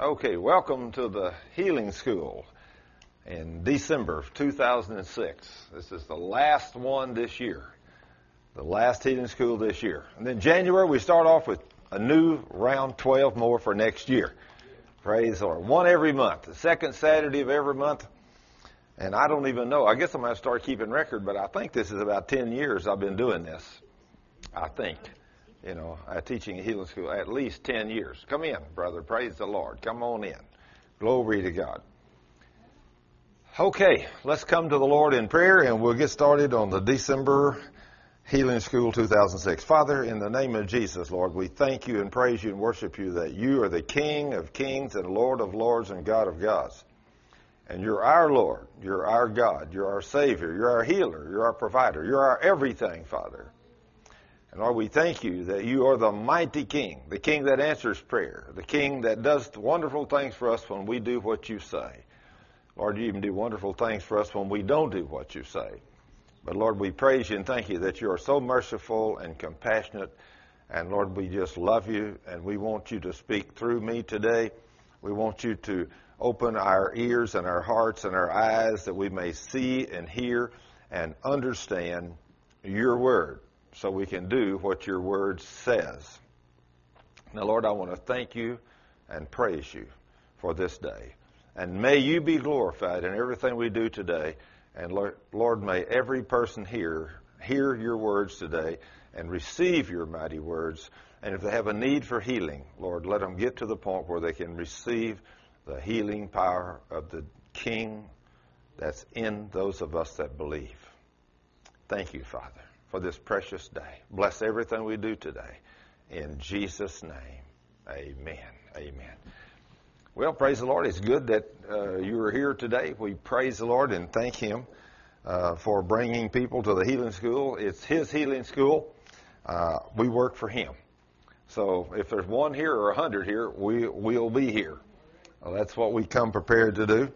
Okay, welcome to the Healing School in December of 2006. This is the last one this year, the last Healing School this year. And then January, we start off with a new round 12 more for next year. Praise the Lord. One every month, the second Saturday of every month. And I don't even know. I guess I'm going to start keeping record, but I think this is about 10 years I've been doing this. I think you know, teaching healing school at least 10 years. Come in, brother. Praise the Lord. Come on in. Glory to God. Okay, let's come to the Lord in prayer and we'll get started on the December Healing School 2006. Father, in the name of Jesus, Lord, we thank you and praise you and worship you that you are the King of kings and Lord of lords and God of gods. And you're our Lord. You're our God. You're our Savior. You're our healer. You're our provider. You're our everything, Father. And Lord, we thank you that you are the mighty King, the King that answers prayer, the King that does wonderful things for us when we do what you say. Lord, you even do wonderful things for us when we don't do what you say. But Lord, we praise you and thank you that you are so merciful and compassionate. And Lord, we just love you and we want you to speak through me today. We want you to open our ears and our hearts and our eyes that we may see and hear and understand your word so we can do what your word says. Now, Lord, I want to thank you and praise you for this day. And may you be glorified in everything we do today. And Lord, may every person here hear your words today and receive your mighty words. And if they have a need for healing, Lord, let them get to the point where they can receive the healing power of the King that's in those of us that believe. Thank you, Father for this precious day. Bless everything we do today. In Jesus' name, amen. Amen. Well, praise the Lord. It's good that uh, you are here today. We praise the Lord and thank Him uh, for bringing people to the healing school. It's His healing school. Uh, we work for Him. So if there's one here or a hundred here, we will be here. Well, that's what we come prepared to do.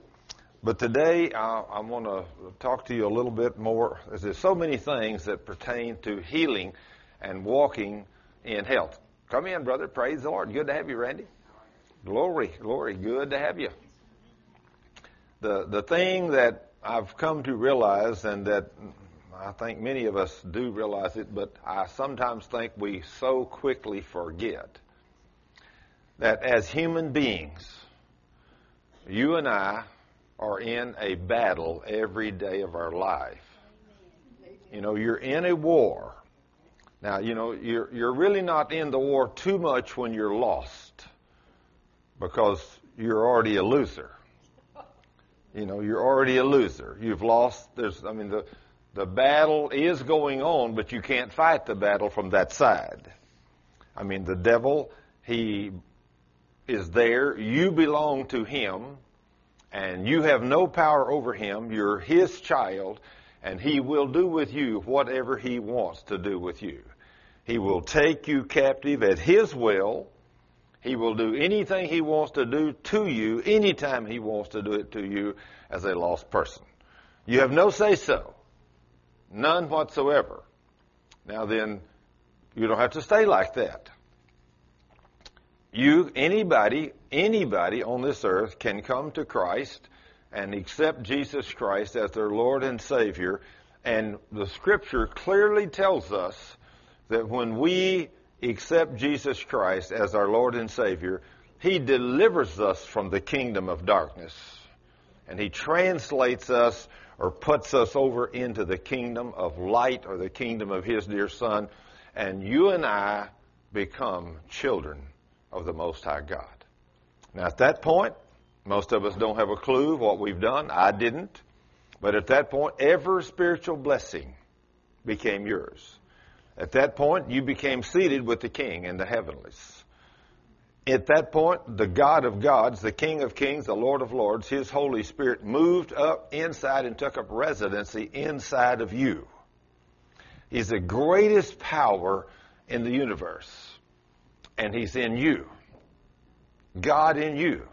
But today I, I want to talk to you a little bit more. There's so many things that pertain to healing and walking in health. Come in, brother. Praise the Lord. Good to have you, Randy. Glory, glory. Good to have you. The the thing that I've come to realize, and that I think many of us do realize it, but I sometimes think we so quickly forget that as human beings, you and I are in a battle every day of our life. You know, you're in a war. Now, you know, you're, you're really not in the war too much when you're lost because you're already a loser. You know, you're already a loser. You've lost. There's, I mean, the, the battle is going on, but you can't fight the battle from that side. I mean, the devil, he is there. You belong to him and you have no power over him. You're his child, and he will do with you whatever he wants to do with you. He will take you captive at his will. He will do anything he wants to do to you anytime he wants to do it to you as a lost person. You have no say so. None whatsoever. Now then, you don't have to stay like that. You, anybody, anybody on this earth can come to Christ and accept Jesus Christ as their Lord and Savior. And the scripture clearly tells us that when we accept Jesus Christ as our Lord and Savior, He delivers us from the kingdom of darkness. And He translates us or puts us over into the kingdom of light or the kingdom of His dear Son. And you and I become children of the Most High God. Now, at that point, most of us don't have a clue what we've done. I didn't. But at that point, every spiritual blessing became yours. At that point, you became seated with the King in the heavenlies. At that point, the God of gods, the King of kings, the Lord of lords, His Holy Spirit moved up inside and took up residency inside of you. He's the greatest power in the universe and He's in you. God in you.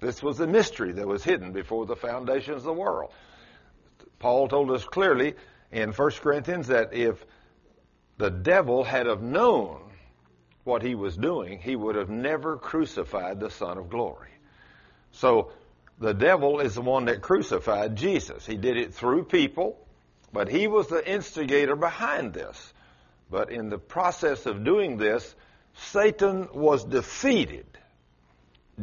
This was a mystery that was hidden before the foundations of the world. Paul told us clearly in 1 Corinthians that if the devil had have known what he was doing, he would have never crucified the Son of Glory. So the devil is the one that crucified Jesus. He did it through people, but he was the instigator behind this. But in the process of doing this, Satan was defeated.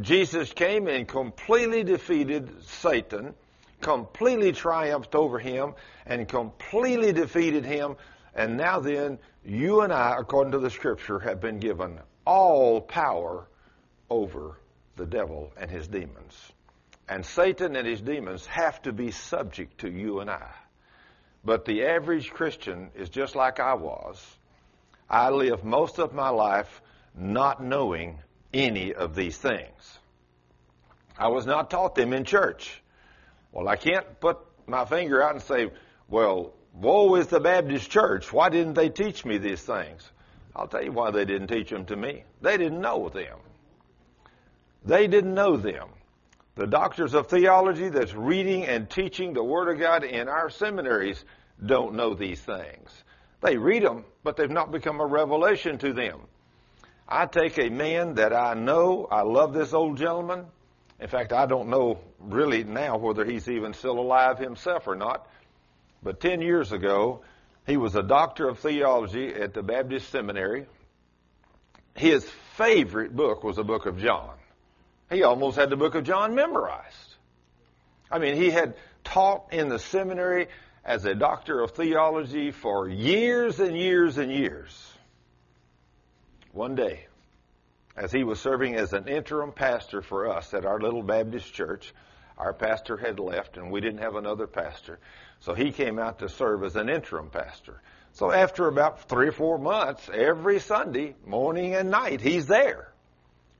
Jesus came and completely defeated Satan, completely triumphed over him, and completely defeated him. And now then, you and I, according to the scripture, have been given all power over the devil and his demons. And Satan and his demons have to be subject to you and I. But the average Christian is just like I was. I lived most of my life not knowing any of these things. I was not taught them in church. Well, I can't put my finger out and say, well, woe is the Baptist church. Why didn't they teach me these things? I'll tell you why they didn't teach them to me. They didn't know them. They didn't know them. The doctors of theology that's reading and teaching the Word of God in our seminaries don't know these things. They read them, but they've not become a revelation to them. I take a man that I know, I love this old gentleman. In fact, I don't know really now whether he's even still alive himself or not. But 10 years ago, he was a doctor of theology at the Baptist Seminary. His favorite book was the book of John. He almost had the book of John memorized. I mean, he had taught in the seminary as a doctor of theology for years and years and years. One day, as he was serving as an interim pastor for us at our little Baptist church, our pastor had left and we didn't have another pastor. So he came out to serve as an interim pastor. So after about three or four months, every Sunday, morning and night, he's there.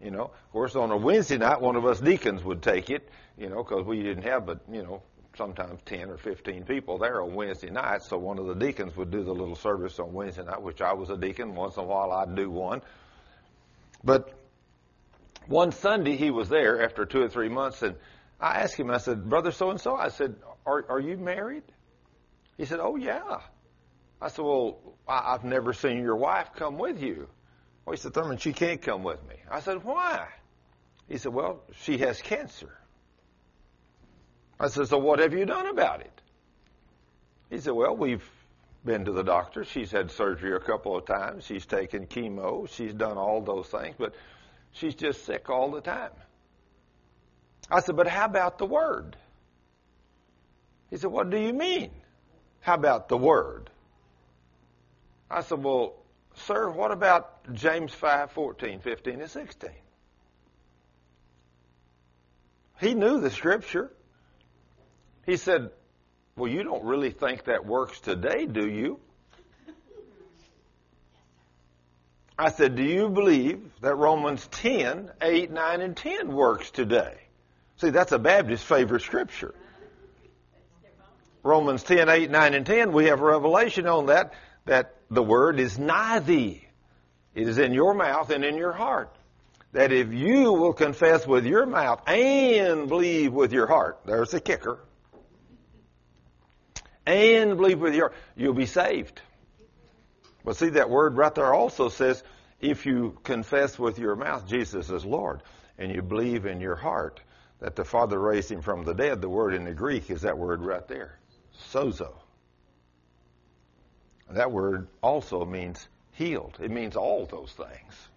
You know, of course, on a Wednesday night, one of us deacons would take it, you know, because we didn't have but, you know, sometimes 10 or 15 people there on Wednesday night. So one of the deacons would do the little service on Wednesday night, which I was a deacon. Once in a while, I'd do one. But one Sunday, he was there after two or three months, and I asked him, I said, Brother so and so, I said, are, are you married? He said, Oh, yeah. I said, Well, I, I've never seen your wife come with you. Well, he said, Thurman, she can't come with me. I said, why? He said, well, she has cancer. I said, so what have you done about it? He said, well, we've been to the doctor. She's had surgery a couple of times. She's taken chemo. She's done all those things, but she's just sick all the time. I said, but how about the word? He said, what do you mean? How about the word? I said, well, Sir, what about James 5, 14, 15, and 16? He knew the scripture. He said, Well, you don't really think that works today, do you? I said, Do you believe that Romans 10, 8, 9, and 10 works today? See, that's a Baptist favorite scripture. Romans 10, 8, 9, and 10, we have a revelation on that that the word is nigh thee. It is in your mouth and in your heart. That if you will confess with your mouth and believe with your heart, there's the kicker, and believe with your heart, you'll be saved. But see, that word right there also says, if you confess with your mouth Jesus is Lord, and you believe in your heart that the Father raised him from the dead, the word in the Greek is that word right there, sozo. That word also means healed. It means all those things.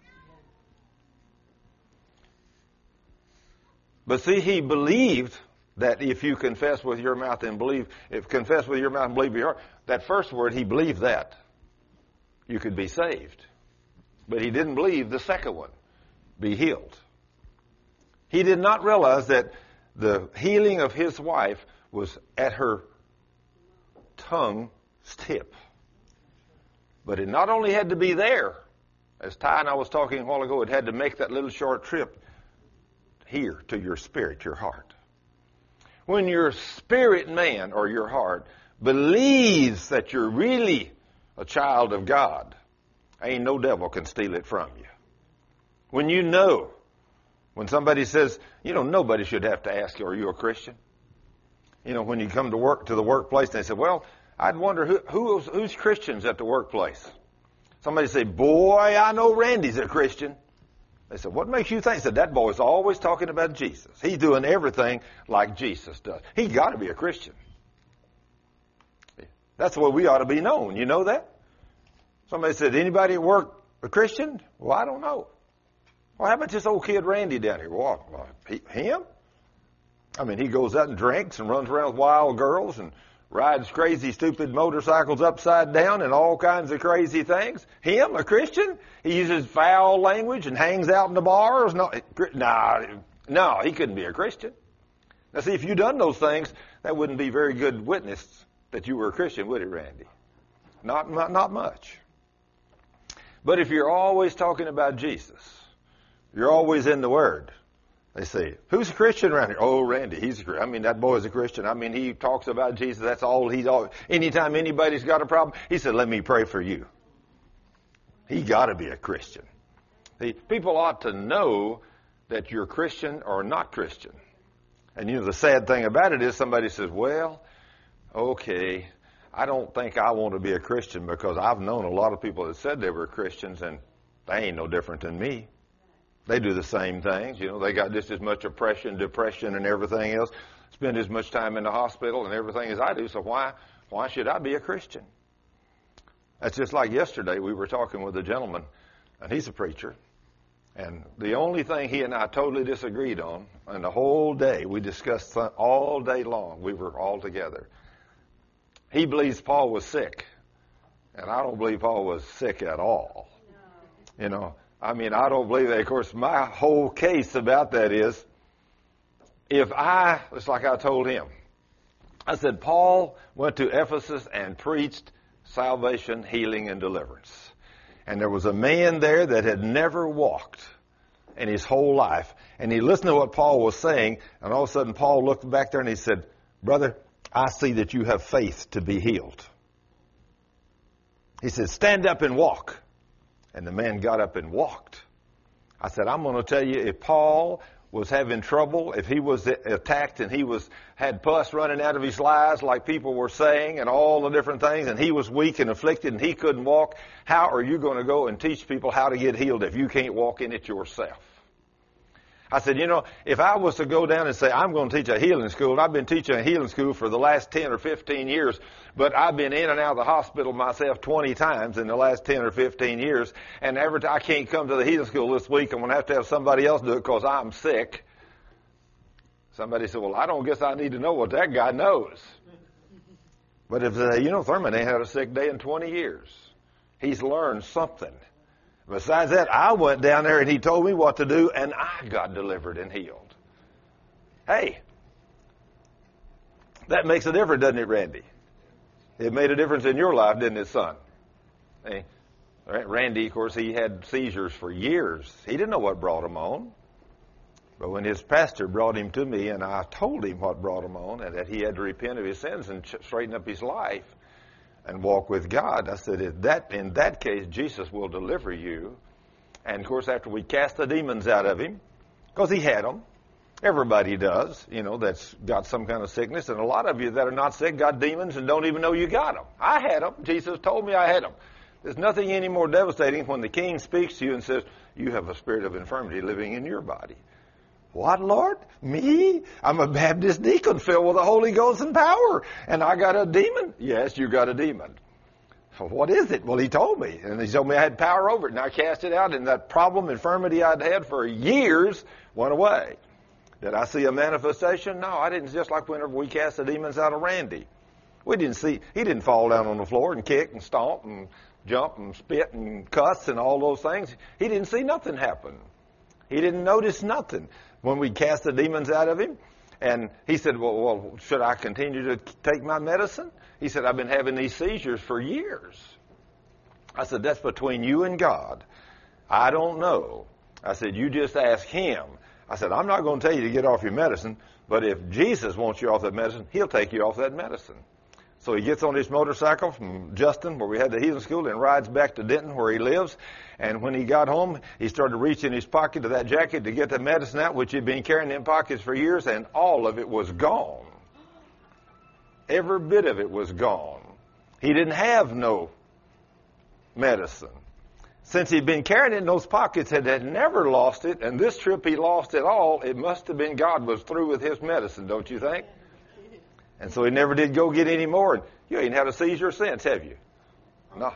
But see, he believed that if you confess with your mouth and believe, if confess with your mouth and believe your heart, that first word, he believed that. You could be saved. But he didn't believe the second one, be healed. He did not realize that the healing of his wife was at her tongue's tip. But it not only had to be there, as Ty and I was talking a while ago, it had to make that little short trip here to your spirit, your heart. When your spirit man or your heart believes that you're really a child of God, ain't no devil can steal it from you. When you know, when somebody says, you know, nobody should have to ask you, are you a Christian? You know, when you come to work to the workplace they say, well, I'd wonder who, who's, who's Christians at the workplace. Somebody say, boy, I know Randy's a Christian. They said, what makes you think? Said, that boy's always talking about Jesus. He's doing everything like Jesus does. He's got to be a Christian. That's the way we ought to be known. You know that? Somebody said, anybody at work a Christian? Well, I don't know. Well, how about this old kid Randy down here? Well, uh, he, him? I mean, he goes out and drinks and runs around with wild girls and rides crazy, stupid motorcycles upside down and all kinds of crazy things. Him, a Christian? He uses foul language and hangs out in the bars? No, nah, no, he couldn't be a Christian. Now, see, if you'd done those things, that wouldn't be very good witness that you were a Christian, would it, Randy? Not, not, not much. But if you're always talking about Jesus, you're always in the Word. They say, who's a Christian around here? Oh, Randy, he's a I mean, that boy's a Christian. I mean, he talks about Jesus. That's all he's all. Anytime anybody's got a problem, he said, let me pray for you. He got to be a Christian. See, people ought to know that you're Christian or not Christian. And you know, the sad thing about it is somebody says, well, okay, I don't think I want to be a Christian because I've known a lot of people that said they were Christians and they ain't no different than me. They do the same things. You know, they got just as much oppression, depression, and everything else. Spend as much time in the hospital and everything as I do. So why why should I be a Christian? That's just like yesterday. We were talking with a gentleman, and he's a preacher. And the only thing he and I totally disagreed on, and the whole day we discussed all day long. We were all together. He believes Paul was sick, and I don't believe Paul was sick at all. No. You know, I mean, I don't believe that. Of course, my whole case about that is if I, it's like I told him, I said, Paul went to Ephesus and preached salvation, healing, and deliverance. And there was a man there that had never walked in his whole life. And he listened to what Paul was saying, and all of a sudden Paul looked back there and he said, Brother, I see that you have faith to be healed. He said, Stand up and walk. And the man got up and walked. I said, I'm going to tell you, if Paul was having trouble, if he was attacked and he was had pus running out of his eyes like people were saying and all the different things and he was weak and afflicted and he couldn't walk, how are you going to go and teach people how to get healed if you can't walk in it yourself? I said, you know, if I was to go down and say, I'm going to teach a healing school, and I've been teaching a healing school for the last 10 or 15 years, but I've been in and out of the hospital myself 20 times in the last 10 or 15 years, and every time I can't come to the healing school this week, I'm going to have to have somebody else do it because I'm sick. Somebody said, well, I don't guess I need to know what that guy knows. But if they, you know, Thurman ain't had a sick day in 20 years. He's learned something. Besides that, I went down there and he told me what to do, and I got delivered and healed. Hey, that makes a difference, doesn't it, Randy? It made a difference in your life, didn't it, son? Hey, Randy, of course, he had seizures for years. He didn't know what brought them on. But when his pastor brought him to me and I told him what brought him on and that he had to repent of his sins and straighten up his life, and walk with God. I said, in that, in that case, Jesus will deliver you. And of course, after we cast the demons out of him, because he had them, everybody does, you know, that's got some kind of sickness. And a lot of you that are not sick got demons and don't even know you got them. I had them. Jesus told me I had them. There's nothing any more devastating when the king speaks to you and says, You have a spirit of infirmity living in your body. What, Lord? Me? I'm a Baptist deacon filled with the Holy Ghost and power. And I got a demon? Yes, you got a demon. What is it? Well, he told me. And he told me I had power over it. And I cast it out. And that problem, infirmity I'd had for years went away. Did I see a manifestation? No, I didn't. Just like whenever we cast the demons out of Randy. We didn't see, he didn't fall down on the floor and kick and stomp and jump and spit and cuss and all those things. He didn't see nothing happen. He didn't notice nothing when we cast the demons out of him. And he said, well, well, should I continue to take my medicine? He said, I've been having these seizures for years. I said, that's between you and God. I don't know. I said, you just ask him. I said, I'm not going to tell you to get off your medicine, but if Jesus wants you off that medicine, he'll take you off that medicine. So he gets on his motorcycle from Justin, where we had the healing school, and rides back to Denton, where he lives. And when he got home, he started reaching in his pocket to that jacket to get the medicine out, which he'd been carrying in pockets for years, and all of it was gone. Every bit of it was gone. He didn't have no medicine. since he'd been carrying it in those pockets and had never lost it, and this trip he lost it all, it must have been God was through with his medicine, don't you think? And so he never did go get any more. You ain't had a seizure since, have you? No.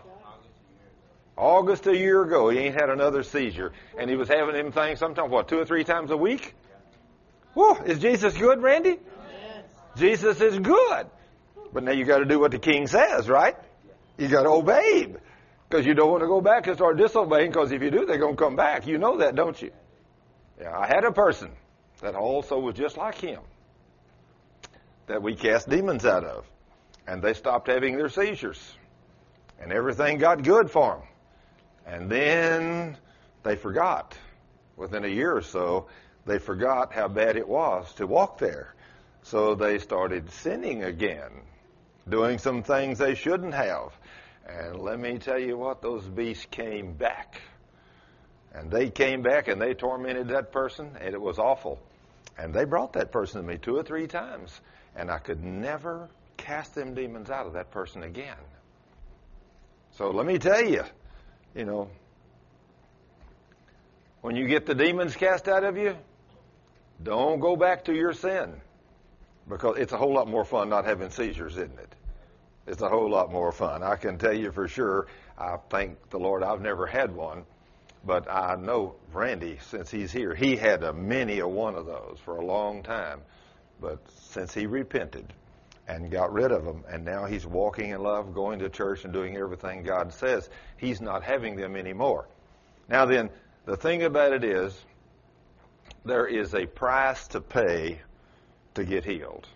August a year ago, he ain't had another seizure. And he was having them things sometimes, what, two or three times a week? Whoa, is Jesus good, Randy? Yes. Jesus is good. But now you got to do what the king says, right? You got to obey him. Because you don't want to go back and start disobeying, because if you do, they're going to come back. You know that, don't you? Yeah, I had a person that also was just like him that we cast demons out of. And they stopped having their seizures. And everything got good for them. And then they forgot. Within a year or so, they forgot how bad it was to walk there. So they started sinning again, doing some things they shouldn't have. And let me tell you what, those beasts came back. And they came back and they tormented that person, and it was awful. And they brought that person to me two or three times, and I could never cast them demons out of that person again. So let me tell you, you know, when you get the demons cast out of you, don't go back to your sin. Because it's a whole lot more fun not having seizures, isn't it? It's a whole lot more fun. I can tell you for sure, I thank the Lord I've never had one. But I know Randy, since he's here, he had a many a one of those for a long time. But since he repented and got rid of them, and now he's walking in love, going to church, and doing everything God says, he's not having them anymore. Now then, the thing about it is, there is a price to pay to get healed.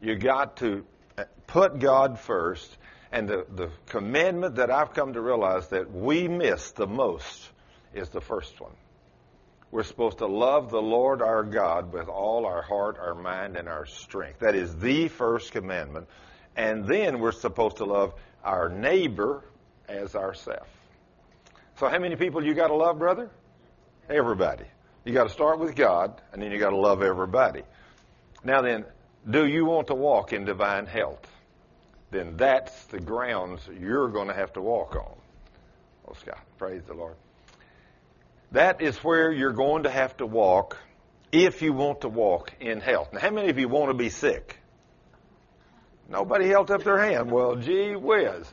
You got to put God first. And the, the commandment that I've come to realize that we miss the most is the first one. We're supposed to love the Lord our God with all our heart, our mind, and our strength. That is the first commandment. And then we're supposed to love our neighbor as ourself. So how many people you got to love, brother? Everybody. You got to start with God, and then you got to love everybody. Now then, do you want to walk in divine health? Then that's the grounds you're going to have to walk on. Oh, Scott, praise the Lord. That is where you're going to have to walk if you want to walk in health. Now, how many of you want to be sick? Nobody held up their hand. Well, gee whiz.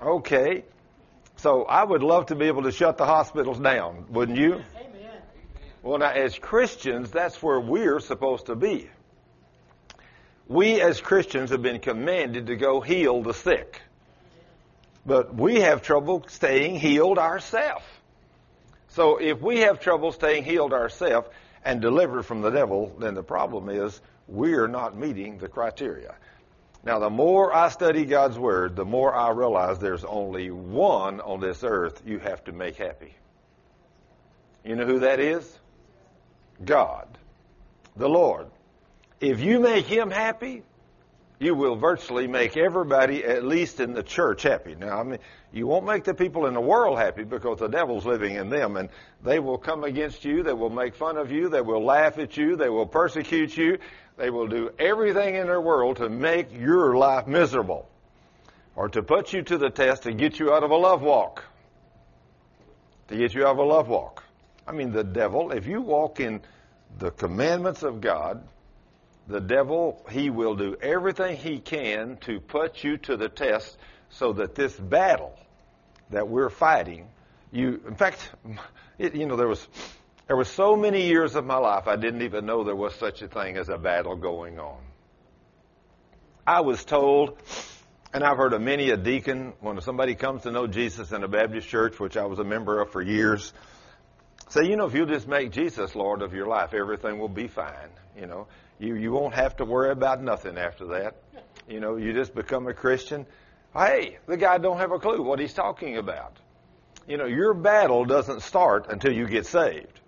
Okay. So I would love to be able to shut the hospitals down, wouldn't you? Amen. Well, now, as Christians, that's where we're supposed to be. We as Christians have been commanded to go heal the sick. But we have trouble staying healed ourselves. So if we have trouble staying healed ourselves and delivered from the devil, then the problem is we're not meeting the criteria. Now, the more I study God's Word, the more I realize there's only one on this earth you have to make happy. You know who that is? God, the Lord. If you make Him happy, you will virtually make everybody, at least in the church, happy. Now, I mean, you won't make the people in the world happy because the devil's living in them, and they will come against you. They will make fun of you. They will laugh at you. They will persecute you. They will do everything in their world to make your life miserable or to put you to the test to get you out of a love walk. To get you out of a love walk. I mean, the devil, if you walk in the commandments of God, the devil, he will do everything he can to put you to the test so that this battle that we're fighting, you, in fact, it, you know, there was, there was so many years of my life I didn't even know there was such a thing as a battle going on. I was told, and I've heard of many a deacon, when somebody comes to know Jesus in a Baptist church, which I was a member of for years, say, you know, if you'll just make Jesus Lord of your life, everything will be fine, you know. You, you won't have to worry about nothing after that. You know, you just become a Christian. Hey, the guy don't have a clue what he's talking about. You know, your battle doesn't start until you get saved.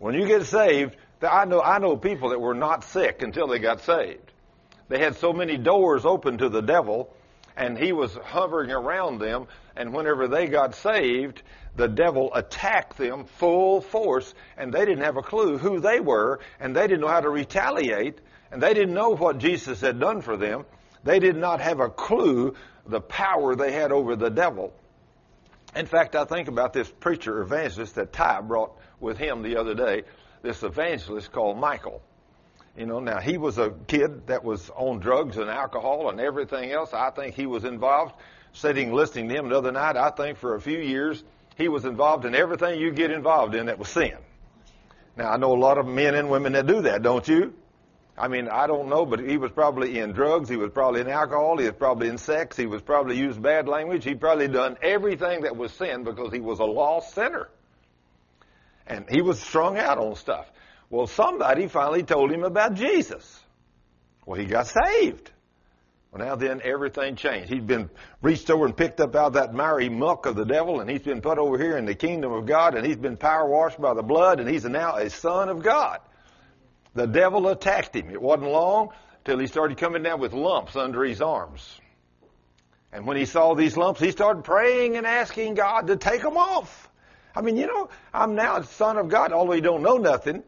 When you get saved, I know, I know people that were not sick until they got saved. They had so many doors open to the devil, and he was hovering around them, and whenever they got saved, the devil attacked them full force, and they didn't have a clue who they were, and they didn't know how to retaliate, and they didn't know what Jesus had done for them. They did not have a clue the power they had over the devil. In fact, I think about this preacher evangelist that Ty brought with him the other day, this evangelist called Michael. You know, now he was a kid that was on drugs and alcohol and everything else. I think he was involved. Sitting listening to him the other night, I think for a few years he was involved in everything you get involved in that was sin. Now I know a lot of men and women that do that, don't you? I mean, I don't know, but he was probably in drugs, he was probably in alcohol, he was probably in sex, he was probably used bad language, he probably done everything that was sin because he was a lost sinner. And he was strung out on stuff. Well, somebody finally told him about Jesus. Well, he got saved. Well, now then everything changed. He'd been reached over and picked up out of that miry muck of the devil, and he's been put over here in the kingdom of God, and he's been power washed by the blood, and he's now a son of God. The devil attacked him. It wasn't long till he started coming down with lumps under his arms. And when he saw these lumps, he started praying and asking God to take them off. I mean, you know, I'm now a son of God, although he don't know nothing.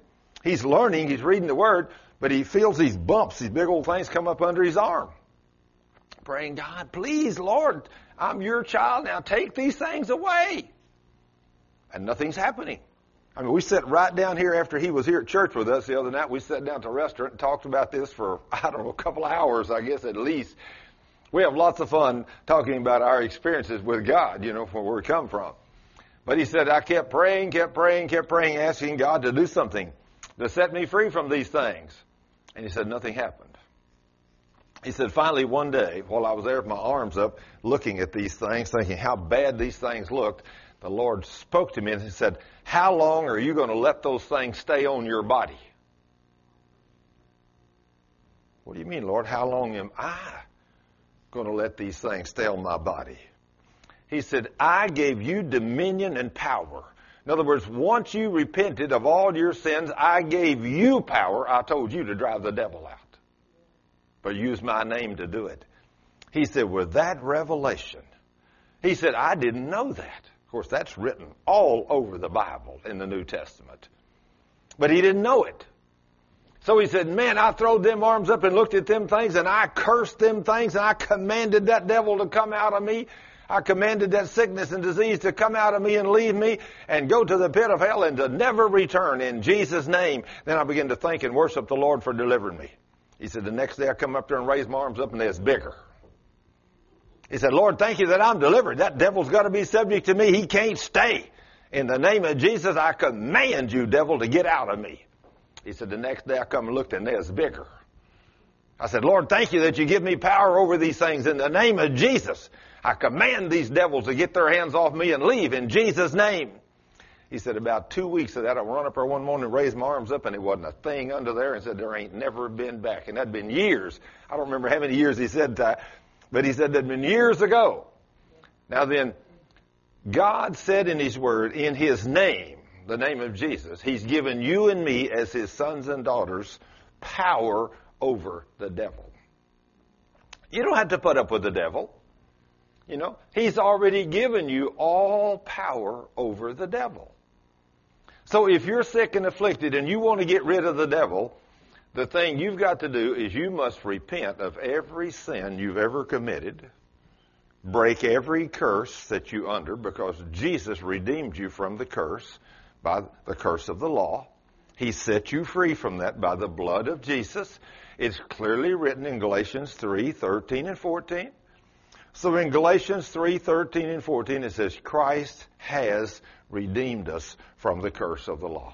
He's learning, he's reading the word, but he feels these bumps, these big old things come up under his arm. Praying, God, please, Lord, I'm your child now. Take these things away. And nothing's happening. I mean, we sat right down here after he was here at church with us the other night. We sat down to a restaurant and talked about this for, I don't know, a couple of hours, I guess, at least. We have lots of fun talking about our experiences with God, you know, from where we come from. But he said, I kept praying, kept praying, kept praying, asking God to do something to set me free from these things. And he said, nothing happened. He said, finally, one day, while I was there with my arms up, looking at these things, thinking how bad these things looked, the Lord spoke to me and he said, How long are you going to let those things stay on your body? What do you mean, Lord? How long am I going to let these things stay on my body? He said, I gave you dominion and power. In other words, once you repented of all your sins, I gave you power. I told you to drive the devil out. But use my name to do it. He said, with that revelation, he said, I didn't know that Of course, that's written all over the Bible in the New Testament. But he didn't know it. So he said, man, I throwed them arms up and looked at them things and I cursed them things and I commanded that devil to come out of me. I commanded that sickness and disease to come out of me and leave me and go to the pit of hell and to never return in Jesus' name. Then I began to thank and worship the Lord for delivering me. He said, the next day I come up there and raise my arms up and they're bigger. He said, Lord, thank you that I'm delivered. That devil's got to be subject to me. He can't stay. In the name of Jesus, I command you, devil, to get out of me. He said, the next day I come and looked and there's bigger. I said, Lord, thank you that you give me power over these things. In the name of Jesus, I command these devils to get their hands off me and leave in Jesus' name. He said, about two weeks of that, I run up there one morning raised my arms up and it wasn't a thing under there and said, there ain't never been back. And that'd been years. I don't remember how many years he said that. But he said that'd been years ago. Now then, God said in His Word, in His name, the name of Jesus, He's given you and me as His sons and daughters power over the devil. You don't have to put up with the devil. You know, He's already given you all power over the devil. So if you're sick and afflicted and you want to get rid of the devil, the thing you've got to do is you must repent of every sin you've ever committed, break every curse that you under, because Jesus redeemed you from the curse by the curse of the law. He set you free from that by the blood of Jesus. It's clearly written in Galatians 3, 13 and 14. So in Galatians 3, 13 and 14 it says, Christ has redeemed us from the curse of the law.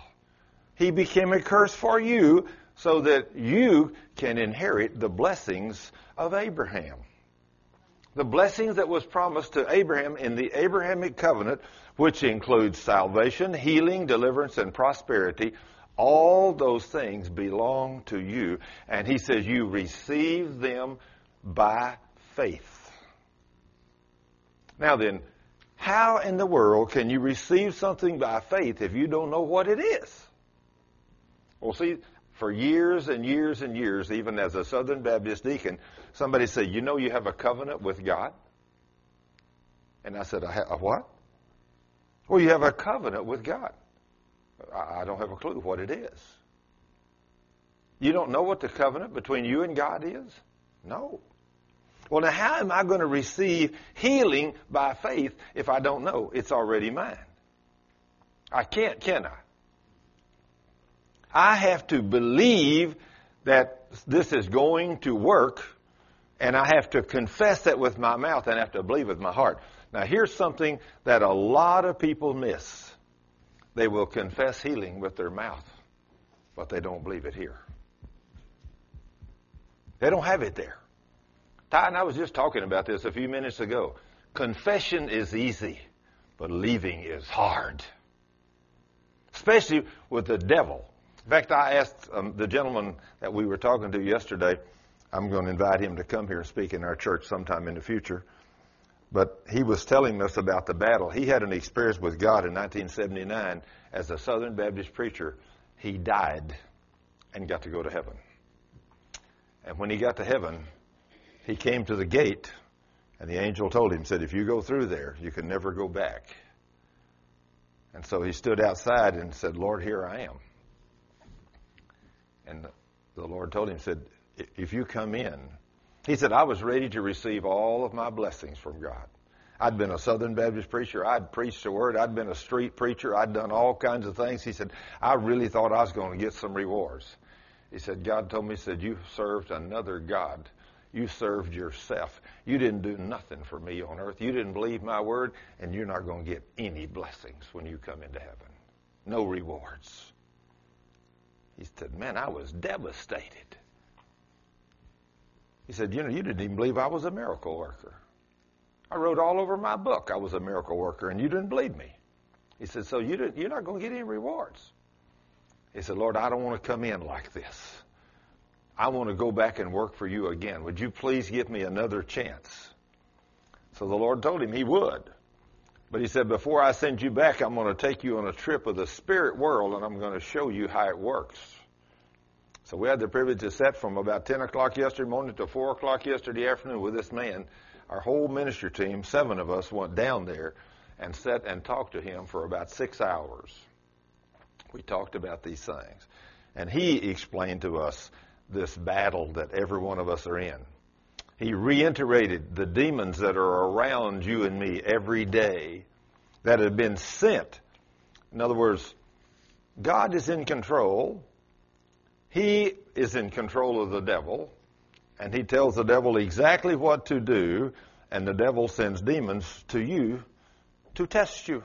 He became a curse for you so that you can inherit the blessings of Abraham. The blessings that was promised to Abraham in the Abrahamic covenant, which includes salvation, healing, deliverance, and prosperity, all those things belong to you. And he says you receive them by faith. Now then, how in the world can you receive something by faith if you don't know what it is? Well, see, for years and years and years, even as a Southern Baptist deacon, somebody said, You know, you have a covenant with God? And I said, I have a what? Well, you have a covenant with God. I don't have a clue what it is. You don't know what the covenant between you and God is? No. Well, now how am I going to receive healing by faith if I don't know it's already mine? I can't, can I? I have to believe that this is going to work, and I have to confess that with my mouth and I have to believe with my heart. Now, here's something that a lot of people miss. They will confess healing with their mouth, but they don't believe it here. They don't have it there. Ty and I was just talking about this a few minutes ago. Confession is easy, but leaving is hard. Especially with the devil. In fact, I asked um, the gentleman that we were talking to yesterday, I'm going to invite him to come here and speak in our church sometime in the future. But he was telling us about the battle. He had an experience with God in 1979 as a Southern Baptist preacher. He died and got to go to heaven. And when he got to heaven, he came to the gate, and the angel told him, said, if you go through there, you can never go back. And so he stood outside and said, Lord, here I am. And the Lord told him, said, if you come in, he said, I was ready to receive all of my blessings from God. I'd been a Southern Baptist preacher. I'd preached the word. I'd been a street preacher. I'd done all kinds of things. He said, I really thought I was going to get some rewards. He said, God told me, he said, you served another God. You served yourself. You didn't do nothing for me on earth. You didn't believe my word, and you're not going to get any blessings when you come into heaven. No rewards. He said, Man, I was devastated. He said, You know, you didn't even believe I was a miracle worker. I wrote all over my book I was a miracle worker, and you didn't believe me. He said, So you didn't, you're not going to get any rewards. He said, Lord, I don't want to come in like this. I want to go back and work for you again. Would you please give me another chance? So the Lord told him he would. But he said, Before I send you back, I'm going to take you on a trip of the spirit world and I'm going to show you how it works. So we had the privilege to sit from about 10 o'clock yesterday morning to 4 o'clock yesterday afternoon with this man. Our whole ministry team, seven of us, went down there and sat and talked to him for about six hours. We talked about these things. And he explained to us this battle that every one of us are in. He reiterated the demons that are around you and me every day that have been sent. In other words, God is in control. He is in control of the devil, and he tells the devil exactly what to do, and the devil sends demons to you to test you.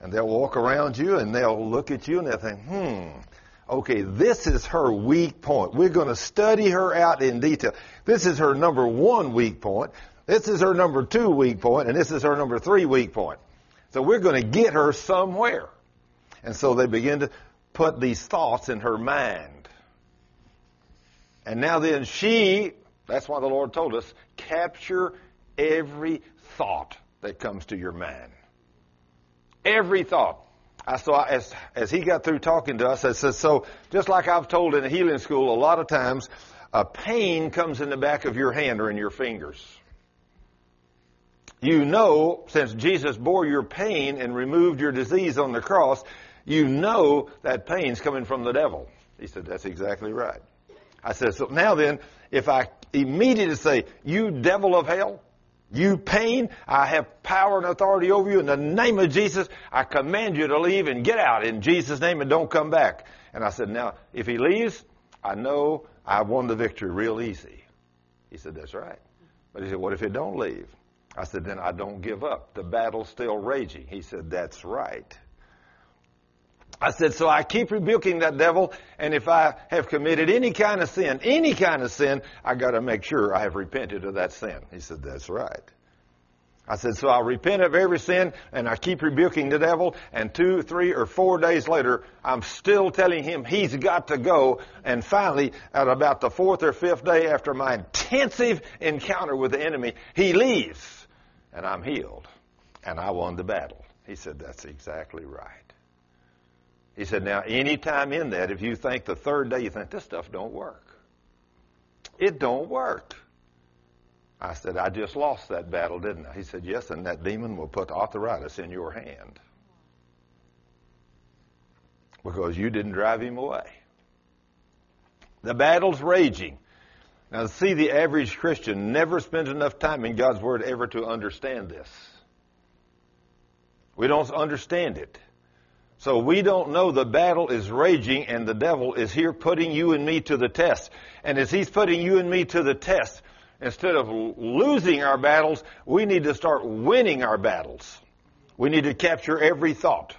And they'll walk around you and they'll look at you and they'll think, hmm, okay, this is her weak point. We're going to study her out in detail. This is her number one weak point. This is her number two weak point, and this is her number three weak point. So we're going to get her somewhere. And so they begin to put these thoughts in her mind. And now then she, that's why the Lord told us, capture every thought that comes to your mind. Every thought. I saw as as he got through talking to us, I said, so just like I've told in a healing school, a lot of times a pain comes in the back of your hand or in your fingers. You know, since Jesus bore your pain and removed your disease on the cross, you know that pain's coming from the devil. He said, that's exactly right. I said, so now then, if I immediately say, you devil of hell, you pain, I have power and authority over you. In the name of Jesus, I command you to leave and get out in Jesus' name and don't come back. And I said, now, if he leaves, I know I won the victory real easy. He said, that's right. But he said, what if it don't leave? I said, then I don't give up. The battle's still raging. He said, that's right. I said, so I keep rebuking that devil, and if I have committed any kind of sin, any kind of sin, I gotta make sure I have repented of that sin. He said, that's right. I said, so I'll repent of every sin, and I keep rebuking the devil, and two, three, or four days later, I'm still telling him he's got to go, and finally, at about the fourth or fifth day after my intensive encounter with the enemy, he leaves, and I'm healed, and I won the battle. He said, that's exactly right. He said, now, any time in that, if you think the third day, you think, this stuff don't work. It don't work. I said, I just lost that battle, didn't I? He said, yes, and that demon will put arthritis in your hand. Because you didn't drive him away. The battle's raging. Now, see, the average Christian never spends enough time in God's Word ever to understand this. We don't understand it. So we don't know the battle is raging and the devil is here putting you and me to the test. And as he's putting you and me to the test, instead of losing our battles, we need to start winning our battles. We need to capture every thought.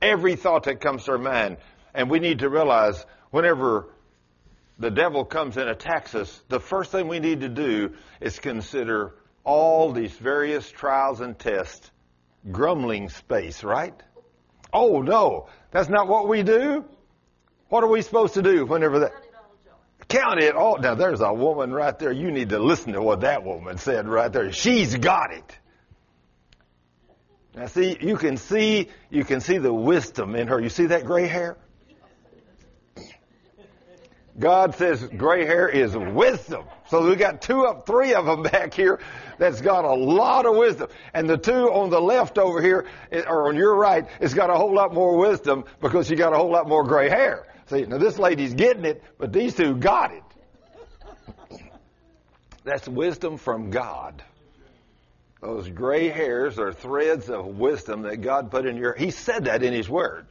Every thought that comes to our mind. And we need to realize whenever the devil comes and attacks us, the first thing we need to do is consider all these various trials and tests grumbling space, right? Oh no, that's not what we do. What are we supposed to do whenever that? Count it all. Now there's a woman right there. You need to listen to what that woman said right there. She's got it. Now see, you can see, you can see the wisdom in her. You see that gray hair? God says gray hair is wisdom. So we got two up, three of them back here that's got a lot of wisdom. And the two on the left over here, eh, or on your right, it's got a whole lot more wisdom because she got a whole lot more gray hair. See, now this lady's getting it, but these two got it. That's wisdom from God. Those gray hairs are threads of wisdom that God put in your, He said that in His Word.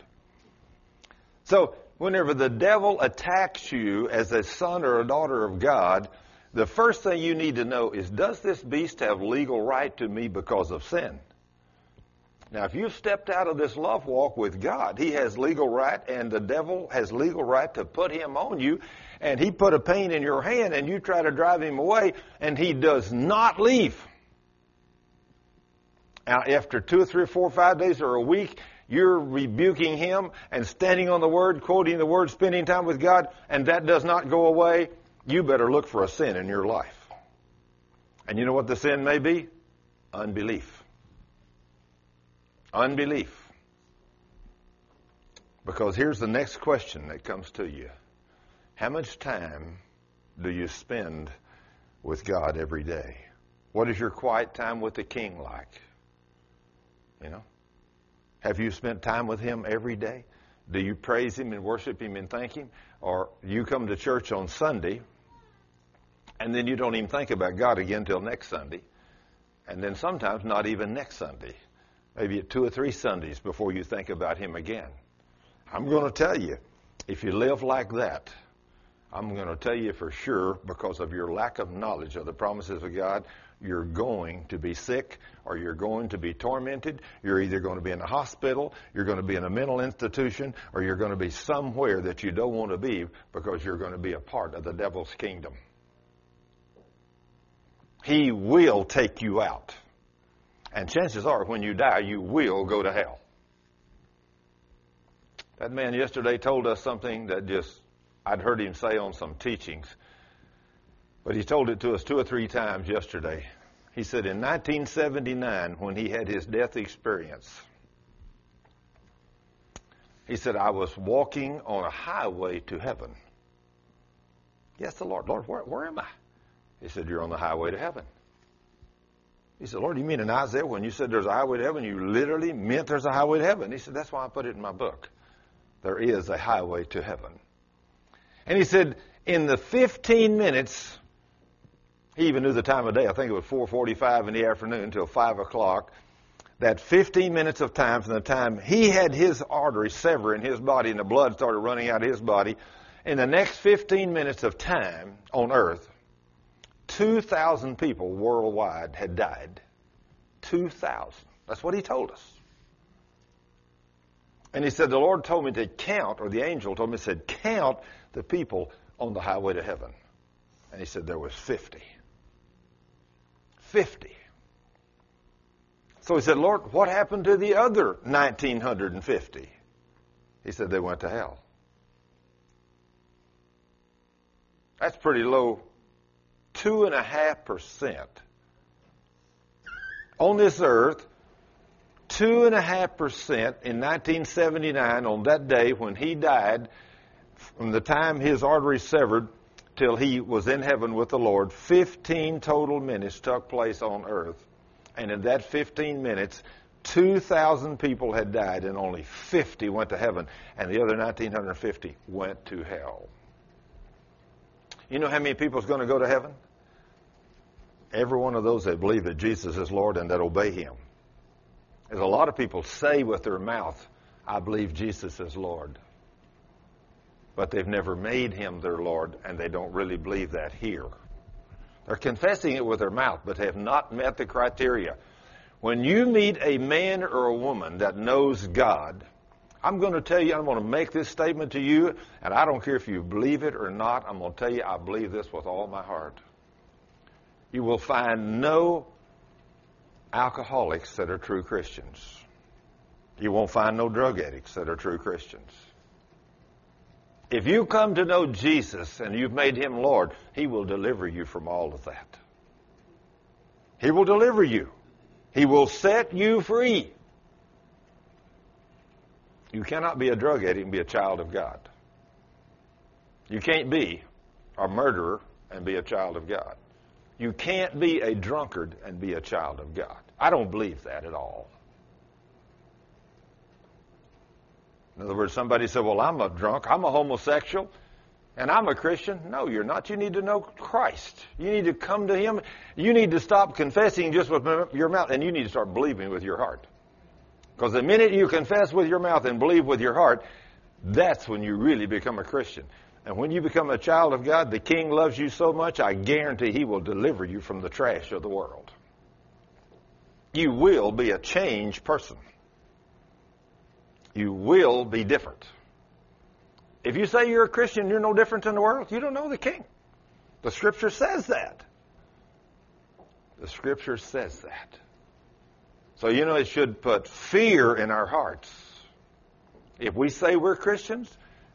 So, whenever the devil attacks you as a son or a daughter of God, the first thing you need to know is does this beast have legal right to me because of sin? Now, if you've stepped out of this love walk with God, He has legal right, and the devil has legal right to put him on you, and he put a pain in your hand, and you try to drive him away, and he does not leave. Now, after two or three or four or five days or a week, you're rebuking him and standing on the word, quoting the word, spending time with God, and that does not go away you better look for a sin in your life. And you know what the sin may be? Unbelief. Unbelief. Because here's the next question that comes to you How much time do you spend with God every day? What is your quiet time with the King like? You know? Have you spent time with Him every day? Do you praise Him and worship Him and thank Him? Or you come to church on Sunday and then you don't even think about God again until next Sunday. And then sometimes not even next Sunday. Maybe two or three Sundays before you think about Him again. I'm going to tell you, if you live like that, I'm going to tell you for sure, because of your lack of knowledge of the promises of God, you're going to be sick or you're going to be tormented. You're either going to be in a hospital, you're going to be in a mental institution, or you're going to be somewhere that you don't want to be because you're going to be a part of the devil's kingdom. He will take you out. And chances are, when you die, you will go to hell. That man yesterday told us something that just, I'd heard him say on some teachings, but he told it to us two or three times yesterday. He said in 1979, when he had his death experience, he said, I was walking on a highway to heaven. Yes, the Lord. Lord, where, where am I? He said, You're on the highway to heaven. He said, Lord, you mean in Isaiah when you said there's a highway to heaven, you literally meant there's a highway to heaven? He said, That's why I put it in my book. There is a highway to heaven. And he said, in the 15 minutes, he even knew the time of day. I think it was 4:45 in the afternoon until 5 o'clock. That 15 minutes of time from the time he had his artery sever in his body and the blood started running out of his body, in the next 15 minutes of time on earth, 2,000 people worldwide had died. 2,000. That's what he told us. And he said, The Lord told me to count, or the angel told me, said, count the people on the highway to heaven. And he said, There was 50. 50. So he said, Lord, what happened to the other 1,950? He said, They went to hell. That's pretty low two and a half percent on this earth, two and a half percent in 1979 on that day when he died, from the time his artery severed till he was in heaven with the Lord, 15 total minutes took place on earth. And in that 15 minutes, 2,000 people had died and only 50 went to heaven, and the other 1,950 went to hell. You know how many people is going to go to heaven? Every one of those that believe that Jesus is Lord and that obey Him. There's a lot of people say with their mouth, I believe Jesus is Lord. But they've never made Him their Lord, and they don't really believe that here. They're confessing it with their mouth, but have not met the criteria. When you meet a man or a woman that knows God, I'm going to tell you, I'm going to make this statement to you, and I don't care if you believe it or not, I'm going to tell you I believe this with all my heart. You will find no alcoholics that are true Christians. You won't find no drug addicts that are true Christians. If you come to know Jesus and you've made him Lord, he will deliver you from all of that. He will deliver you. He will set you free. You cannot be a drug addict and be a child of God. You can't be a murderer and be a child of God. You can't be a drunkard and be a child of God. I don't believe that at all. In other words, somebody said, Well, I'm a drunk, I'm a homosexual, and I'm a Christian. No, you're not. You need to know Christ. You need to come to Him. You need to stop confessing just with your mouth, and you need to start believing with your heart. Because the minute you confess with your mouth and believe with your heart, that's when you really become a Christian. And when you become a child of God, the King loves you so much, I guarantee He will deliver you from the trash of the world. You will be a changed person. You will be different. If you say you're a Christian, you're no different in the world, you don't know the King. The Scripture says that. The Scripture says that. So, you know, it should put fear in our hearts. If we say we're Christians,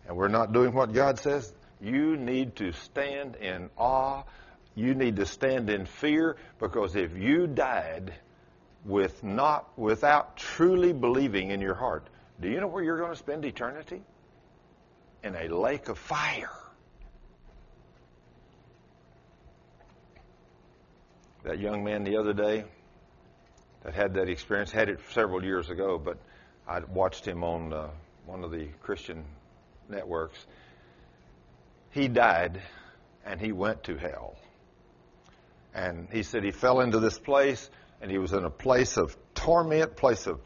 and we're not doing what God says, you need to stand in awe. You need to stand in fear because if you died with not without truly believing in your heart, do you know where you're going to spend eternity? In a lake of fire. That young man the other day that had that experience had it several years ago, but I watched him on uh, one of the Christian networks. He died and he went to hell. And he said he fell into this place and he was in a place of torment, place of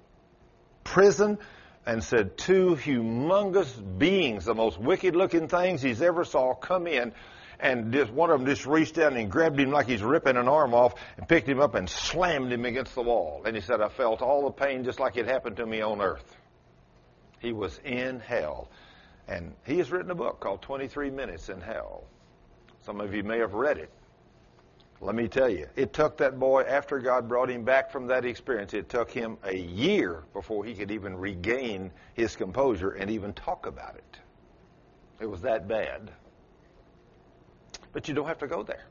prison, and said two humongous beings, the most wicked looking things he's ever saw, come in and just one of them just reached down and grabbed him like he's ripping an arm off and picked him up and slammed him against the wall. And he said, I felt all the pain just like it happened to me on earth. He was in hell. And he has written a book called 23 Minutes in Hell. Some of you may have read it. Let me tell you, it took that boy, after God brought him back from that experience, it took him a year before he could even regain his composure and even talk about it. It was that bad. But you don't have to go there.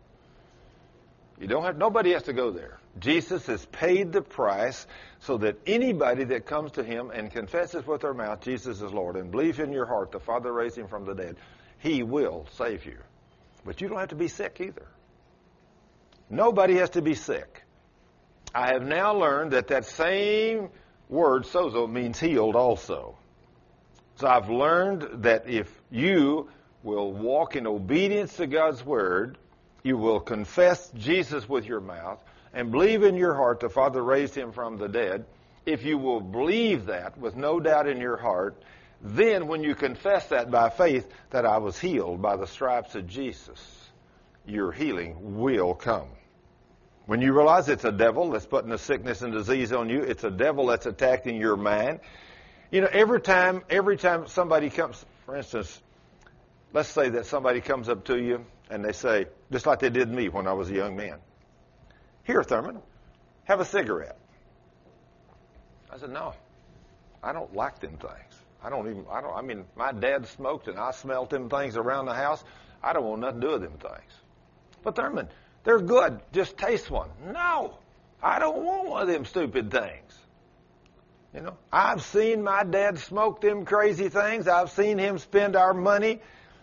You don't have, nobody has to go there. Jesus has paid the price so that anybody that comes to him and confesses with their mouth Jesus is Lord and believes in your heart the Father raised him from the dead, he will save you. But you don't have to be sick either. Nobody has to be sick. I have now learned that that same word, sozo, means healed also. So I've learned that if you will walk in obedience to God's word, you will confess Jesus with your mouth, and believe in your heart the Father raised him from the dead, if you will believe that with no doubt in your heart, then when you confess that by faith that I was healed by the stripes of Jesus, your healing will come. When you realize it's a devil that's putting a sickness and disease on you, it's a devil that's attacking your mind. You know, every time, every time somebody comes, for instance, let's say that somebody comes up to you and they say, just like they did me when I was a young man, here, Thurman, have a cigarette. I said, no, I don't like them things. I don't even, I don't, I mean, my dad smoked and I smelled them things around the house. I don't want nothing to do with them things. But Thurman, they're good. Just taste one. No, I don't want one of them stupid things. You know, I've seen my dad smoke them crazy things. I've seen him spend our money,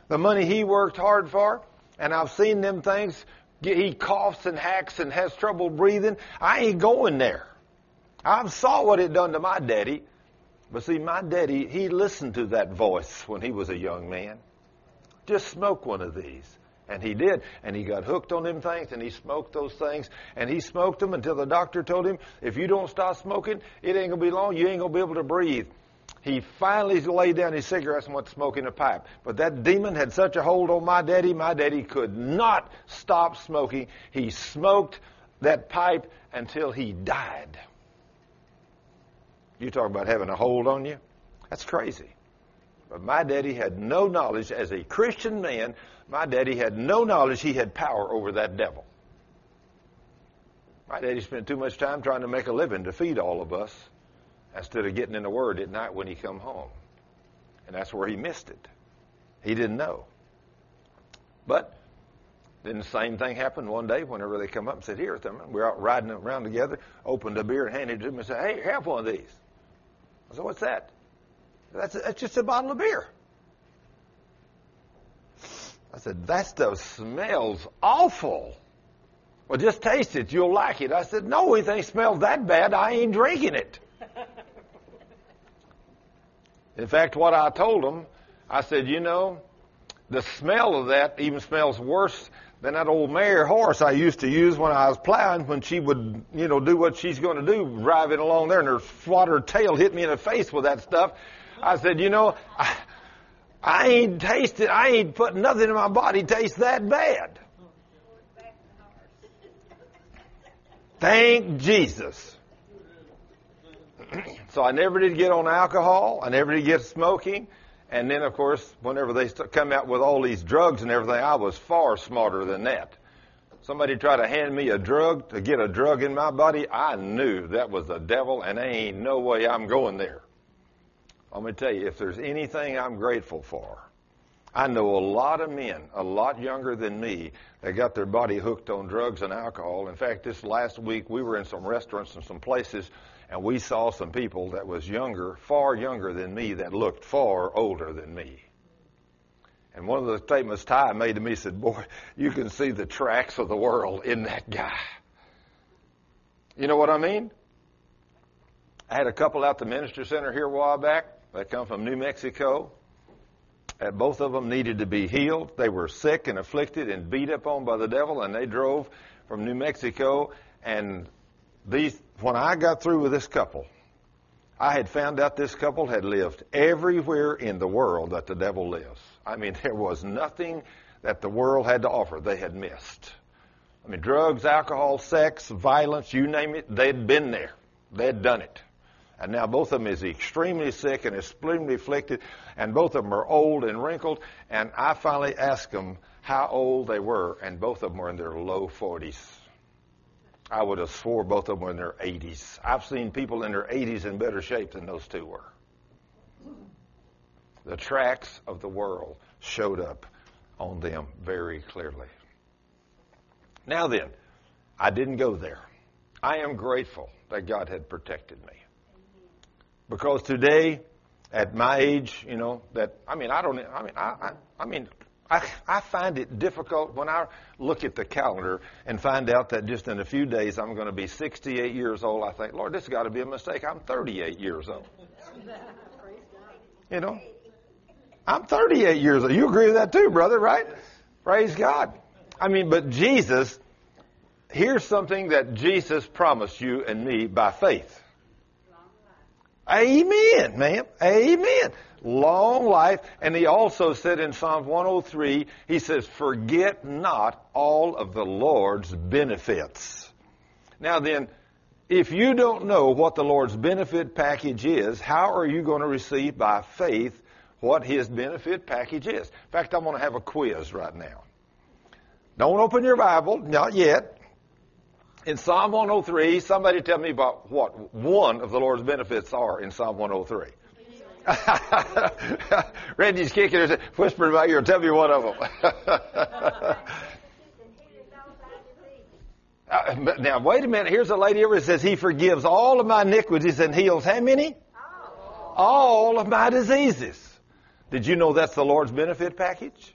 the money he worked hard for, and I've seen them things he coughs and hacks and has trouble breathing. I ain't going there. I've saw what it done to my daddy. But see, my daddy, he listened to that voice when he was a young man. Just smoke one of these. And he did. And he got hooked on them things and he smoked those things. And he smoked them until the doctor told him, if you don't stop smoking, it ain't going to be long. You ain't going to be able to breathe. He finally laid down his cigarettes and went smoking a pipe. But that demon had such a hold on my daddy, my daddy could not stop smoking. He smoked that pipe until he died. You talk about having a hold on you? That's crazy. But my daddy had no knowledge as a Christian man. My daddy had no knowledge he had power over that devil. My daddy spent too much time trying to make a living to feed all of us instead of getting in the Word at night when he come home. And that's where he missed it. He didn't know. But then the same thing happened one day whenever they come up and said, Here, we're out riding around together, opened a beer and handed it to him and said, Hey, have one of these. I said, What's that? That's, that's just a bottle of beer. I said, That stuff smells awful. Well, just taste it. You'll like it. I said, No, anything smells that bad, I ain't drinking it. In fact, what I told them, I said, You know, the smell of that even smells worse than that old mare horse I used to use when I was plowing when she would, you know, do what she's going to do, driving along there and her swatter tail hit me in the face with that stuff. I said, you know, I, I ain't tasted, I ain't put nothing in my body taste that bad. Thank Jesus. so I never did get on alcohol. I never did get smoking. And then, of course, whenever they come out with all these drugs and everything, I was far smarter than that. Somebody tried to hand me a drug to get a drug in my body. I knew that was the devil, and there ain't no way I'm going there. Let me tell you, if there's anything I'm grateful for, I know a lot of men, a lot younger than me, that got their body hooked on drugs and alcohol. In fact, this last week we were in some restaurants and some places, and we saw some people that was younger, far younger than me, that looked far older than me. And one of the statements Ty made to me said, Boy, you can see the tracks of the world in that guy. You know what I mean? I had a couple out the minister center here a while back. They come from New Mexico. And both of them needed to be healed. They were sick and afflicted and beat up on by the devil, and they drove from New Mexico. And these, when I got through with this couple, I had found out this couple had lived everywhere in the world that the devil lives. I mean, there was nothing that the world had to offer they had missed. I mean, drugs, alcohol, sex, violence, you name it, they'd been there. They'd done it. And now both of them is extremely sick and extremely afflicted, and both of them are old and wrinkled. And I finally asked them how old they were, and both of them were in their low 40s. I would have swore both of them were in their 80s. I've seen people in their 80s in better shape than those two were. The tracks of the world showed up on them very clearly. Now then, I didn't go there. I am grateful that God had protected me. Because today, at my age, you know, that, I mean, I don't, I mean, I, I, I mean, I, I find it difficult when I look at the calendar and find out that just in a few days I'm going to be 68 years old. I think, Lord, this has got to be a mistake. I'm 38 years old. You know, I'm 38 years old. You agree with that too, brother, right? Praise God. I mean, but Jesus, here's something that Jesus promised you and me by faith. Amen, man. Amen. Long life. And he also said in Psalm 103, he says, forget not all of the Lord's benefits. Now then, if you don't know what the Lord's benefit package is, how are you going to receive by faith what his benefit package is? In fact, I'm going to have a quiz right now. Don't open your Bible, not yet in Psalm 103, somebody tell me about what one of the Lord's benefits are in Psalm 103. Randy's kicking her, whispering about you. Tell me one of them. uh, now, wait a minute. Here's a lady over says, He forgives all of my iniquities and heals how many? All of my diseases. Did you know that's the Lord's benefit package?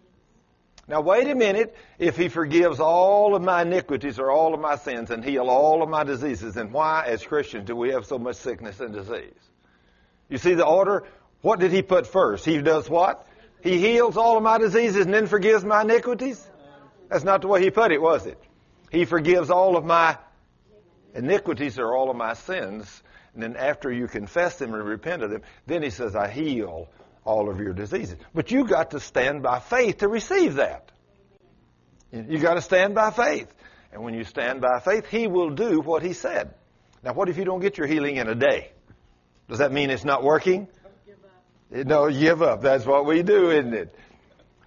Now wait a minute. If he forgives all of my iniquities or all of my sins and heal all of my diseases, then why as Christians do we have so much sickness and disease? You see the order? What did he put first? He does what? He heals all of my diseases and then forgives my iniquities? That's not the way he put it, was it? He forgives all of my iniquities or all of my sins. And then after you confess them and repent of them, then he says, I heal all of your diseases. But you got to stand by faith to receive that. You got to stand by faith. And when you stand by faith, he will do what he said. Now, what if you don't get your healing in a day? Does that mean it's not working? Give No, give up. That's what we do, isn't it?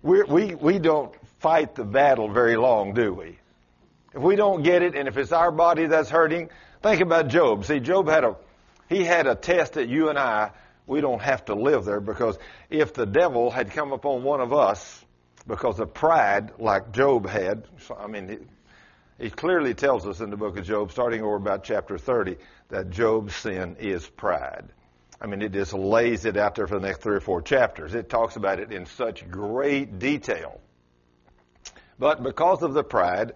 we we, we don't fight the battle very long, do we? If we don't get it, and if it's our body that's hurting, think about Job. See, Job had a, he had a test that you and I, we don't have to live there because if the devil had come upon one of us because of pride like Job had, I mean, he, clearly tells us in the book of Job, starting over about chapter 30, that Job's sin is pride. I mean, it just lays it out there for the next three or four chapters. It talks about it in such great detail. But because of the pride,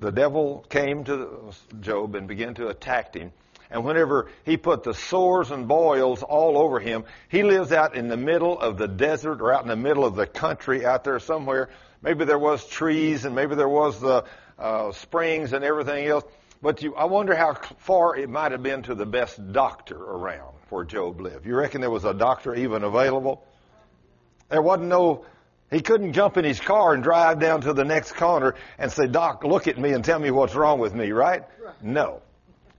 the devil came to Job and began to attack him. And whenever he put the sores and boils all over him, he lives out in the middle of the desert or out in the middle of the country out there somewhere. Maybe there was trees and maybe there was the uh, springs and everything else. But you, I wonder how far it might have been to the best doctor around where Job lived. You reckon there was a doctor even available? There wasn't no he couldn't jump in his car and drive down to the next corner and say, Doc, look at me and tell me what's wrong with me, right? No.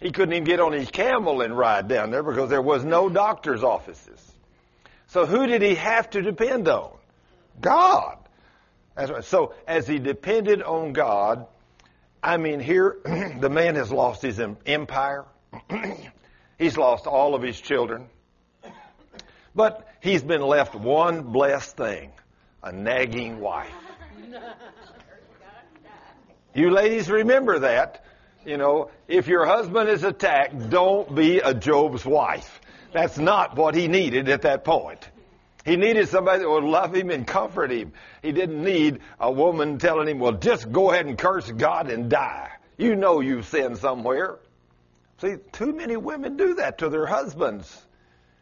He couldn't even get on his camel and ride down there because there was no doctor's offices. So who did he have to depend on? God. Right. So as he depended on God, I mean, here the man has lost his empire. he's lost all of his children. But he's been left one blessed thing a nagging wife. You ladies remember that. You know, if your husband is attacked, don't be a Job's wife. That's not what he needed at that point. He needed somebody that would love him and comfort him. He didn't need a woman telling him, well, just go ahead and curse God and die. You know you've sinned somewhere. See, too many women do that to their husbands.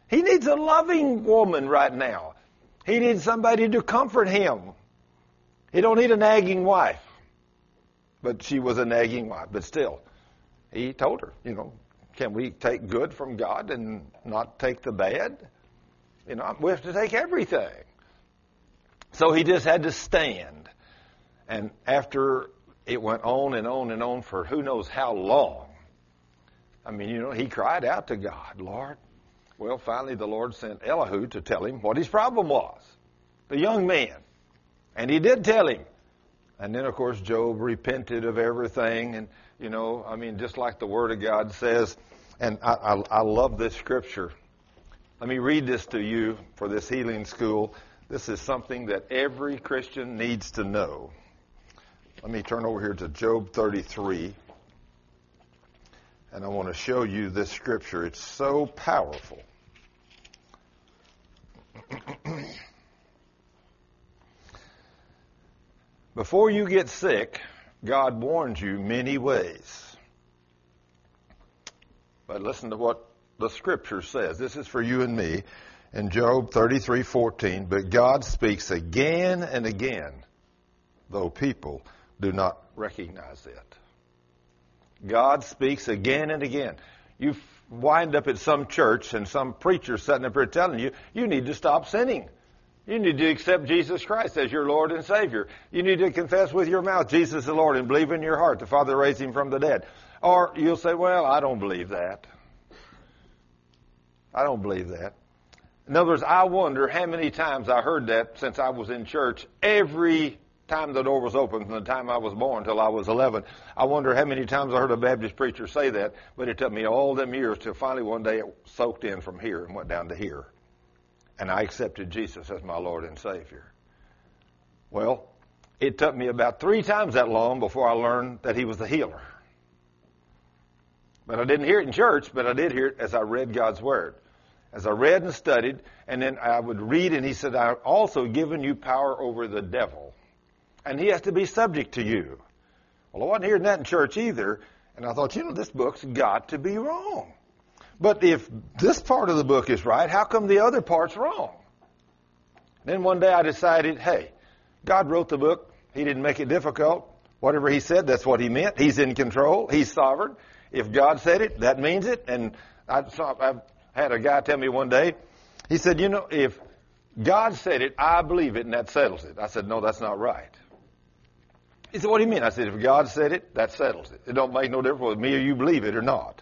He needs a loving woman right now. He needs somebody to comfort him. He don't need a nagging wife. But she was a nagging wife. But still, he told her, you know, can we take good from God and not take the bad? You know, we have to take everything. So he just had to stand. And after it went on and on and on for who knows how long, I mean, you know, he cried out to God, Lord, well, finally, the Lord sent Elihu to tell him what his problem was. The young man. And he did tell him. And then, of course, Job repented of everything. And, you know, I mean, just like the Word of God says, and I, I, I love this scripture. Let me read this to you for this healing school. This is something that every Christian needs to know. Let me turn over here to Job 33. And I want to show you this scripture. It's so powerful. Before you get sick, God warns you many ways. But listen to what the scripture says. This is for you and me in Job 33:14, but God speaks again and again, though people do not recognize it. God speaks again and again. You wind up at some church and some preacher sitting up here telling you, you need to stop sinning. You need to accept Jesus Christ as your Lord and Savior. You need to confess with your mouth Jesus the Lord and believe in your heart the Father raised him from the dead. Or you'll say, well, I don't believe that. I don't believe that. In other words, I wonder how many times I heard that since I was in church every time the door was open from the time I was born until I was 11. I wonder how many times I heard a Baptist preacher say that, but it took me all them years till finally one day it soaked in from here and went down to here. And I accepted Jesus as my Lord and Savior. Well, it took me about three times that long before I learned that He was the healer. But I didn't hear it in church, but I did hear it as I read God's Word. As I read and studied, and then I would read, and He said, I've also given you power over the devil and he has to be subject to you. Well, I wasn't hearing that in church either, and I thought, you know, this book's got to be wrong. But if this part of the book is right, how come the other part's wrong? Then one day I decided, hey, God wrote the book. He didn't make it difficult. Whatever he said, that's what he meant. He's in control. He's sovereign. If God said it, that means it. And I saw, I had a guy tell me one day, he said, you know, if God said it, I believe it, and that settles it. I said, no, that's not right. He said, what do you mean? I said, if God said it, that settles it. It don't make no difference whether me or you believe it or not.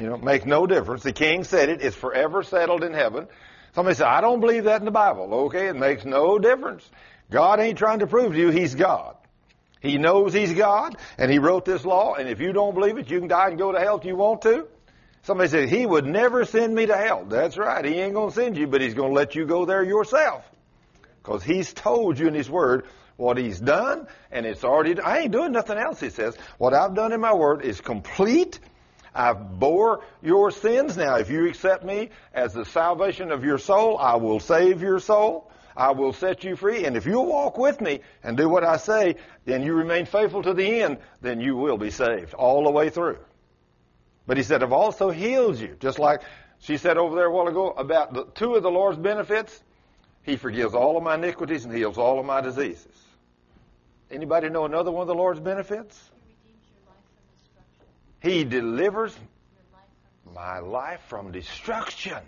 You know, make no difference. The king said it. It's forever settled in heaven. Somebody said, I don't believe that in the Bible. Okay, it makes no difference. God ain't trying to prove to you he's God. He knows He's God, and He wrote this law, and if you don't believe it, you can die and go to hell if you want to. Somebody said, He would never send me to hell. That's right. He ain't going to send you, but He's going to let you go there yourself. Because He's told you in His Word what He's done, and it's already, I ain't doing nothing else, He says. What I've done in my Word is complete. I've bore your sins. Now, if you accept me as the salvation of your soul, I will save your soul. I will set you free. And if you'll walk with me and do what I say, then you remain faithful to the end, then you will be saved all the way through. But he said, I've also healed you. Just like she said over there a while ago about the, two of the Lord's benefits. He forgives all of my iniquities and heals all of my diseases. Anybody know another one of the Lord's benefits? He delivers my life from destruction.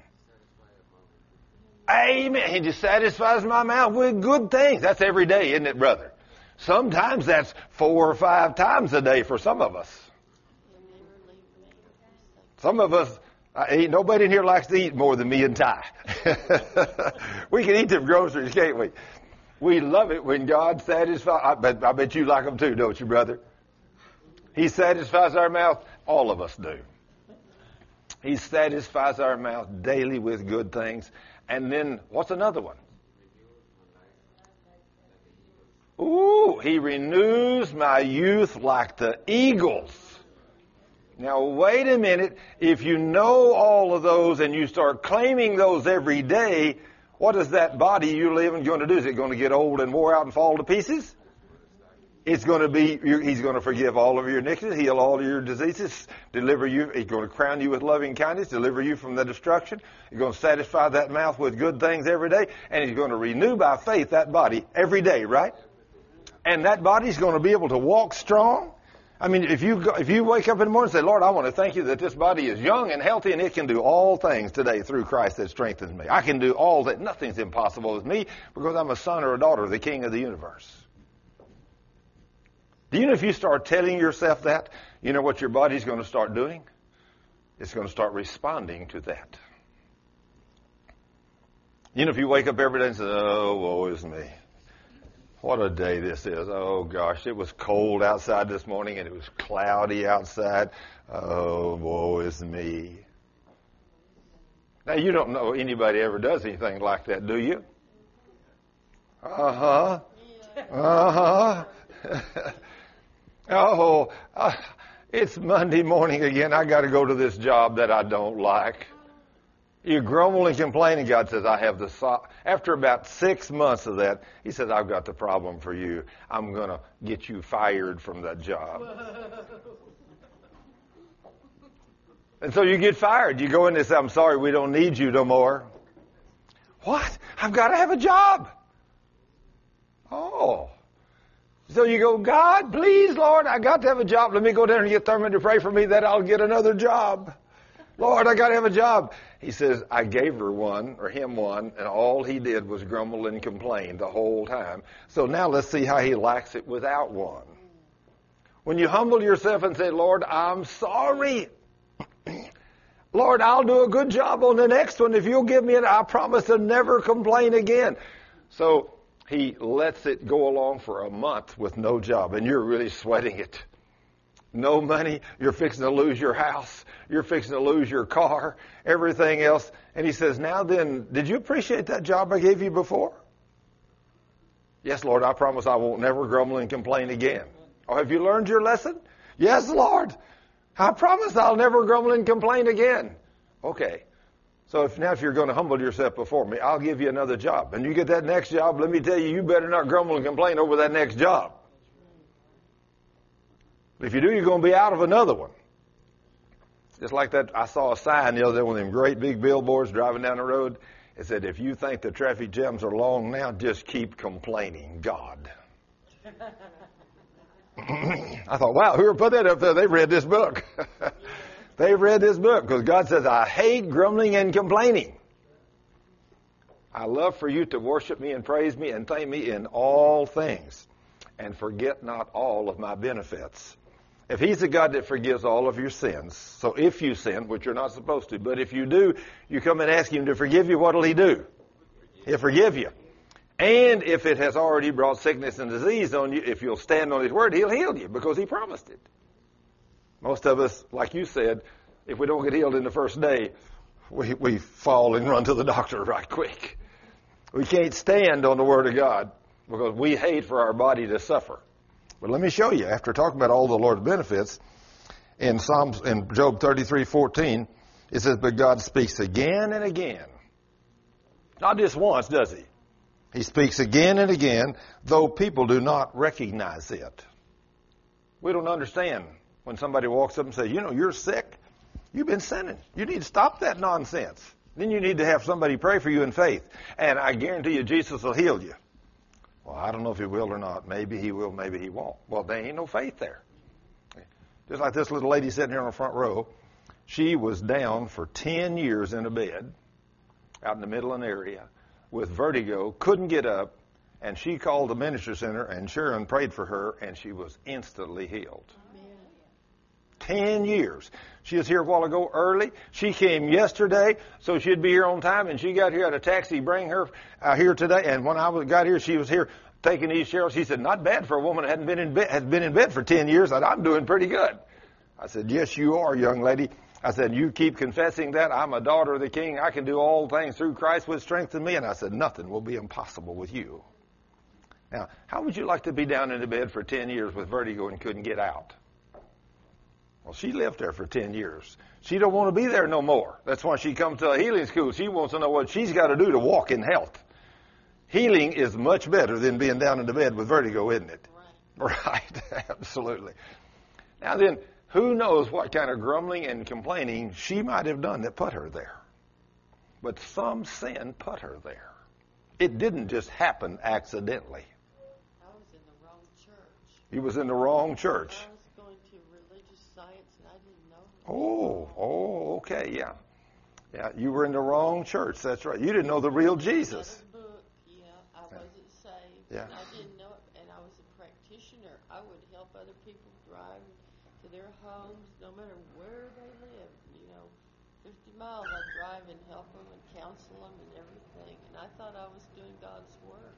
Amen. He just satisfies my mouth with good things. That's every day, isn't it, brother? Sometimes that's four or five times a day for some of us. Some of us, uh, ain't nobody in here likes to eat more than me and Ty. we can eat them groceries, can't we? We love it when God satisfies. I I bet you like them too, don't you, brother? He satisfies our mouth. All of us do. He satisfies our mouth daily with good things. And then, what's another one? Ooh, he renews my youth like the eagles. Now, wait a minute. If you know all of those and you start claiming those every day, what is that body you live in going to do? Is it going to get old and wore out and fall to pieces? It's going to be, he's going to forgive all of your iniquities, heal all of your diseases, deliver you, he's going to crown you with loving kindness, deliver you from the destruction. He's going to satisfy that mouth with good things every day, and he's going to renew by faith that body every day, right? And that body's going to be able to walk strong. I mean, if you go, if you wake up in the morning and say, Lord, I want to thank you that this body is young and healthy and it can do all things today through Christ that strengthens me. I can do all that. Nothing's impossible with me because I'm a son or a daughter of the King of the universe. Do you know if you start telling yourself that, you know what your body's going to start doing? It's going to start responding to that. You know, if you wake up every day and say, oh, woe is me. What a day this is. Oh gosh, it was cold outside this morning and it was cloudy outside. Oh, woe is me. Now you don't know anybody ever does anything like that, do you? Uh huh. Uh huh. Oh, uh, it's Monday morning again. I got to go to this job that I don't like. You grumble and complain, and God says, I have the. So-. After about six months of that, He says, I've got the problem for you. I'm going to get you fired from that job. and so you get fired. You go in and say, I'm sorry, we don't need you no more. What? I've got to have a job. Oh. So you go, God, please, Lord, I got to have a job. Let me go down and get Thurman to pray for me that I'll get another job. Lord, I got to have a job. He says, I gave her one, or him one, and all he did was grumble and complain the whole time. So now let's see how he likes it without one. When you humble yourself and say, Lord, I'm sorry. Lord, I'll do a good job on the next one. If you'll give me it, I promise to never complain again. So he lets it go along for a month with no job, and you're really sweating it. No money, you're fixing to lose your house, you're fixing to lose your car, everything else. And he says, Now then, did you appreciate that job I gave you before? Yes, Lord, I promise I won't never grumble and complain again. Oh, have you learned your lesson? Yes, Lord. I promise I'll never grumble and complain again. Okay. So if now if you're going to humble yourself before me, I'll give you another job. And you get that next job, let me tell you, you better not grumble and complain over that next job. If you do, you're going to be out of another one. Just like that, I saw a sign the other day, one of them great big billboards driving down the road. It said, if you think the traffic jams are long now, just keep complaining, God. I thought, wow, whoever put that up there, they read this book. they read this book because God says, I hate grumbling and complaining. I love for you to worship me and praise me and thank me in all things and forget not all of my benefits. If he's a God that forgives all of your sins, so if you sin, which you're not supposed to, but if you do, you come and ask him to forgive you, what'll he do? He'll forgive you. And if it has already brought sickness and disease on you, if you'll stand on his word, he'll heal you because he promised it. Most of us, like you said, if we don't get healed in the first day, we, we fall and run to the doctor right quick. We can't stand on the word of God because we hate for our body to suffer. But let me show you, after talking about all the Lord's benefits, in Psalms, in Job thirty three fourteen, it says, but God speaks again and again. Not just once, does he? He speaks again and again, though people do not recognize it. We don't understand when somebody walks up and says, you know, you're sick. You've been sinning. You need to stop that nonsense. Then you need to have somebody pray for you in faith. And I guarantee you Jesus will heal you. Well, I don't know if he will or not. Maybe he will, maybe he won't. Well, there ain't no faith there. Just like this little lady sitting here on the front row. She was down for 10 years in a bed out in the Midland area with vertigo, couldn't get up, and she called the ministry center, and Sharon prayed for her, and she was instantly healed. Ten years. She was here a while ago early. She came yesterday, so she'd be here on time, and she got here at a taxi, bring her uh, here today. And when I got here, she was here taking these Cheryl. She said, "Not bad for a woman that hadn't been in bed, has been in bed for ten years. And I'm doing pretty good." I said, "Yes, you are, young lady." I said, You keep confessing that. I'm a daughter of the king. I can do all things through Christ which strengthens me. And I said, Nothing will be impossible with you. Now, how would you like to be down in the bed for 10 years with vertigo and couldn't get out? Well, she lived there for 10 years. She don't want to be there no more. That's why she comes to a healing school. She wants to know what she's got to do to walk in health. Healing is much better than being down in the bed with vertigo, isn't it? Right. right. Absolutely. Now then, who knows what kind of grumbling and complaining she might have done that put her there. But some sin put her there. It didn't just happen accidentally. I was in the wrong church. You was in the wrong church. I was going to religious science and I didn't know. Oh, oh, okay, yeah. Yeah, you were in the wrong church. That's right. You didn't know the real Jesus. Book, yeah. I wasn't saved. Yeah. And I didn't know it. And I was a practitioner. I would help other people drive to their homes, no matter where they lived. You know, 50 miles I'd drive and help them and counsel them and everything. And I thought I was doing God's work,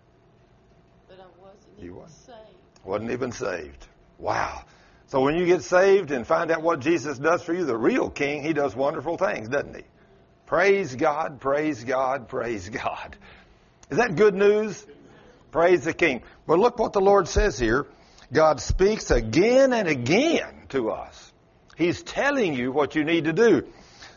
but I wasn't You even weren't. saved. Wasn't even saved. Wow. So when you get saved and find out what Jesus does for you, the real king, he does wonderful things, doesn't he? Praise God, praise God, praise God. Is that good news? Praise the king. But look what the Lord says here. God speaks again and again to us. He's telling you what you need to do.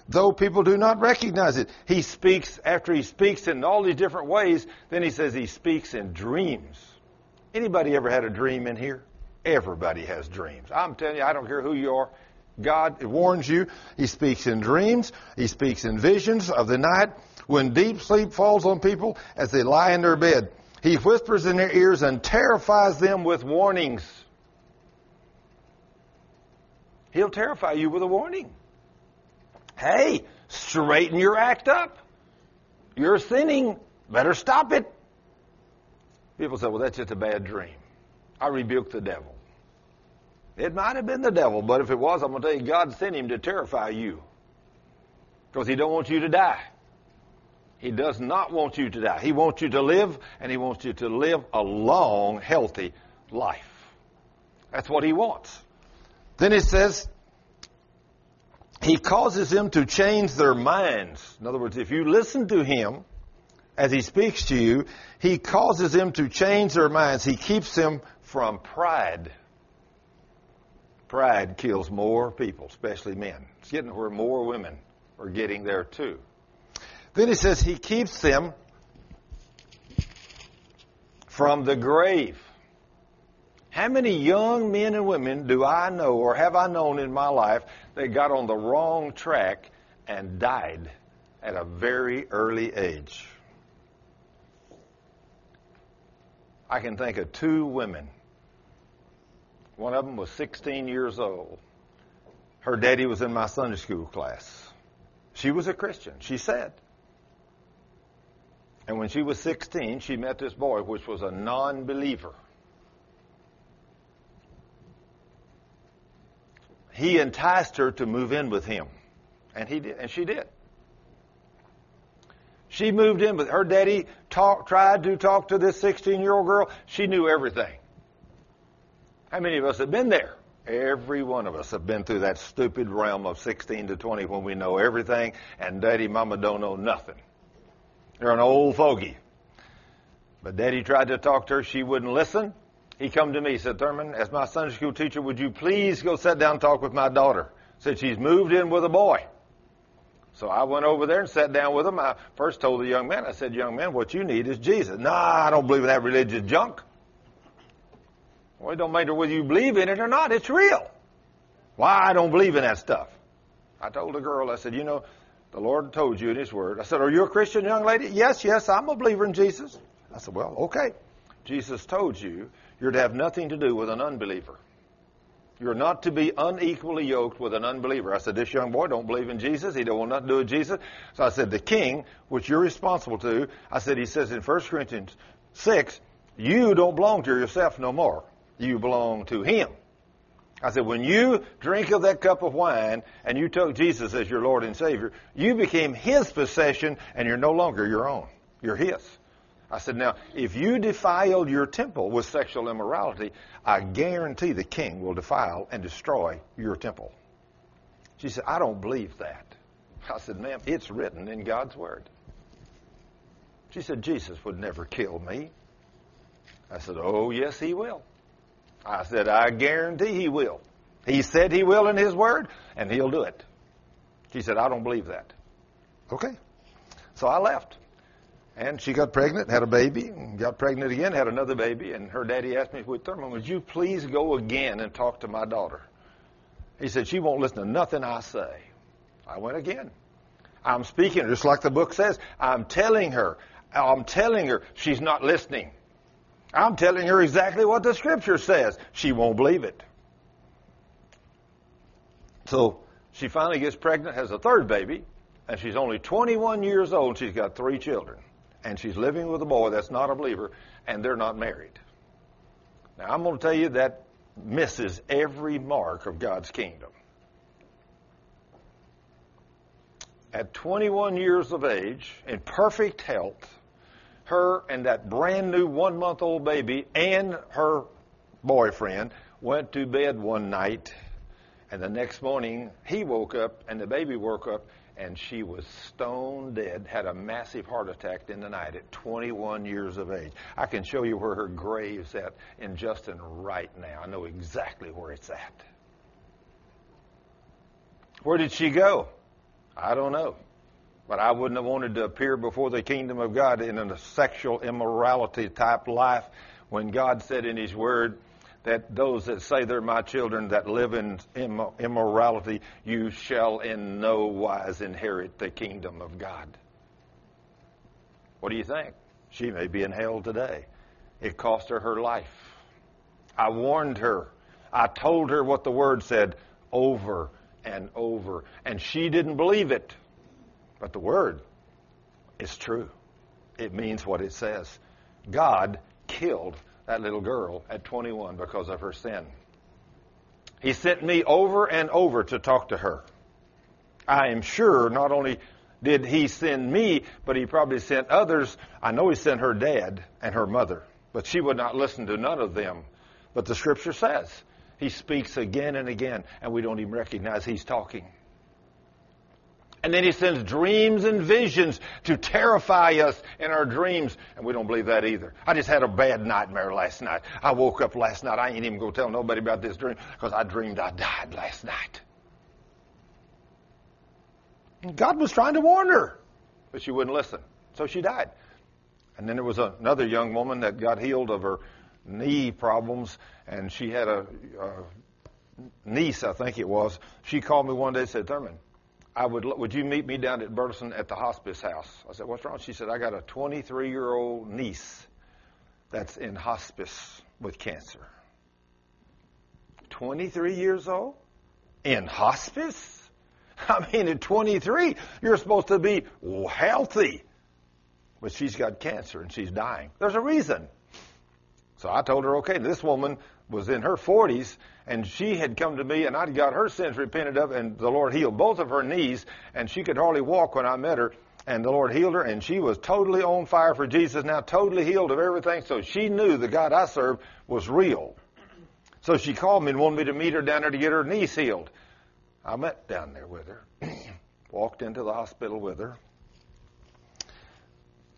Though people do not recognize it, he speaks after he speaks in all these different ways, then he says he speaks in dreams. Anybody ever had a dream in here? Everybody has dreams. I'm telling you, I don't care who you are. God warns you. He speaks in dreams. He speaks in visions of the night when deep sleep falls on people as they lie in their bed. He whispers in their ears and terrifies them with warnings. He'll terrify you with a warning. Hey, straighten your act up. You're sinning. Better stop it. People say, well, that's just a bad dream. I rebuke the devil. It might have been the devil, but if it was, I'm going to tell you, God sent him to terrify you. Because he don't want you to die. He does not want you to die. He wants you to live, and he wants you to live a long, healthy life. That's what he wants. Then it says, he causes them to change their minds. In other words, if you listen to him as he speaks to you, he causes them to change their minds. He keeps them from pride. Pride kills more people, especially men. It's getting where more women are getting there too. Then he says he keeps them from the grave. How many young men and women do I know or have I known in my life that got on the wrong track and died at a very early age? I can think of two women. One of them was 16 years old. Her daddy was in my Sunday school class. She was a Christian, she said. And when she was 16, she met this boy, which was a non believer. He enticed her to move in with him. And he did, and she did. She moved in, but her daddy talk, tried to talk to this 16 year old girl. She knew everything. How many of us have been there? Every one of us have been through that stupid realm of 16 to 20 when we know everything and daddy mama don't know nothing. They're an old fogey. But daddy tried to talk to her. She wouldn't listen. He come to me, said, Thurman, as my Sunday school teacher, would you please go sit down and talk with my daughter? Said she's moved in with a boy. So I went over there and sat down with him. I first told the young man, I said, young man, what you need is Jesus. Nah, I don't believe in that religious junk. Well, it don't matter whether you believe in it or not. It's real. Why I don't believe in that stuff. I told the girl, I said, you know, the Lord told you in His Word. I said, are you a Christian young lady? Yes, yes, I'm a believer in Jesus. I said, well, okay. Jesus told you you're to have nothing to do with an unbeliever. You're not to be unequally yoked with an unbeliever. I said, this young boy don't believe in Jesus. He don't want nothing to do with Jesus. So I said, the king, which you're responsible to, I said, he says in 1 Corinthians 6, you don't belong to yourself no more you belong to Him. I said, when you drink of that cup of wine and you took Jesus as your Lord and Savior, you became His possession and you're no longer your own. You're His. I said, now, if you defile your temple with sexual immorality, I guarantee the king will defile and destroy your temple. She said, I don't believe that. I said, ma'am, it's written in God's Word. She said, Jesus would never kill me. I said, oh, yes, he will. I said, I guarantee he will. He said he will in his word, and he'll do it. She said, I don't believe that. Okay. So I left. And she got pregnant, had a baby, got pregnant again, had another baby, and her daddy asked me, Thurman, would you please go again and talk to my daughter? He said, she won't listen to nothing I say. I went again. I'm speaking, just like the book says. I'm telling her. I'm telling her she's not listening. I'm telling her exactly what the scripture says. She won't believe it. So she finally gets pregnant, has a third baby, and she's only 21 years old. She's got three children. And she's living with a boy that's not a believer, and they're not married. Now, I'm going to tell you that misses every mark of God's kingdom. At 21 years of age, in perfect health, her and that brand new one month old baby and her boyfriend went to bed one night, and the next morning he woke up and the baby woke up and she was stone dead, had a massive heart attack in the night at 21 years of age. I can show you where her grave's at in Justin right now. I know exactly where it's at. Where did she go? I don't know. But I wouldn't have wanted to appear before the kingdom of God in a sexual immorality type life when God said in His Word that those that say they're my children that live in immorality, you shall in no wise inherit the kingdom of God. What do you think? She may be in hell today. It cost her her life. I warned her. I told her what the Word said over and over, and she didn't believe it. But the word is true. It means what it says. God killed that little girl at 21 because of her sin. He sent me over and over to talk to her. I am sure not only did he send me, but he probably sent others. I know he sent her dad and her mother, but she would not listen to none of them. But the scripture says he speaks again and again, and we don't even recognize he's talking. And then he sends dreams and visions to terrify us in our dreams. And we don't believe that either. I just had a bad nightmare last night. I woke up last night. I ain't even going to tell nobody about this dream because I dreamed I died last night. And God was trying to warn her, but she wouldn't listen. So she died. And then there was another young woman that got healed of her knee problems, and she had a, a niece, I think it was. She called me one day and said, Thurman, I would, would you meet me down at Burleson at the hospice house? I said, what's wrong? She said, I got a 23 year old niece that's in hospice with cancer. 23 years old? In hospice? I mean, at 23, you're supposed to be healthy. But she's got cancer and she's dying. There's a reason. So I told her, okay, this woman was in her 40s and she had come to me and I'd got her sins repented of and the Lord healed both of her knees and she could hardly walk when I met her and the Lord healed her and she was totally on fire for Jesus now, totally healed of everything. So she knew the God I serve was real. So she called me and wanted me to meet her down there to get her knees healed. I met down there with her, walked into the hospital with her,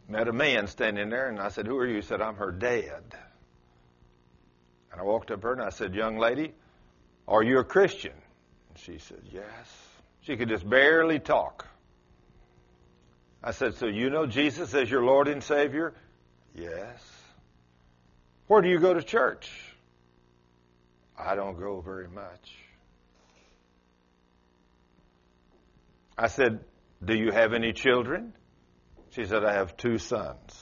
met a man standing there, and I said, Who are you? He said, I'm her dad. And I walked up to her and I said, Young lady, are you a Christian? And she said, Yes. She could just barely talk. I said, So you know Jesus as your Lord and Savior? Yes. Where do you go to church? I don't go very much. I said, Do you have any children? She said, I have two sons,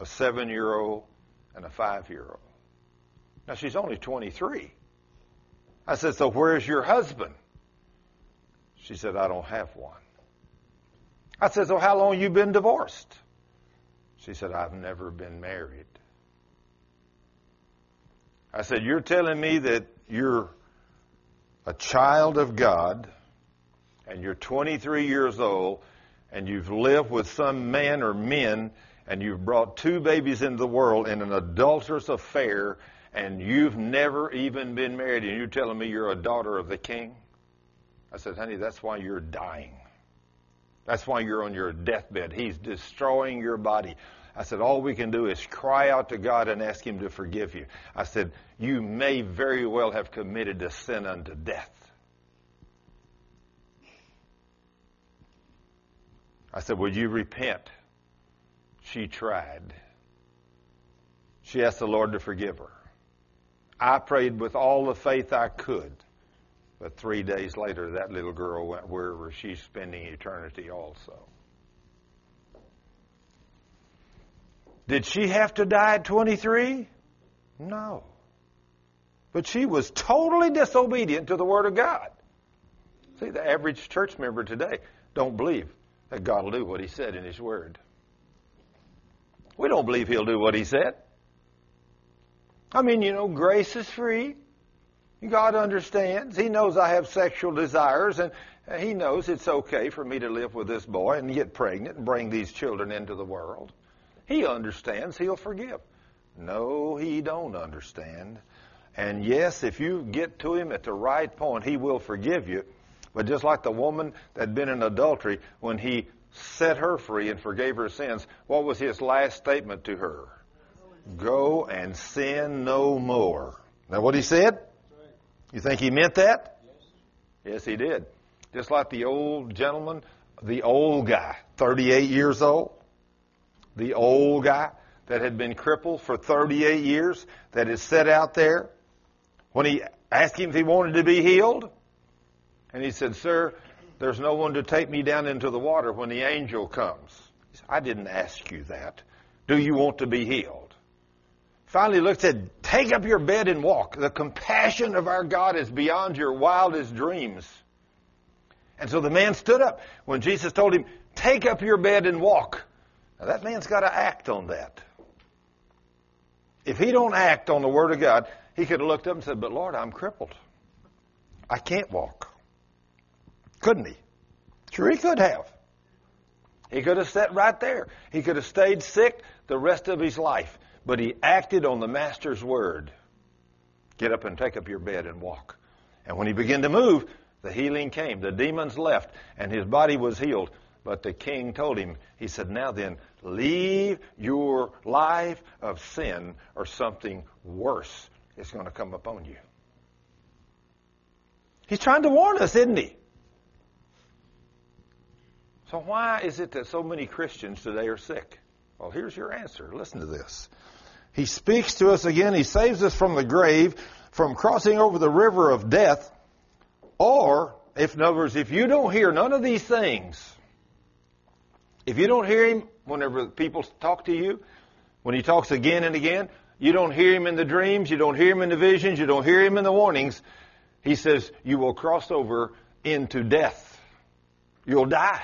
a seven year old and a five year old. Now she's only 23. I said, So where's your husband? She said, I don't have one. I said, So how long you been divorced? She said, I've never been married. I said, You're telling me that you're a child of God and you're 23 years old and you've lived with some man or men and you've brought two babies into the world in an adulterous affair and you've never even been married and you're telling me you're a daughter of the king? I said, honey, that's why you're dying. That's why you're on your deathbed. He's destroying your body. I said, all we can do is cry out to God and ask Him to forgive you. I said, you may very well have committed a sin unto death. I said, Will you repent? She tried. She asked the Lord to forgive her. I prayed with all the faith I could. But three days later, that little girl went wherever she's spending eternity also. Did she have to die at 23? No. But she was totally disobedient to the Word of God. See, the average church member today don't believe that God will do what He said in His Word. We don't believe He'll do what He said. I mean, you know, grace is free. God understands. He knows I have sexual desires, and He knows it's okay for me to live with this boy and get pregnant and bring these children into the world. He understands. He'll forgive. No, He don't understand. And yes, if you get to Him at the right point, He will forgive you. But just like the woman that had been in adultery, when he set her free and forgave her sins, what was his last statement to her? Go and sin no more. Now what he said? You think he meant that? Yes, he did. Just like the old gentleman, the old guy, 38 years old, the old guy that had been crippled for 38 years, that is set out there. When he asked him if he wanted to be healed, and he said, Sir, there's no one to take me down into the water when the angel comes. Said, I didn't ask you that. Do you want to be healed? Finally looked said, Take up your bed and walk. The compassion of our God is beyond your wildest dreams. And so the man stood up when Jesus told him, Take up your bed and walk. Now that man's got to act on that. If he don't act on the Word of God, he could have looked up and said, But Lord, I'm crippled. I can't walk. Couldn't he? Sure, he could have. He could have sat right there. He could have stayed sick the rest of his life. But he acted on the Master's word. Get up and take up your bed and walk. And when he began to move, the healing came. The demons left, and his body was healed. But the king told him, he said, Now then, leave your life of sin, or something worse is going to come upon you. He's trying to warn us, isn't he? So why is it that so many Christians today are sick? Well, here's your answer. Listen to this. He speaks to us again. He saves us from the grave, from crossing over the river of death. Or, if in other words, if you don't hear none of these things, if you don't hear him whenever people talk to you, when he talks again and again, You don't hear him in the dreams. You don't hear him in the visions. You don't hear him in the warnings. He says you will cross over into death. You'll die.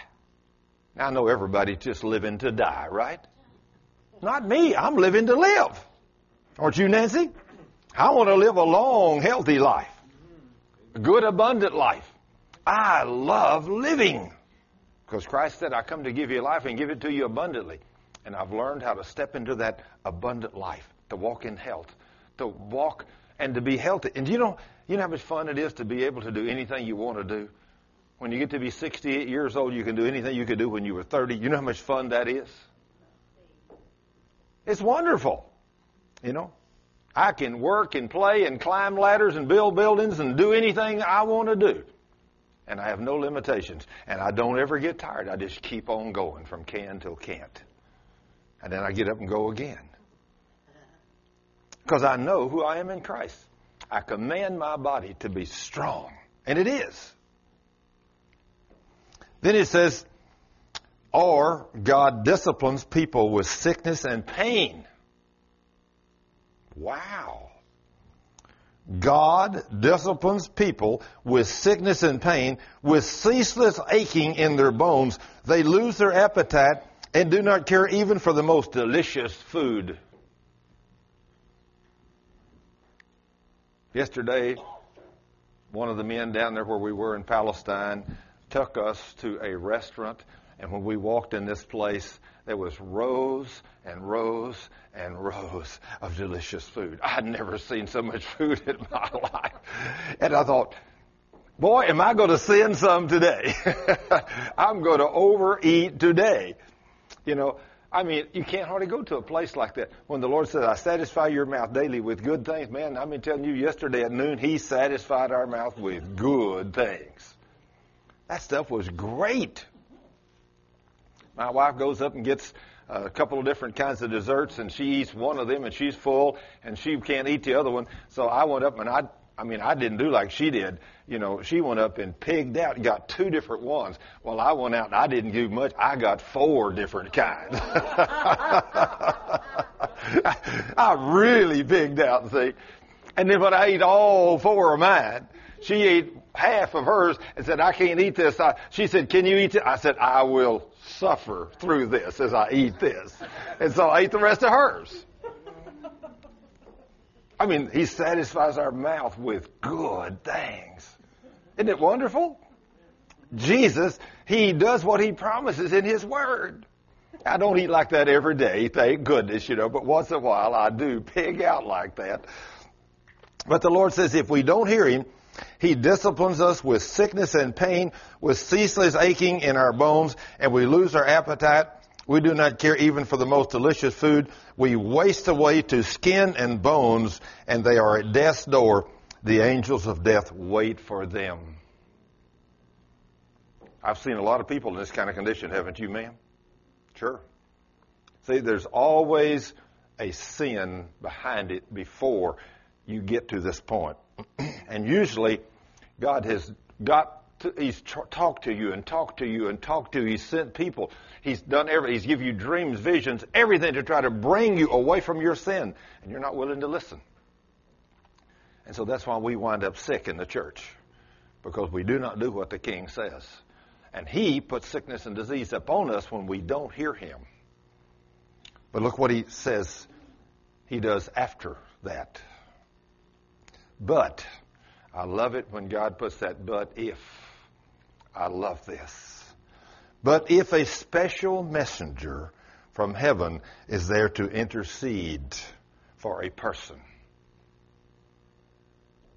Now, I know everybody's just living to die, right? Not me. I'm living to live. Aren't you, Nancy? I want to live a long, healthy life. A good, abundant life. I love living. Because Christ said, I come to give you life and give it to you abundantly. And I've learned how to step into that abundant life, to walk in health, to walk and to be healthy. And you know, you know how much fun it is to be able to do anything you want to do? When you get to be 68 years old, you can do anything you could do when you were 30. You know how much fun that is? It's wonderful. You know, I can work and play and climb ladders and build buildings and do anything I want to do. And I have no limitations. And I don't ever get tired. I just keep on going from can till can't. And then I get up and go again. Because I know who I am in Christ. I command my body to be strong. And it is. Then it says, or God disciplines people with sickness and pain. Wow. God disciplines people with sickness and pain, with ceaseless aching in their bones. They lose their appetite and do not care even for the most delicious food. Yesterday, one of the men down there where we were in Palestine took us to a restaurant, and when we walked in this place, there was rows and rows and rows of delicious food. I'd never seen so much food in my life. And I thought, boy, am I going to send some today? I'm going to overeat today. You know, I mean, you can't hardly go to a place like that. When the Lord says, I satisfy your mouth daily with good things, man, I've been telling you yesterday at noon, He satisfied our mouth with good things. That stuff was great. My wife goes up and gets a couple of different kinds of desserts, and she eats one of them, and she's full, and she can't eat the other one. So I went up and I I mean, I didn't do like she did. You know, she went up and pigged out and got two different ones. Well, I went out and I didn't do much. I got four different kinds. I really pigged out, see. And then when I ate all four of mine, she ate half of hers and said, I can't eat this. I, she said, can you eat it? I said, I will suffer through this as I eat this. And so I ate the rest of hers. I mean, he satisfies our mouth with good things. Isn't it wonderful? Jesus, he does what he promises in his word. I don't eat like that every day, thank goodness, you know, but once in a while I do pig out like that. But the Lord says if we don't hear him, he disciplines us with sickness and pain, with ceaseless aching in our bones, and we lose our appetite we do not care even for the most delicious food. We waste away to skin and bones, and they are at death's door. The angels of death wait for them. I've seen a lot of people in this kind of condition, haven't you, ma'am? Sure. See, there's always a sin behind it before you get to this point. And usually, God has got to, he's talked to you and talked to you and talked to you. He's sent people. He's done everything. He's given you dreams, visions, everything to try to bring you away from your sin. And you're not willing to listen. And so that's why we wind up sick in the church. Because we do not do what the king says. And he puts sickness and disease upon us when we don't hear him. But look what he says he does after that. But, I love it when God puts that but if. I love this. But if a special messenger from heaven is there to intercede for a person,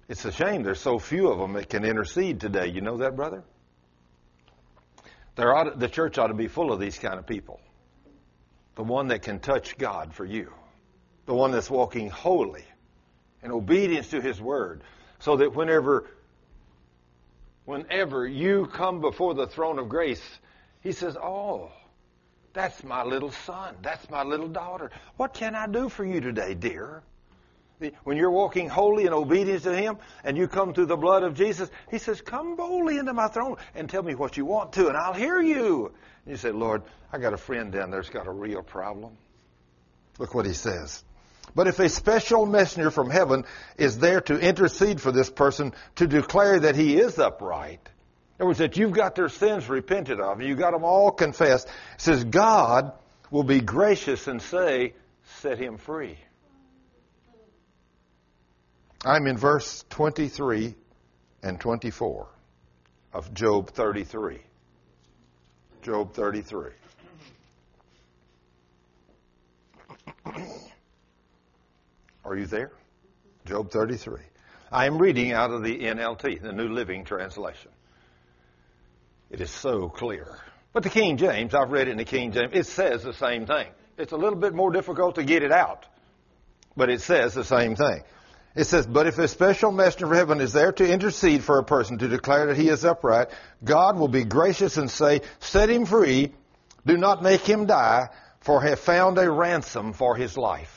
it's a shame there's so few of them that can intercede today. You know that, brother? There ought, the church ought to be full of these kind of people. The one that can touch God for you. The one that's walking holy in obedience to His Word. So that whenever whenever you come before the throne of grace, he says, Oh, that's my little son. That's my little daughter. What can I do for you today, dear? When you're walking holy in obedience to Him and you come through the blood of Jesus, He says, Come boldly into my throne and tell me what you want to, and I'll hear you. And you say, Lord, I got a friend down there that's got a real problem. Look what He says. But if a special messenger from heaven is there to intercede for this person to declare that he is upright, in other words, that you've got their sins repented of, and you've got them all confessed, it says God will be gracious and say, set him free. I'm in verse 23 and 24 of Job 33. Job 33. Are you there? Job 33. I am reading out of the NLT, the New Living Translation. It is so clear. But the King James, I've read it in the King James, it says the same thing. It's a little bit more difficult to get it out, but it says the same thing. It says, But if a special messenger of heaven is there to intercede for a person to declare that he is upright, God will be gracious and say, Set him free, do not make him die, for have found a ransom for his life.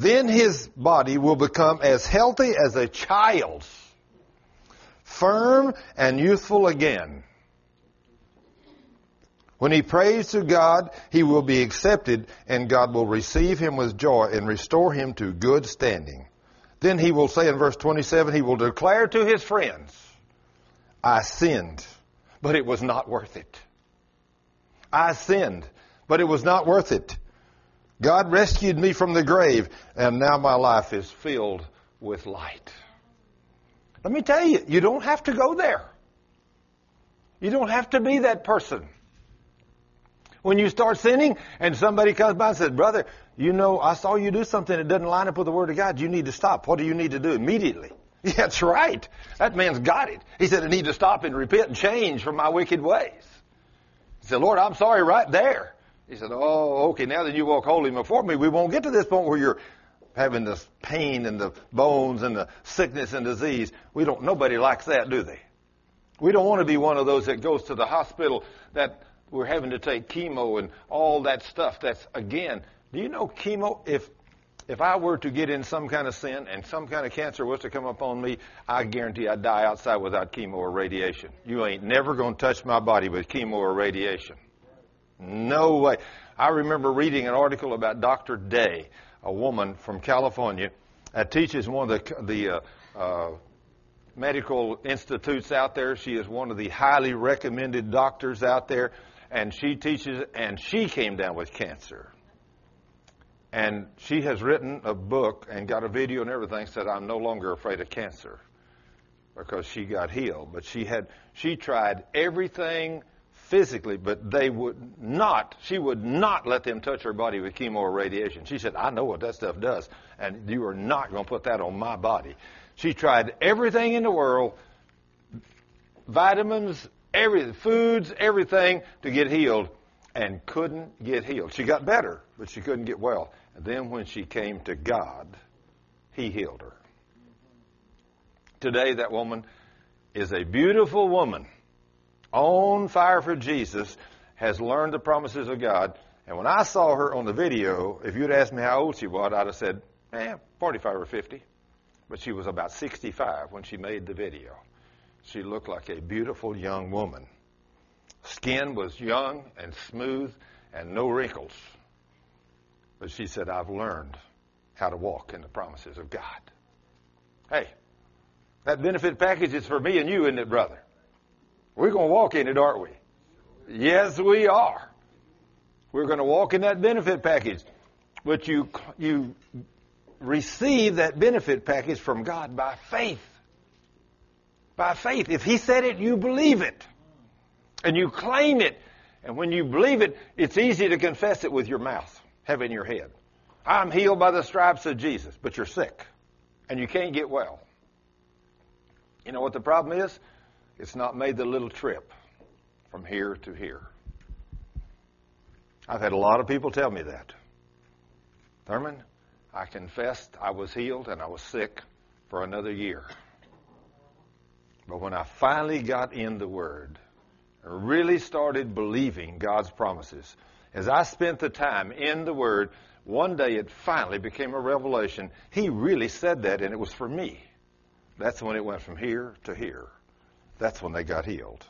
Then his body will become as healthy as a child's, firm and youthful again. When he prays to God, he will be accepted, and God will receive him with joy and restore him to good standing. Then he will say in verse 27, he will declare to his friends, I sinned, but it was not worth it. I sinned, but it was not worth it. God rescued me from the grave, and now my life is filled with light. Let me tell you, you don't have to go there. You don't have to be that person. When you start sinning and somebody comes by and says, Brother, you know, I saw you do something that doesn't line up with the Word of God. You need to stop. What do you need to do immediately? Yeah, that's right. That man's got it. He said, I need to stop and repent and change from my wicked ways. He said, Lord, I'm sorry right there. He said, Oh, okay, now that you walk holy before me, we won't get to this point where you're having this pain in the bones and the sickness and disease. We don't, nobody likes that, do they? We don't want to be one of those that goes to the hospital that we're having to take chemo and all that stuff. That's, again, do you know chemo, if, if I were to get in some kind of sin and some kind of cancer was to come upon me, I guarantee I'd die outside without chemo or radiation. You ain't never going to touch my body with chemo or radiation. No way. I remember reading an article about Dr. Day, a woman from California that teaches one of the, the uh, uh, medical institutes out there. She is one of the highly recommended doctors out there, and she teaches, and she came down with cancer. And she has written a book and got a video and everything, said, I'm no longer afraid of cancer because she got healed. But she had, she tried everything physically, but they would not, she would not let them touch her body with chemo or radiation. She said, I know what that stuff does, and you are not going to put that on my body. She tried everything in the world, vitamins, every foods, everything to get healed, and couldn't get healed. She got better, but she couldn't get well. And then when she came to God, He healed her. Today, that woman is a beautiful woman on fire for Jesus, has learned the promises of God. And when I saw her on the video, if you'd asked me how old she was, I'd have said, eh, 45 or 50. But she was about 65 when she made the video. She looked like a beautiful young woman. Skin was young and smooth and no wrinkles. But she said, I've learned how to walk in the promises of God. Hey, that benefit package is for me and you, isn't it, brother? We're going to walk in it, aren't we? Yes, we are. We're going to walk in that benefit package. But you, you receive that benefit package from God by faith. By faith. If He said it, you believe it. And you claim it. And when you believe it, it's easy to confess it with your mouth, have in your head. I'm healed by the stripes of Jesus, but you're sick. And you can't get well. You know what the problem is? It's not made the little trip from here to here. I've had a lot of people tell me that. Thurman, I confessed I was healed and I was sick for another year. But when I finally got in the Word, I really started believing God's promises. As I spent the time in the Word, one day it finally became a revelation. He really said that, and it was for me. That's when it went from here to here. That's when they got healed.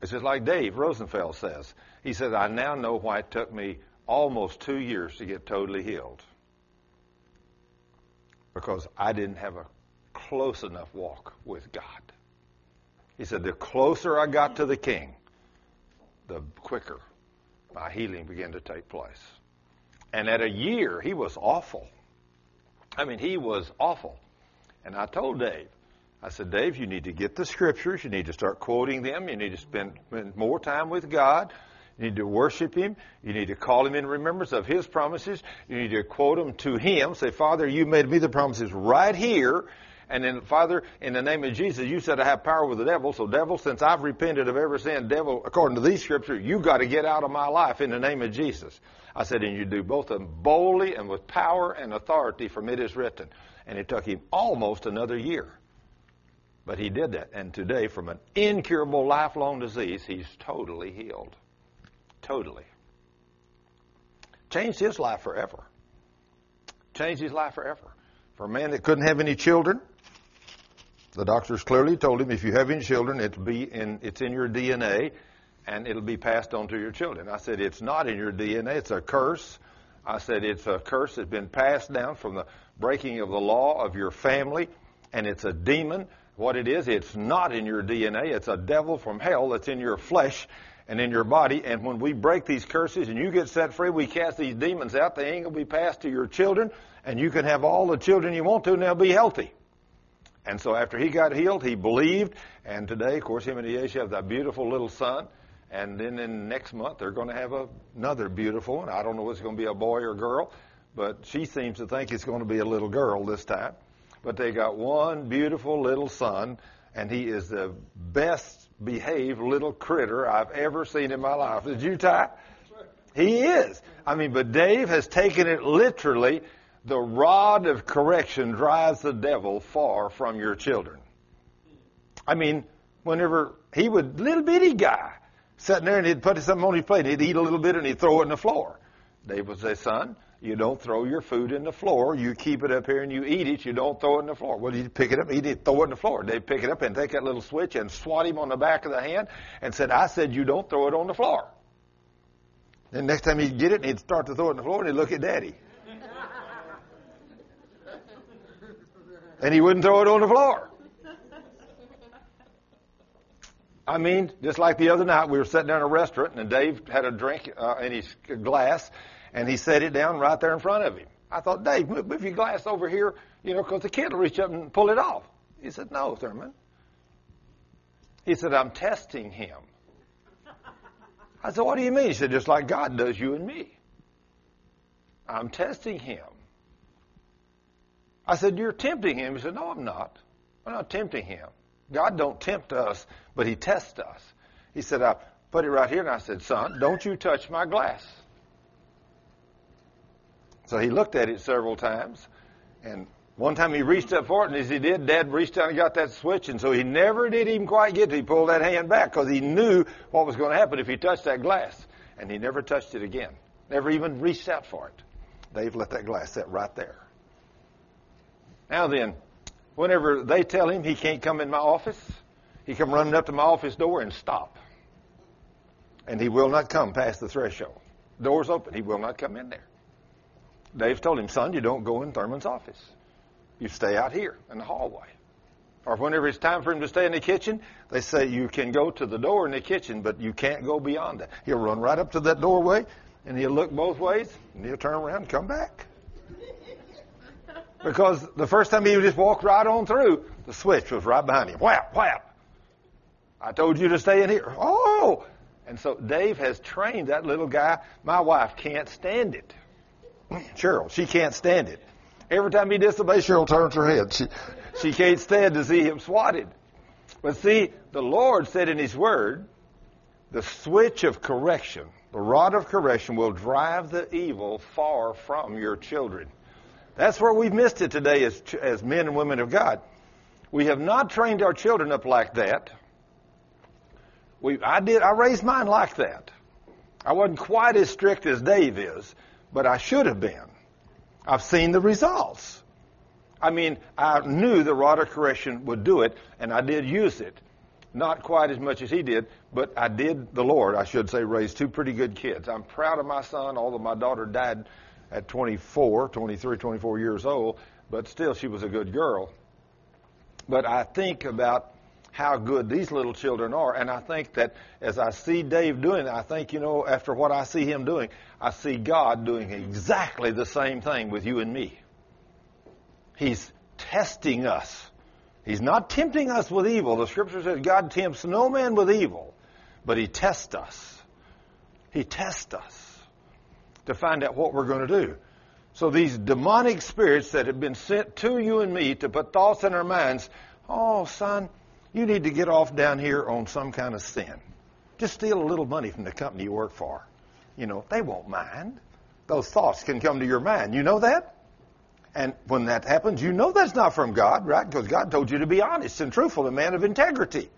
It's just like Dave Rosenfeld says. He says, I now know why it took me almost two years to get totally healed because I didn't have a close enough walk with God. He said, the closer I got to the king, the quicker my healing began to take place. And at a year, he was awful. I mean, he was awful. And I told Dave, I said, Dave, you need to get the scriptures. You need to start quoting them. You need to spend, more time with God. You need to worship Him. You need to call Him in remembrance of His promises. You need to quote them to Him. Say, Father, you made me the promises right here. And then, Father, in the name of Jesus, you said I have power with the devil. So, devil, since I've repented of every sin, devil, according to these scriptures, you got to get out of my life in the name of Jesus. I said, and you do both of them boldly and with power and authority, from it is written. And it took him almost another year. But he did that. And today, from an incurable lifelong disease, he's totally healed. Totally. Changed his life forever. Changed his life forever. For a man that couldn't have any children, the doctors clearly told him if you have any children, it'll be in, it's in your DNA and it'll be passed on to your children. I said, it's not in your DNA. It's a curse. I said, it's a curse that's been passed down from the breaking of the law of your family, and it's a demon. What it is, it's not in your DNA. It's a devil from hell that's in your flesh and in your body. And when we break these curses and you get set free, we cast these demons out. They ain't to be passed to your children, and you can have all the children you want to, and they'll be healthy. And so after he got healed, he believed. And today, of course, him and Yesha have that beautiful little son. And then in next month, they're going to have another beautiful one. I don't know if it's going to be a boy or girl, but she seems to think it's going to be a little girl this time. But they got one beautiful little son, and he is the best behaved little critter I've ever seen in my life. Did you, Ty? He is. I mean, but Dave has taken it literally the rod of correction drives the devil far from your children. I mean, whenever he would, little bitty guy, sitting there and he'd put something on his plate, he'd eat a little bit and he'd throw it in the floor. Dave would say, son, you don't throw your food in the floor. You keep it up here and you eat it. You don't throw it in the floor. Well, he'd pick it up. He'd throw it in the floor. They'd pick it up and take that little switch and swat him on the back of the hand and said, I said you don't throw it on the floor. Then next time he'd get it he'd start to throw it on the floor and he'd look at daddy. and he wouldn't throw it on the floor. I mean, just like the other night, we were sitting down in a restaurant, and Dave had a drink uh, in his glass, and he set it down right there in front of him. I thought, Dave, move, your glass over here, you know, because the kid will reach up and pull it off. He said, No, Thurman. He said, I'm testing him. I said, What do you mean? He said, Just like God does you and me. I'm testing him. I said, You're tempting him. He said, No, I'm not. I'm not tempting him. God don't tempt us, but he tests us. He said, I put it right here, and I said, Son, don't you touch my glass. So he looked at it several times, and one time he reached up for it, and as he did, Dad reached down and got that switch, and so he never did even quite get to. He pulled that hand back because he knew what was going to happen if he touched that glass, and he never touched it again. Never even reached out for it. Dave let that glass sit right there. Now then, whenever they tell him he can't come in my office, he come running up to my office door and stop. And he will not come past the threshold. Door's open. He will not come in there. Dave told him, son, you don't go in Thurman's office. You stay out here in the hallway. Or whenever it's time for him to stay in the kitchen, they say you can go to the door in the kitchen, but you can't go beyond that. He'll run right up to that doorway, and he'll look both ways, and he'll turn around and come back. Because the first time he just walked right on through, the switch was right behind him. Whap, whap. I told you to stay in here. Oh! And so Dave has trained that little guy. My wife can't stand it. Cheryl, she can't stand it. Every time he disobeys, Cheryl turns her head. She, she can't stand to see him swatted. But see, the Lord said in His Word, the switch of correction, the rod of correction will drive the evil far from your children. That's where we've missed it today as, as men and women of God. We have not trained our children up like that. We, I did, I raised mine like that. I wasn't quite as strict as Dave is, but I should have been. I've seen the results. I mean, I knew the rod correction would do it, and I did use it. not quite as much as he did, but I did, the Lord, I should say, raise two pretty good kids. I'm proud of my son, although my daughter died at 24, 23, 24 years old, but still she was a good girl. But I think about how good these little children are, and I think that as I see Dave doing I think, you know, after what I see him doing, I see God doing exactly the same thing with you and me. He's testing us. He's not tempting us with evil. The scripture says God tempts no man with evil, but he tests us. He tests us to find out what we're going to do. So these demonic spirits that have been sent to you and me to put thoughts in our minds, oh, son, you need to get off down here on some kind of sin. Just steal a little money from the company you work for. You know, they won't mind. Those thoughts can come to your mind. You know that? And when that happens, you know that's not from God, right? Because God told you to be honest and truthful, a man of integrity.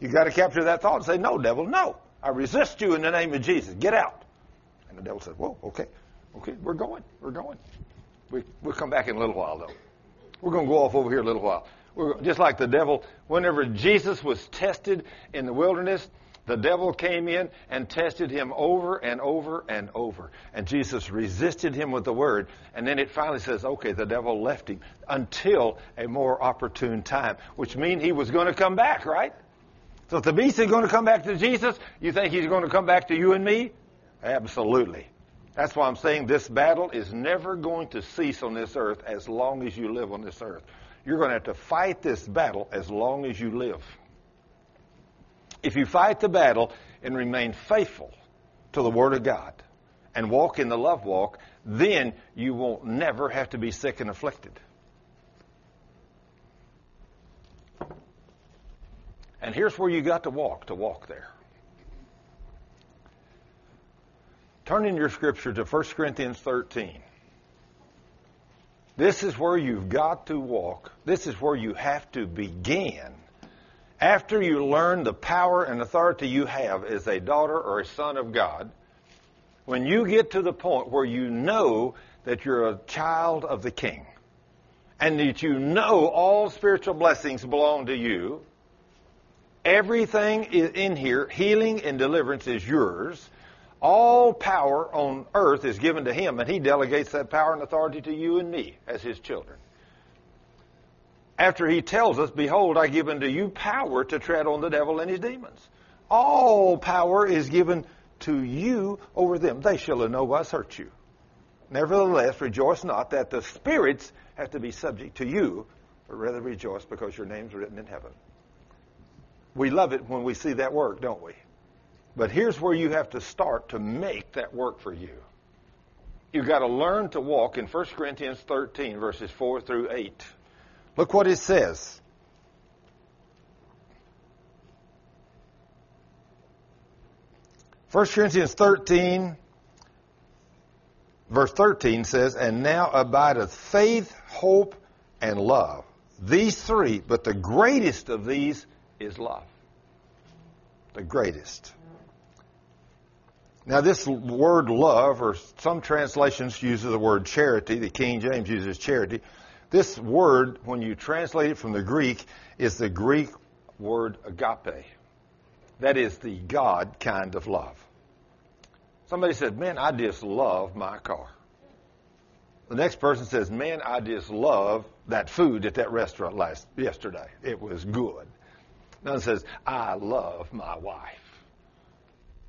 You got to capture that thought and say, "No, devil, no. I resist you in the name of Jesus. Get out." And the devil says, "Whoa, okay, okay, we're going, we're going. We we'll come back in a little while, though. We're going to go off over here a little while. We're, just like the devil, whenever Jesus was tested in the wilderness, the devil came in and tested him over and over and over. And Jesus resisted him with the word. And then it finally says, okay, the devil left him until a more opportune time, which means he was going to come back, right? So if the beast is going to come back to Jesus, you think he's going to come back to you and me? Absolutely. That's why I'm saying this battle is never going to cease on this earth as long as you live on this earth. You're going to have to fight this battle as long as you live. If you fight the battle and remain faithful to the Word of God and walk in the love walk, then you won't never have to be sick and afflicted. And here's where you got to walk to walk there. Turn in your scripture to 1 Corinthians 13. This is where you've got to walk. This is where you have to begin after you learn the power and authority you have as a daughter or a son of God, when you get to the point where you know that you're a child of the King, and that you know all spiritual blessings belong to you, everything in here, healing and deliverance is yours. All power on earth is given to Him, and He delegates that power and authority to you and me as His children after he tells us, Behold, I give unto you power to tread on the devil and his demons. All power is given to you over them. They shall in no wise hurt you. Nevertheless, rejoice not that the spirits have to be subject to you, but rather rejoice because your name's written in heaven. We love it when we see that work, don't we? But here's where you have to start to make that work for you. You've got to learn to walk in 1 Corinthians 13, verses 4 through 8. Look what it says. First Corinthians 13, verse 13 says, And now abideth faith, hope, and love. These three, but the greatest of these is love. The greatest. Now, this word love, or some translations use the word charity, the King James uses charity. This word, when you translate it from the Greek, is the Greek word agape. That is the God kind of love. Somebody said, Man, I just love my car. The next person says, Man, I just love that food at that restaurant last yesterday. It was good. Another says, I love my wife.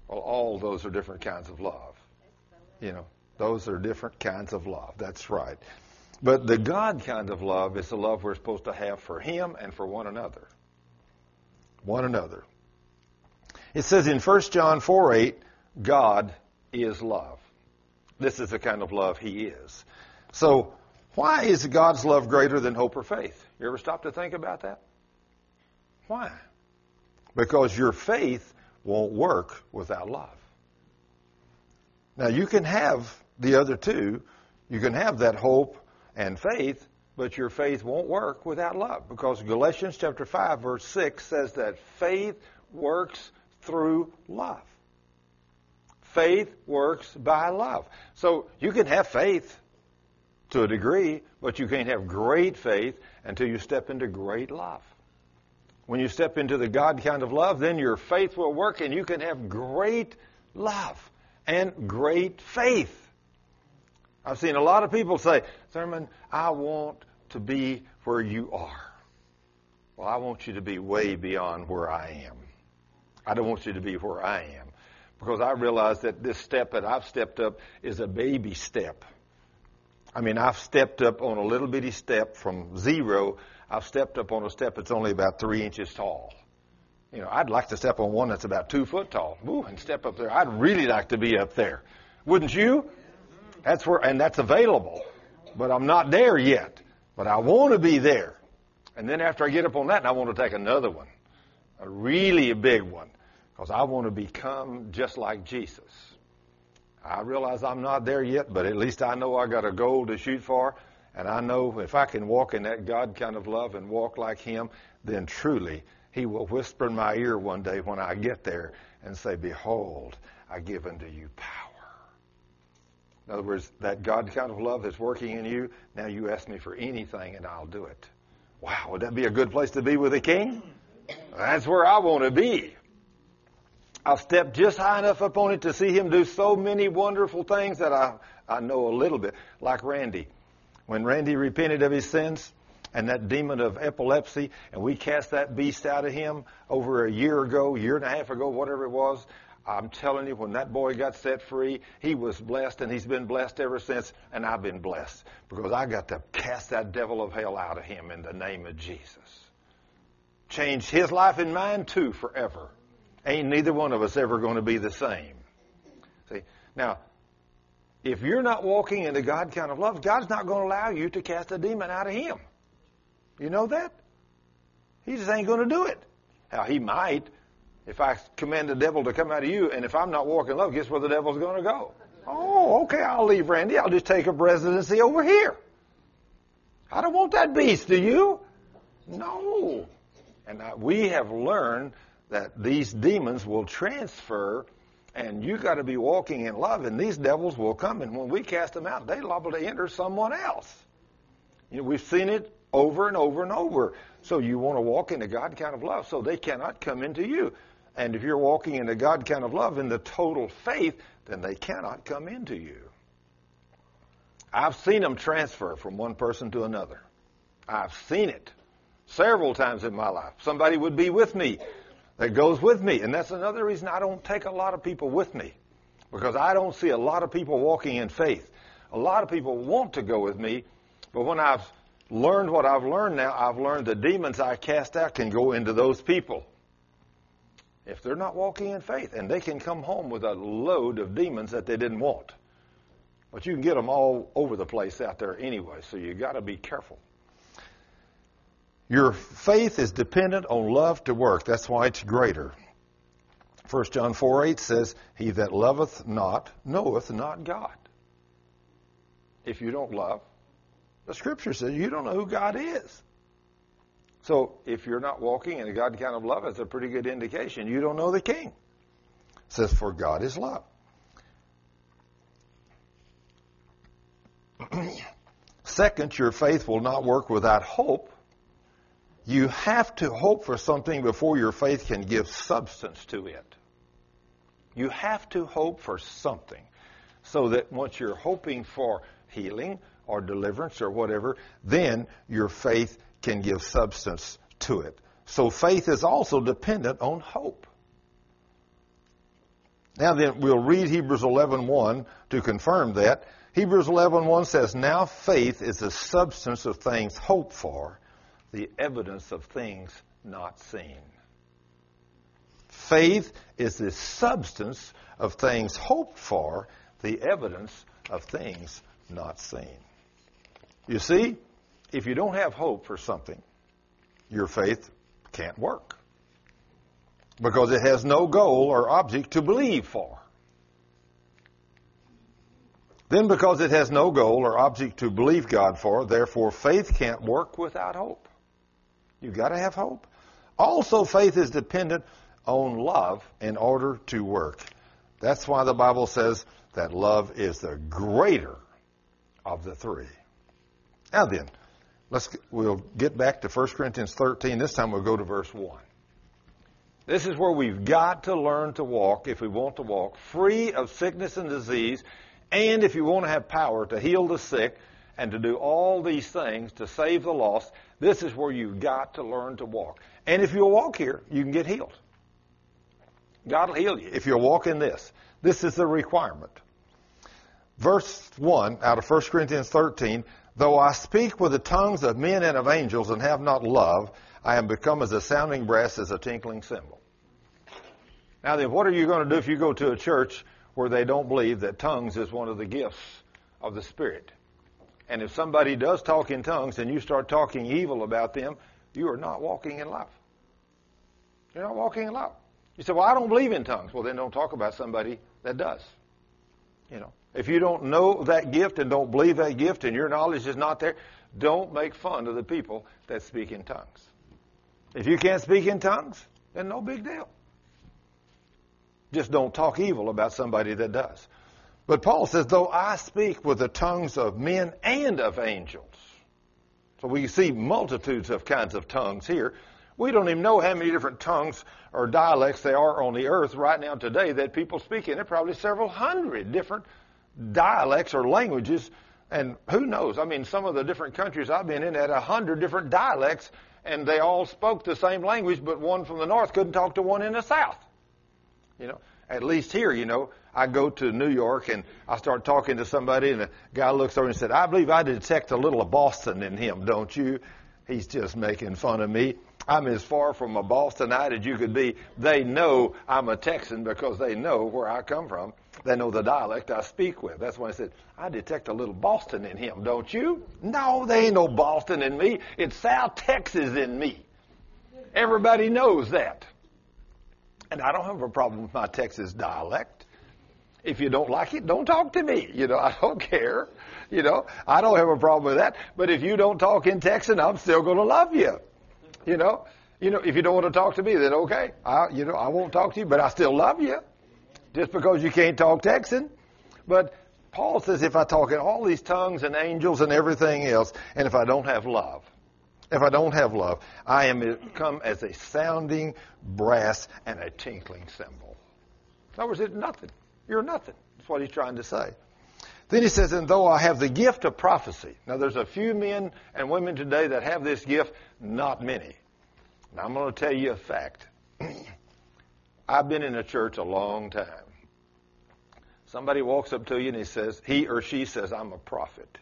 Well, all those are different kinds of love. You know, those are different kinds of love. That's right. But the God kind of love is the love we're supposed to have for Him and for one another. One another. It says in 1 John 4 8, God is love. This is the kind of love He is. So, why is God's love greater than hope or faith? You ever stop to think about that? Why? Because your faith won't work without love. Now, you can have the other two. You can have that hope and faith, but your faith won't work without love because Galatians chapter 5 verse 6 says that faith works through love. Faith works by love. So you can have faith to a degree, but you can't have great faith until you step into great love. When you step into the God kind of love, then your faith will work and you can have great love and great faith. I've seen a lot of people say, Thurman, I want to be where you are. Well, I want you to be way beyond where I am. I don't want you to be where I am. Because I realize that this step that I've stepped up is a baby step. I mean, I've stepped up on a little bitty step from zero. I've stepped up on a step that's only about three inches tall. You know, I'd like to step on one that's about two foot tall. Ooh, and step up there. I'd really like to be up there. Wouldn't you? That's where, and that's available. But I'm not there yet. But I want to be there. And then after I get up on that, I want to take another one. A really big one. Because I want to become just like Jesus. I realize I'm not there yet, but at least I know I got a goal to shoot for. And I know if I can walk in that God kind of love and walk like Him, then truly He will whisper in my ear one day when I get there and say, Behold, I give unto you power. In other words, that God kind of love that's working in you, now you ask me for anything and I'll do it. Wow, would that be a good place to be with a king? That's where I want to be. I'll step just high enough up on it to see him do so many wonderful things that I, I know a little bit. Like Randy. When Randy repented of his sins and that demon of epilepsy, and we cast that beast out of him over a year ago, year and a half ago, whatever it was, I'm telling you, when that boy got set free, he was blessed, and he's been blessed ever since, and I've been blessed because I got to cast that devil of hell out of him in the name of Jesus. Changed his life and mine too forever. Ain't neither one of us ever going to be the same. See, now, if you're not walking in the God kind of love, God's not going to allow you to cast a demon out of him. You know that? He just ain't going to do it. Now, he might if I command the devil to come out of you, and if I'm not walking love, guess where the devil's going to go? Oh, okay, I'll leave Randy. I'll just take a residency over here. I don't want that beast, do you? No. And I, we have learned that these demons will transfer, and you got to be walking in love, and these devils will come, and when we cast them out, they're liable to enter someone else. You know, we've seen it over and over and over. So you want to walk in the God kind of love, so they cannot come into you. And if you're walking in the God kind of love in the total faith, then they cannot come into you. I've seen them transfer from one person to another. I've seen it several times in my life. Somebody would be with me that goes with me. And that's another reason I don't take a lot of people with me because I don't see a lot of people walking in faith. A lot of people want to go with me, but when I've learned what I've learned now, I've learned the demons I cast out can go into those people if they're not walking in faith. And they can come home with a load of demons that they didn't want. But you can get them all over the place out there anyway, so you've got to be careful. Your faith is dependent on love to work. That's why it's greater. 1 John 4 8 says, He that loveth not knoweth not God. If you don't love, the scripture says you don't know who God is. So if you're not walking in a God kind of love, it's a pretty good indication you don't know the King. It says, For God is love. Second, your faith will not work without hope. You have to hope for something before your faith can give substance to it. You have to hope for something so that once you're hoping for healing or deliverance or whatever, then your faith can give substance to it. So faith is also dependent on hope. Now then, we'll read Hebrews 11.1 to confirm that. Hebrews 11.1 says, Now faith is the substance of things hoped for, the evidence of things not seen. Faith is the substance of things hoped for, the evidence of things not seen. You see, if you don't have hope for something, your faith can't work. Because it has no goal or object to believe for. Then, because it has no goal or object to believe God for, therefore faith can't work without hope. You've got to have hope. Also, faith is dependent on love in order to work. That's why the Bible says that love is the greater of the three. Now then, let's we'll get back to 1 Corinthians 13. This time we'll go to verse 1. This is where we've got to learn to walk if we want to walk free of sickness and disease, and if you want to have power to heal the sick and to do all these things to save the lost. This is where you've got to learn to walk. And if you'll walk here, you can get healed. God will heal you if you'll walk in this. This is the requirement. Verse 1 out of 1 Corinthians 13 Though I speak with the tongues of men and of angels and have not love, I am become as a sounding brass, as a tinkling cymbal. Now then, what are you going to do if you go to a church where they don't believe that tongues is one of the gifts of the Spirit? And if somebody does talk in tongues and you start talking evil about them, you are not walking in love. You're not walking in love. You say, well, I don't believe in tongues. Well, then don't talk about somebody that does. You know, if you don't know that gift and don't believe that gift and your knowledge is not there, don't make fun of the people that speak in tongues. If you can't speak in tongues, then no big deal. Just don't talk evil about somebody that does. But Paul says, though I speak with the tongues of men and of angels. So we see multitudes of kinds of tongues here. We don't even know how many different tongues or dialects there are on the earth right now today that people speak in. There are probably several hundred different dialects or languages. And who knows? I mean, some of the different countries I've been in had a hundred different dialects and they all spoke the same language, but one from the north couldn't talk to one in the south. You know, at least here, you know, I go to New York and I start talking to somebody, and the guy looks over and said, "I believe I detect a little of Boston in him, don't you?" He's just making fun of me. I'm as far from a Bostonite as you could be. They know I'm a Texan because they know where I come from. They know the dialect I speak with. That's why I said, I detect a little Boston in him, don't you? No, there ain't no Boston in me. It's South Texas in me. Everybody knows that. And I don't have a problem with my Texas dialect. If you don't like it, don't talk to me. You know, I don't care. You know, I don't have a problem with that. But if you don't talk in Texan, I'm still going to love you. You know, you know, if you don't want to talk to me, then okay. I, you know, I won't talk to you, but I still love you. Just because you can't talk Texan. But Paul says if I talk in all these tongues and angels and everything else, and if I don't have love, if I don't have love, I am come as a sounding brass and a tinkling cymbal. In other words, it's nothing. You're nothing. That's what he's trying to say. Then he says, and though I have the gift of prophecy. Now there's a few men and women today that have this gift, not many. Now I'm going to tell you a fact. I've been in a church a long time. Somebody walks up to you and he says, he or she says, I'm a prophet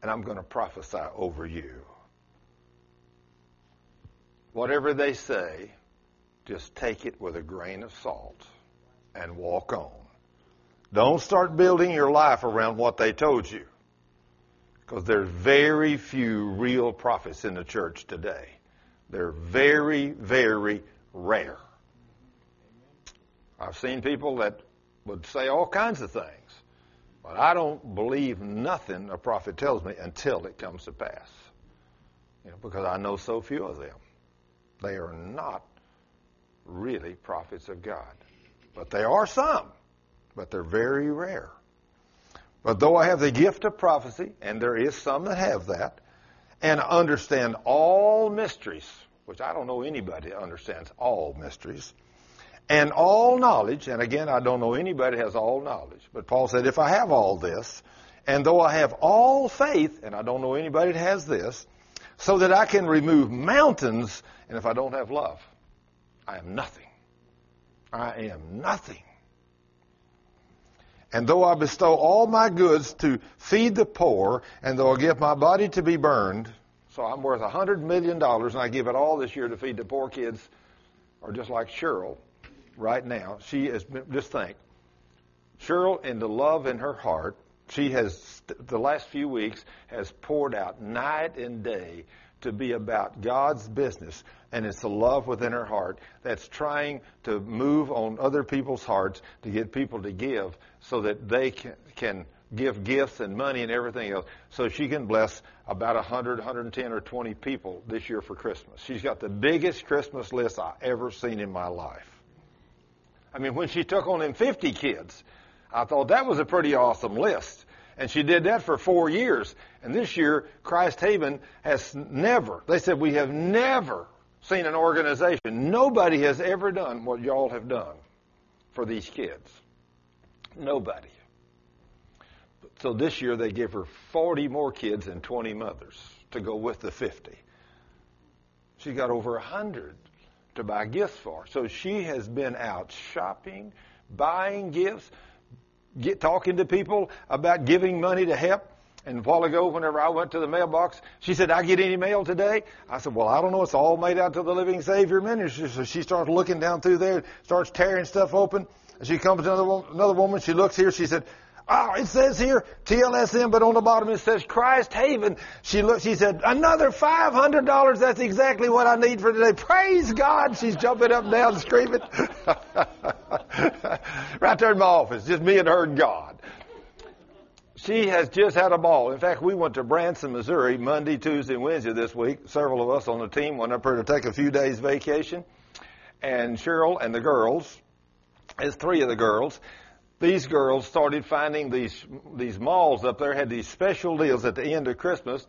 and I'm going to prophesy over you. Whatever they say, just take it with a grain of salt and walk on. Don't start building your life around what they told you. Because there's very few real prophets in the church today. They're very, very rare. I've seen people that would say all kinds of things, but I don't believe nothing a prophet tells me until it comes to pass. You know, because I know so few of them. They are not really prophets of God. But they are some, but they're very rare. But though I have the gift of prophecy, and there is some that have that, and understand all mysteries, which I don't know anybody that understands all mysteries, and all knowledge, and again, I don't know anybody has all knowledge, but Paul said, if I have all this, and though I have all faith, and I don't know anybody that has this, so that I can remove mountains, and if I don't have love, I am nothing. I am nothing. And though I bestow all my goods to feed the poor, and though I give my body to be burned, so I'm worth a hundred million dollars, and I give it all this year to feed the poor kids, or just like Cheryl, right now, she is just think, Cheryl, in the love in her heart, she has the last few weeks has poured out night and day to be about God's business, and it's the love within her heart that's trying to move on other people's hearts to get people to give so that they can, can give gifts and money and everything else so she can bless about 100, 110, or 20 people this year for Christmas. She's got the biggest Christmas list I've ever seen in my life. I mean, when she took on them 50 kids, I thought that was a pretty awesome list. And she did that for four years. And this year, Christ Haven has never, they said, we have never seen an organization. Nobody has ever done what y'all have done for these kids. Nobody. So this year they gave her 40 more kids and 20 mothers to go with the 50. She got over 100 to buy gifts for. So she has been out shopping, buying gifts, get talking to people about giving money to help. And a while ago, whenever I went to the mailbox, she said, I get any mail today? I said, well, I don't know. It's all made out to the Living Savior Ministry. So she starts looking down through there, starts tearing stuff open. And she comes to another, another woman. She looks here. She said, Oh, it says here TLSM, but on the bottom it says Christ Haven. She looked, she said, another $500. That's exactly what I need for today. Praise God. She's jumping up and down screaming. right there in my office, just me and her and God. She has just had a ball. In fact, we went to Branson, Missouri Monday, Tuesday, and Wednesday this week. Several of us on the team went up there to take a few days vacation. And Cheryl and the girls, as three of the girls, these girls started finding these these malls up there had these special deals at the end of Christmas,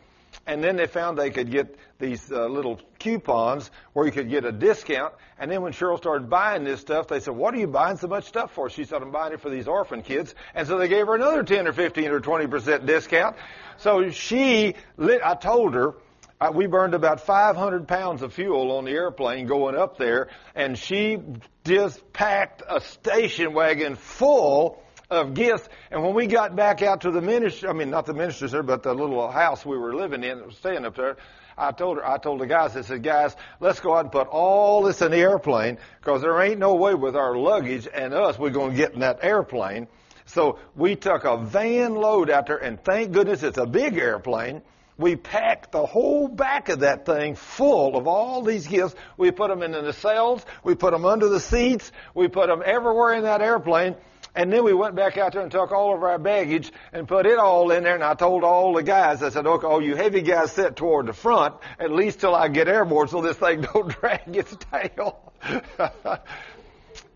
and then they found they could get these uh, little coupons where you could get a discount. And then when Cheryl started buying this stuff, they said, "What are you buying so much stuff for?" She said, "I'm buying it for these orphan kids." And so they gave her another 10 or 15 or 20 percent discount. So she, lit, I told her uh, we burned about 500 pounds of fuel on the airplane going up there, and she just packed a station wagon full of gifts. And when we got back out to the ministry, I mean, not the ministry there, but the little house we were living in, staying up there, I told her, I told the guys, I said, guys, let's go out and put all this in the airplane, because there ain't no way with our luggage and us we're going to get in that airplane. So we took a van load out there, and thank goodness it's a big airplane. We packed the whole back of that thing full of all these gifts. We put them in the cells. We put them under the seats. We put them everywhere in that airplane. And then we went back out there and took all of our baggage and put it all in there. And I told all the guys, I said, okay, all you heavy guys sit toward the front, at least till I get airborne so this thing don't drag its tail.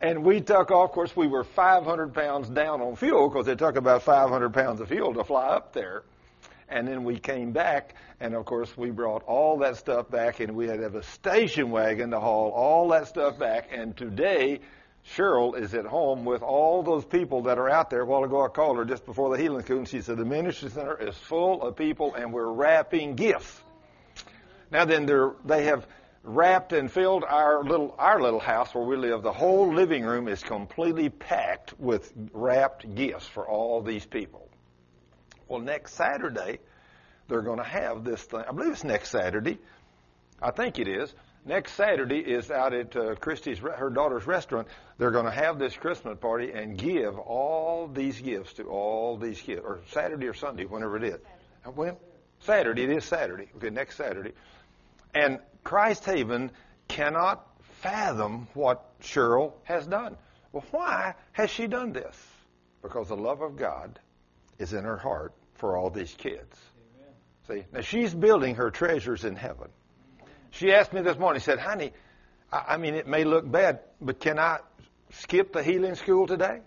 and we took off, of course, we were 500 pounds down on fuel because it took about 500 pounds of fuel to fly up there. And then we came back, and of course, we brought all that stuff back, and we had to have a station wagon to haul all that stuff back. And today, Cheryl is at home with all those people that are out there. A while ago, I called her just before the healing school, and she said, The ministry center is full of people, and we're wrapping gifts. Now, then, they have wrapped and filled our little our little house where we live. The whole living room is completely packed with wrapped gifts for all these people. Well, next Saturday, they're going to have this thing. I believe it's next Saturday. I think it is. Next Saturday is out at uh, Christy's, her daughter's restaurant. They're going to have this Christmas party and give all these gifts to all these kids, or Saturday or Sunday, whenever it is. Uh, when? Saturday. It is Saturday. Okay, next Saturday. And Christ Haven cannot fathom what Cheryl has done. Well, why has she done this? Because the love of God is in her heart for all these kids. Amen. See, now she's building her treasures in heaven. She asked me this morning, said, honey, I, I mean, it may look bad, but can I skip the healing school today?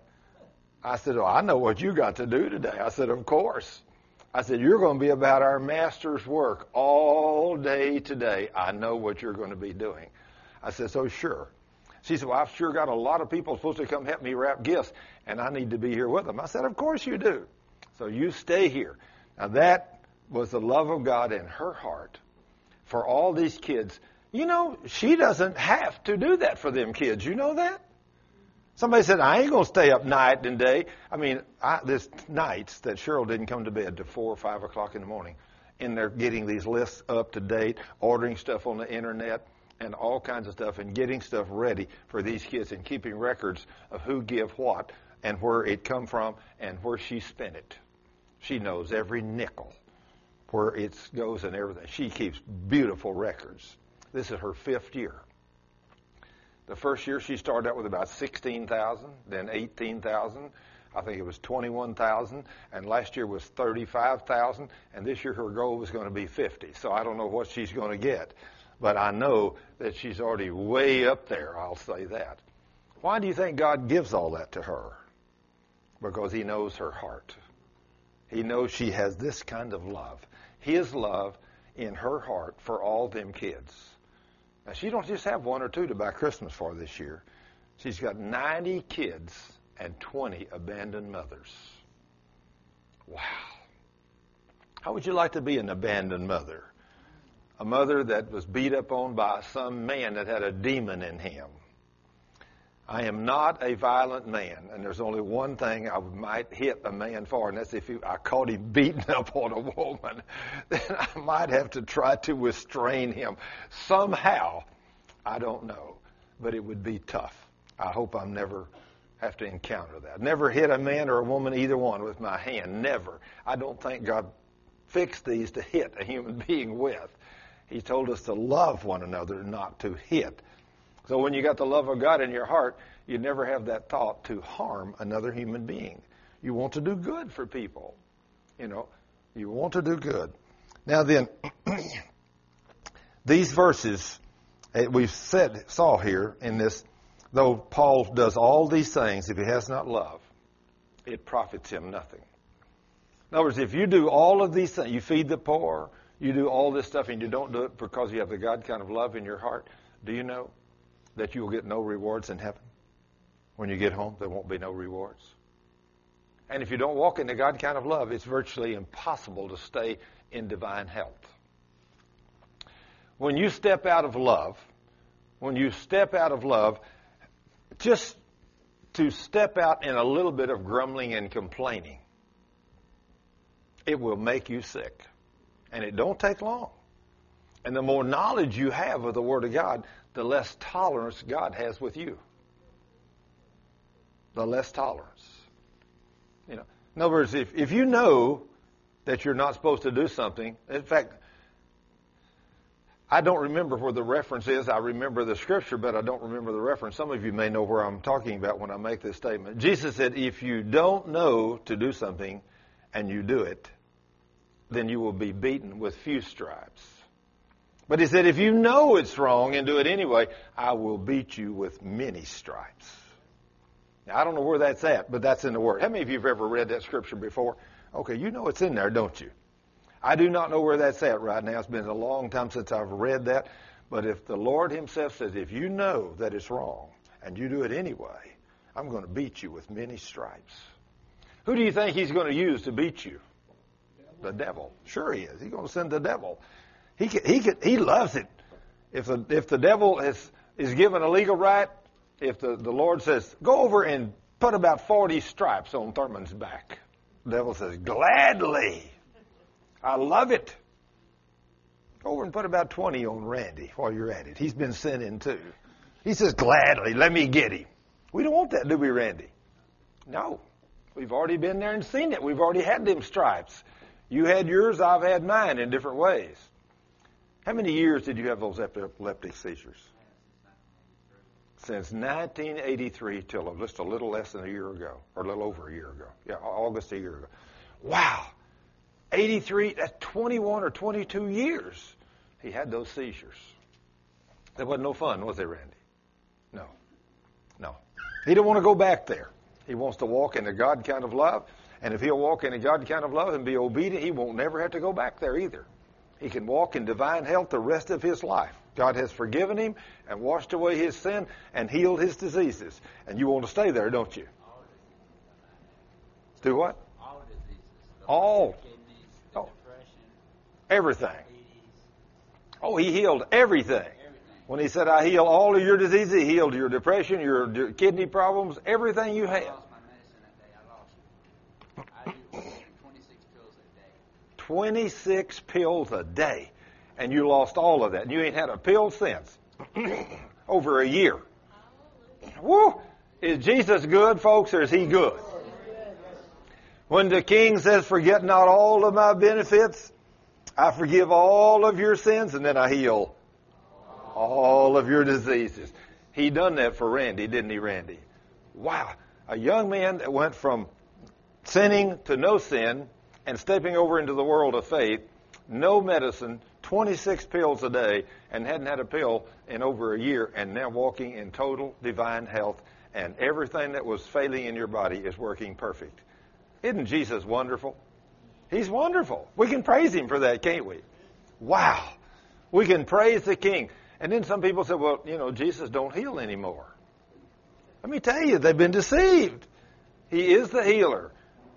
I said, oh, I know what you got to do today. I said, of course. I said, you're going to be about our master's work all day today. I know what you're going to be doing. I said, so sure. She said, well, I've sure got a lot of people supposed to come help me wrap gifts, and I need to be here with them. I said, of course you do. So you stay here. Now that was the love of God in her heart for all these kids. You know, she doesn't have to do that for them kids. You know that? Somebody said, I ain't going to stay up night and day. I mean, I, there's nights that Cheryl didn't come to bed to 4 or 5 o'clock in the morning. And they're getting these lists up to date, ordering stuff on the internet, and all kinds of stuff, and getting stuff ready for these kids and keeping records of who give what and where it come from and where she spent it. She knows every nickel where it goes and everything. She keeps beautiful records. This is her fifth year. The first year she started out with about 16,000, then 18,000. I think it was 21,000, and last year was 35,000, and this year her goal was going to be 50. So I don't know what she's going to get, but I know that she's already way up there, I'll say that. Why do you think God gives all that to her? Because he knows her heart. He knows she has this kind of love. His love in her heart for all them kids. Now, she don't just have one or two to buy Christmas for this year. She's got 90 kids and 20 abandoned mothers. Wow. How would you like to be an abandoned mother? A mother that was beat up on by some man that had a demon in him. I am not a violent man, and there's only one thing I might hit a man for, and that's if he, I caught him beating up on a woman. Then I might have to try to restrain him somehow. I don't know, but it would be tough. I hope I'm never have to encounter that. Never hit a man or a woman, either one, with my hand. Never. I don't think God fixed these to hit a human being with. He told us to love one another, not to hit. So when you got the love of God in your heart, you never have that thought to harm another human being. You want to do good for people. You know, you want to do good. Now then, these verses eh, we've said saw here in this, though Paul does all these things, if he has not love, it profits him nothing. In other words, if you do all of these things, you feed the poor, you do all this stuff, and you don't do it because you have the God kind of love in your heart, do you know that you will get no rewards in heaven? When you get home, there won't be no rewards. And if you don't walk in the God kind of love, it's virtually impossible to stay in divine health. When you step out of love, when you step out of love, just to step out in a little bit of grumbling and complaining, it will make you sick. And it don't take long. And the more knowledge you have of the Word of God, the less tolerance God has with you. The less tolerance. You know, in other words, if, if you know that you're not supposed to do something, in fact, I don't remember where the reference is. I remember the scripture, but I don't remember the reference. Some of you may know where I'm talking about when I make this statement. Jesus said, if you don't know to do something and you do it, then you will be beaten with few stripes. But he said, if you know it's wrong and do it anyway, I will beat you with many stripes. Now, I don't know where that's at, but that's in the Word. How many of you have ever read that scripture before? Okay, you know it's in there, don't you? I do not know where that's at right now. It's been a long time since I've read that. But if the Lord Himself says, if you know that it's wrong and you do it anyway, I'm going to beat you with many stripes. Who do you think He's going to use to beat you? The devil. Sure He is. He's going to send the devil. He can, he can, he loves it. If the if the devil is is given a legal right, if the, the Lord says, go over and put about 40 stripes on Thurman's back, the devil says, gladly. I love it. Go over and put about 20 on Randy while you're at it. He's been sinning too. He says, gladly, let me get him. We don't want that, do we, Randy? No. We've already been there and seen it. We've already had them stripes. You had yours, I've had mine in different ways. How many years did you have those epileptic seizures? Since 1983 till just a little less than a year ago, or a little over a year ago. Yeah, August a year ago. Wow. 83, that's 21 or 22 years he had those seizures. That wasn't no fun, was it, Randy? No. No. He didn't want to go back there. He wants to walk in the God kind of love. And if he'll walk in the God kind of love and be obedient, he won't never have to go back there either. He can walk in divine health the rest of his life. God has forgiven him and washed away his sin and healed his diseases. And you want to stay there, don't you? Do what? All diseases. All. Oh. Everything. Oh, he healed everything. When he said, I heal all of your diseases, he healed your depression, your, kidney problems, everything you have. lost my medicine that day. I lost it. I do 26 pills a day. 26 pills a day. And you lost all of that. And you ain't had a pill since. Over a year. Woo! Is Jesus good, folks, or is he good? When the king says, Forget not all of my benefits, I forgive all of your sins, and then I heal all of your diseases. He done that for Randy, didn't he, Randy? Wow. A young man that went from sinning to no sin and stepping over into the world of faith, no medicine, 26 pills a day, and hadn't had a pill in over a year, and now walking in total divine health, and everything that was failing in your body is working perfect. Isn't Jesus wonderful? He's wonderful. We can praise Him for that, can't we? Wow. We can praise the King. And then some people say, well, you know, Jesus don't heal anymore. Let me tell you, they've been deceived. He is the healer.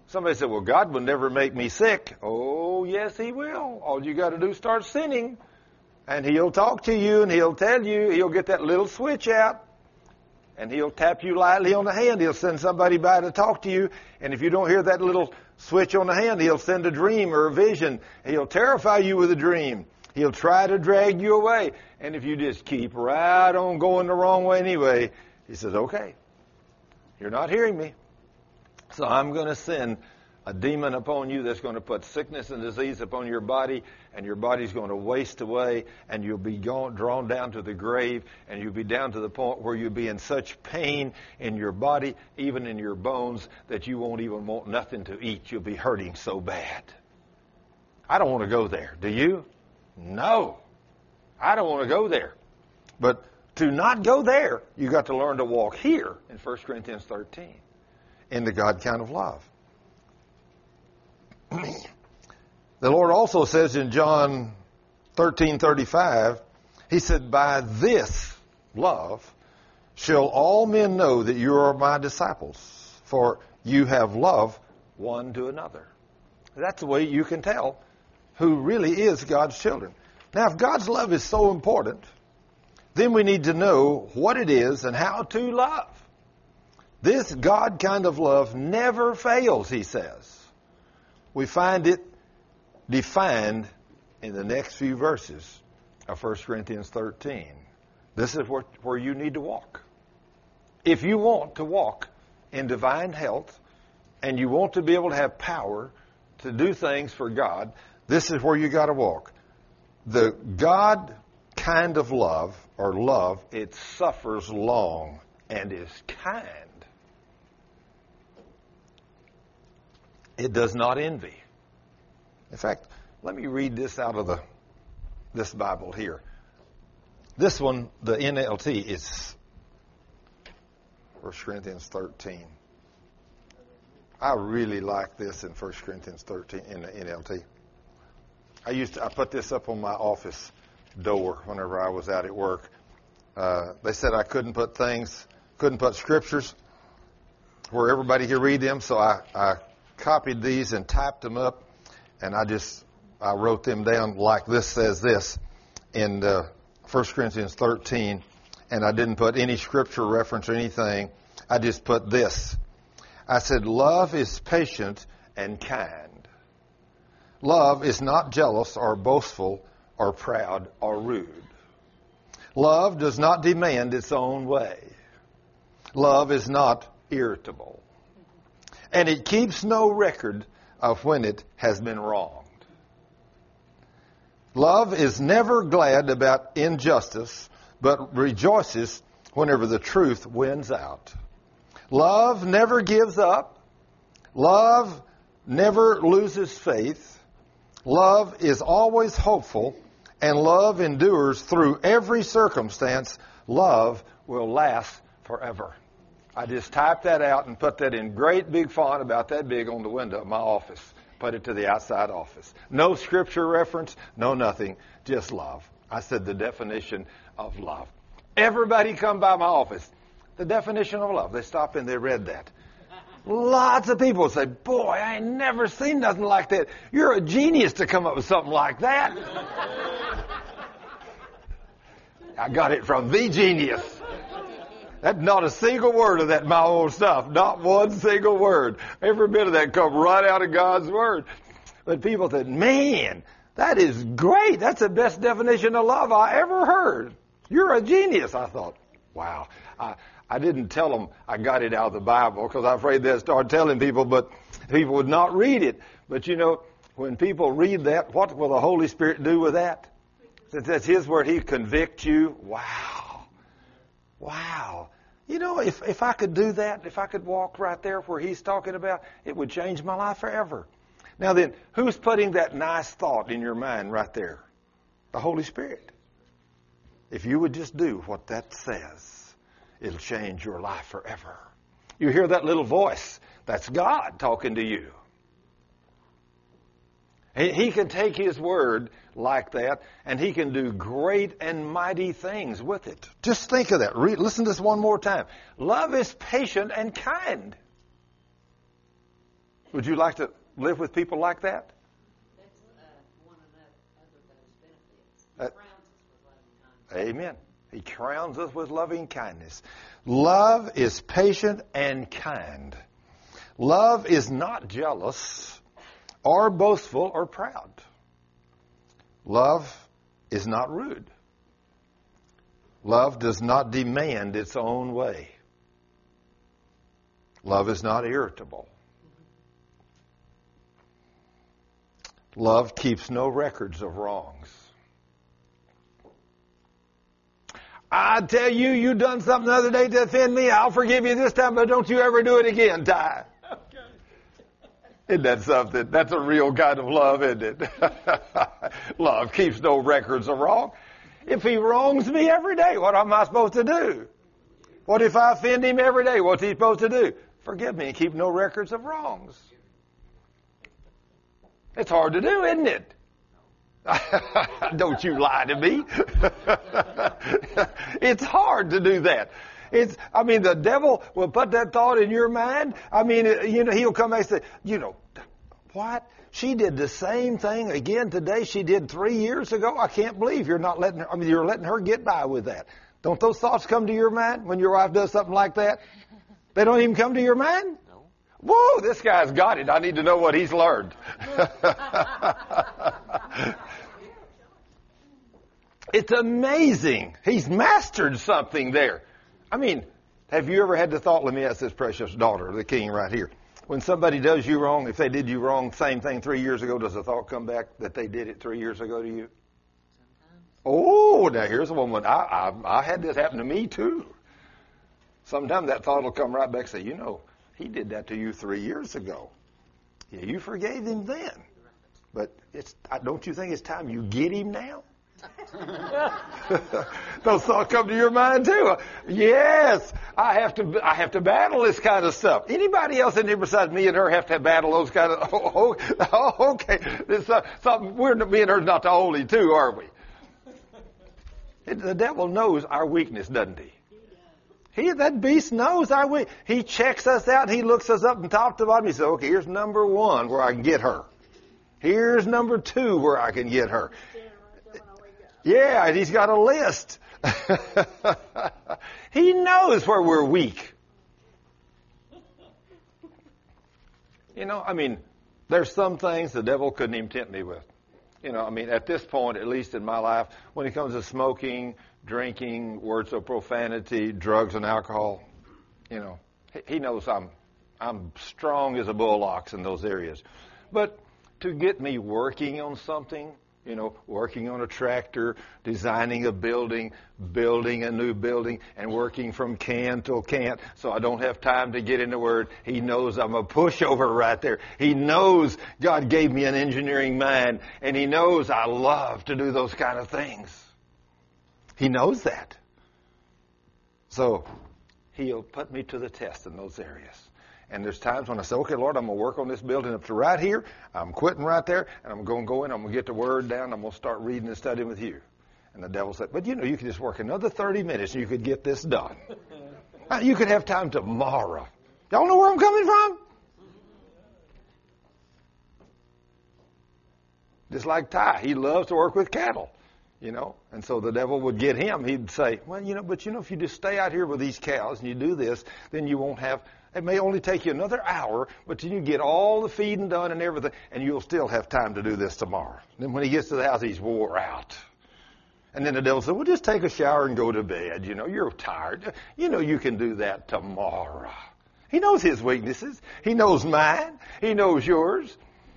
Somebody said, well, God will never make me sick. Oh, yes, He will. All you got to do is start sinning. And He'll talk to you and He'll tell you, He'll get that little switch out and He'll tap you lightly on the hand. He'll send somebody by to talk to you. And if you don't hear that little switch on the hand, He'll send a dream or a vision. He'll terrify you with a dream. He'll try to drag you away. And if you just keep right on going the wrong way anyway, He says, okay, you're not hearing me. So I'm going to send a demon upon you that's going to put sickness and disease upon your body, and your body's going to waste away, and you'll be gone, drawn down to the grave, and you'll be down to the point where you'll be in such pain in your body, even in your bones, that you won't even want nothing to eat. You'll be hurting so bad. I don't want to go there. Do you? No. I don't want to go there. But to not go there, you've got to learn to walk here in 1 Corinthians 13 in the God kind of love. the Lord also says in John 13:35, he said, "By this love shall all men know that you are my disciples, for you have love one to another." That's the way you can tell who really is God's children. Now, if God's love is so important, then we need to know what it is and how to love. This God kind of love never fails, he says we find it defined in the next few verses of 1 Corinthians 13. This is where, where you need to walk. If you want to walk in divine health and you want to be able to have power to do things for God, this is where you got to walk. The God kind of love, or love, it suffers long and is kind. It does not envy. In fact, let me read this out of the this Bible here. This one, the NLT, is 1 Corinthians 13. I really like this in 1 Corinthians 13 in the NLT. I used to, I put this up on my office door whenever I was out at work. Uh, they said I couldn't put things, couldn't put scriptures where everybody could read them, so I, I copied these and typed them up, and I just I wrote them down like this says this in uh, 1 Corinthians 13, and I didn't put any scripture reference or anything. I just put this. I said, Love is patient and kind. Love is not jealous or boastful or proud or rude. Love does not demand its own way. Love is not irritable and it keeps no record of when it has been wronged. Love is never glad about injustice, but rejoices whenever the truth wins out. Love never gives up. Love never loses faith. Love is always hopeful, and love endures through every circumstance. Love will last forever. I just typed that out and put that in great big font about that big on the window of my office. Put it to the outside office. No scripture reference, no nothing, just love. I said the definition of love. Everybody come by my office. The definition of love. They stop and they read that. Lots of people say, boy, I ain't never seen nothing like that. You're a genius to come up with something like that. I got it from the genius. Not a single word of that my own stuff. Not one single word. Every bit of that come right out of God's word. But people said, man, that is great. That's the best definition of love I ever heard. You're a genius. I thought, wow. I, I didn't tell them I got it out of the Bible because I'm afraid they'd start telling people, but people would not read it. But you know, when people read that, what will the Holy Spirit do with that? Since that's His word, He convict you. Wow. Wow. You know, if, if I could do that, if I could walk right there where he's talking about, it would change my life forever. Now then, who's putting that nice thought in your mind right there? The Holy Spirit. If you would just do what that says, it'll change your life forever. You hear that little voice? That's God talking to you. He, he can take his word like that and he can do great and mighty things with it. Just think of that. Read, listen to this one more time. Love is patient and kind. Would you like to live with people like that? That's uh, one of the other those benefits. He Uh, crowns us with loving kindness. Amen. He crowns us with loving kindness. Love is patient and kind. Love is not jealous or boastful or proud. Love is not rude. Love does not demand its own way. Love is not irritable. Love keeps no records of wrongs. I tell you, you done something the other day to offend me. I'll forgive you this time, but don't you ever do it again, Ty. Isn't that something? That's a real kind of love, isn't it? love keeps no records of wrong. If he wrongs me every day, what am I supposed to do? What if I offend him every day? What's he supposed to do? Forgive me and keep no records of wrongs. It's hard to do, isn't it? Don't you lie to me. it's hard to do that. It's, I mean, the devil will put that thought in your mind. I mean, uh, you know, he'll come back and say, you know, what? She did the same thing again today she did three years ago. I can't believe you're not letting her, I mean, you're letting her get by with that. Don't those thoughts come to your mind when your wife does something like that? They don't even come to your mind? No. Whoa, this guy's got it. I need to know what he's learned. it's amazing. He's mastered something there. I mean, have you ever had the thought, let me ask this precious daughter, of the king right here. When somebody does you wrong, if they did you wrong, same thing three years ago, does the thought come back that they did it three years ago to you? Sometimes. Oh, now here's a woman. I, I, I had this happen to me too. Sometimes that thought will come right back and say, you know, he did that to you three years ago. Yeah, you forgave him then. But it's, don't you think it's time you get him now? Those thoughts come to your mind too. Yes, I have to. I have to battle this kind of stuff. Anybody else in here besides me and her have to battle those kind of? Oh, oh okay. This, uh, something we're me and her's not the only two, are we? It, the devil knows our weakness, doesn't he? He, that beast knows our weak. He checks us out. He looks us up and top to bottom. He says, "Okay, here's number one where I can get her. Here's number two where I can get her." Yeah, and he's got a list. he knows where we're weak. You know, I mean, there's some things the devil couldn't even tempt me with. You know, I mean, at this point, at least in my life, when it comes to smoking, drinking, words of profanity, drugs and alcohol, you know, he knows I'm I'm strong as a bull ox in those areas. But to get me working on something, you know, working on a tractor, designing a building, building a new building, and working from can till can't, so I don't have time to get in the Word. He knows I'm a pushover right there. He knows God gave me an engineering mind, and He knows I love to do those kind of things. He knows that. So, He'll put me to the test in those areas. And there's times when I say, okay, Lord, I'm going to work on this building up to right here. I'm quitting right there, and I'm going to go in. I'm going to get the word down. I'm going to start reading and studying with you. And the devil said, but you know, you could just work another 30 minutes and you could get this done. you could have time tomorrow. Y'all know where I'm coming from? Just like Ty, he loves to work with cattle, you know. And so the devil would get him. He'd say, well, you know, but you know, if you just stay out here with these cows and you do this, then you won't have it may only take you another hour, but then you get all the feeding done and everything, and you'll still have time to do this tomorrow. Then when he gets to the house, he's wore out. And then the devil said, well, just take a shower and go to bed. You know, you're tired. You know you can do that tomorrow. He knows his weaknesses. He knows mine. He knows yours.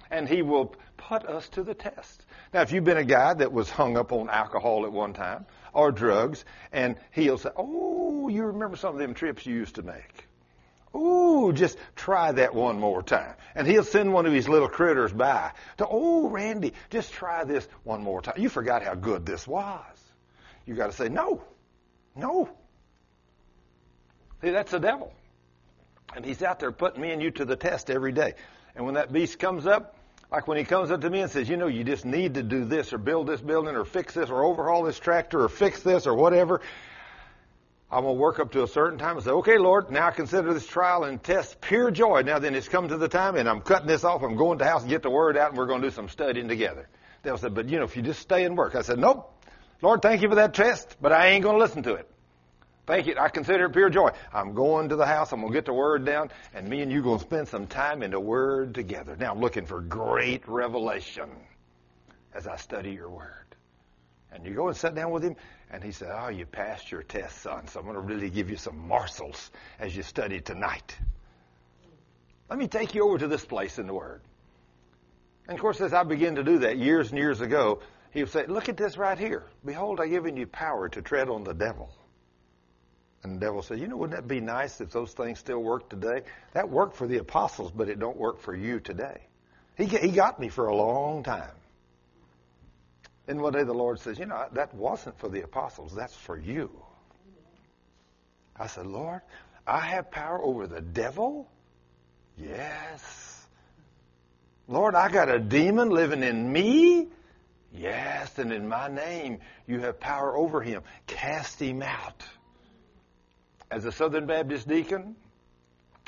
And he will put us to the test. Now, if you've been a guy that was hung up on alcohol at one time or drugs, and he'll say, oh, you remember some of them trips you used to make. Ooh, just try that one more time. And he'll send one of his little critters by to, oh, Randy, just try this one more time. You forgot how good this was. You got to say, no, no. See, that's the devil. And he's out there putting me and you to the test every day. And when that beast comes up, Like when he comes up to me and says, you know, you just need to do this or build this building or fix this or overhaul this tractor or fix this or whatever. I'm going to work up to a certain time and say, okay, Lord, now I consider this trial and test pure joy. Now then it's come to the time and I'm cutting this off. I'm going to the house and get the word out and we're going to do some studying together. They'll say, but you know, if you just stay and work. I said, nope. Lord, thank you for that test, but I ain't going to listen to it. Thank you. I consider it pure joy. I'm going to the house. I'm going to get the word down, and me and you going to spend some time in the word together. Now I'm looking for great revelation as I study your word. And you go and sit down with him, and he said, Oh, you passed your test, son, so I'm going to really give you some morsels as you study tonight. Let me take you over to this place in the Word. And of course, as I began to do that years and years ago, he would say, Look at this right here. Behold, I've given you power to tread on the devil. And the devil said, You know, wouldn't that be nice if those things still worked today? That worked for the apostles, but it don't work for you today. He, he got me for a long time. And one day the Lord says, You know, that wasn't for the apostles, that's for you. I said, Lord, I have power over the devil? Yes. Lord, I got a demon living in me? Yes, and in my name you have power over him. Cast him out. As a Southern Baptist deacon,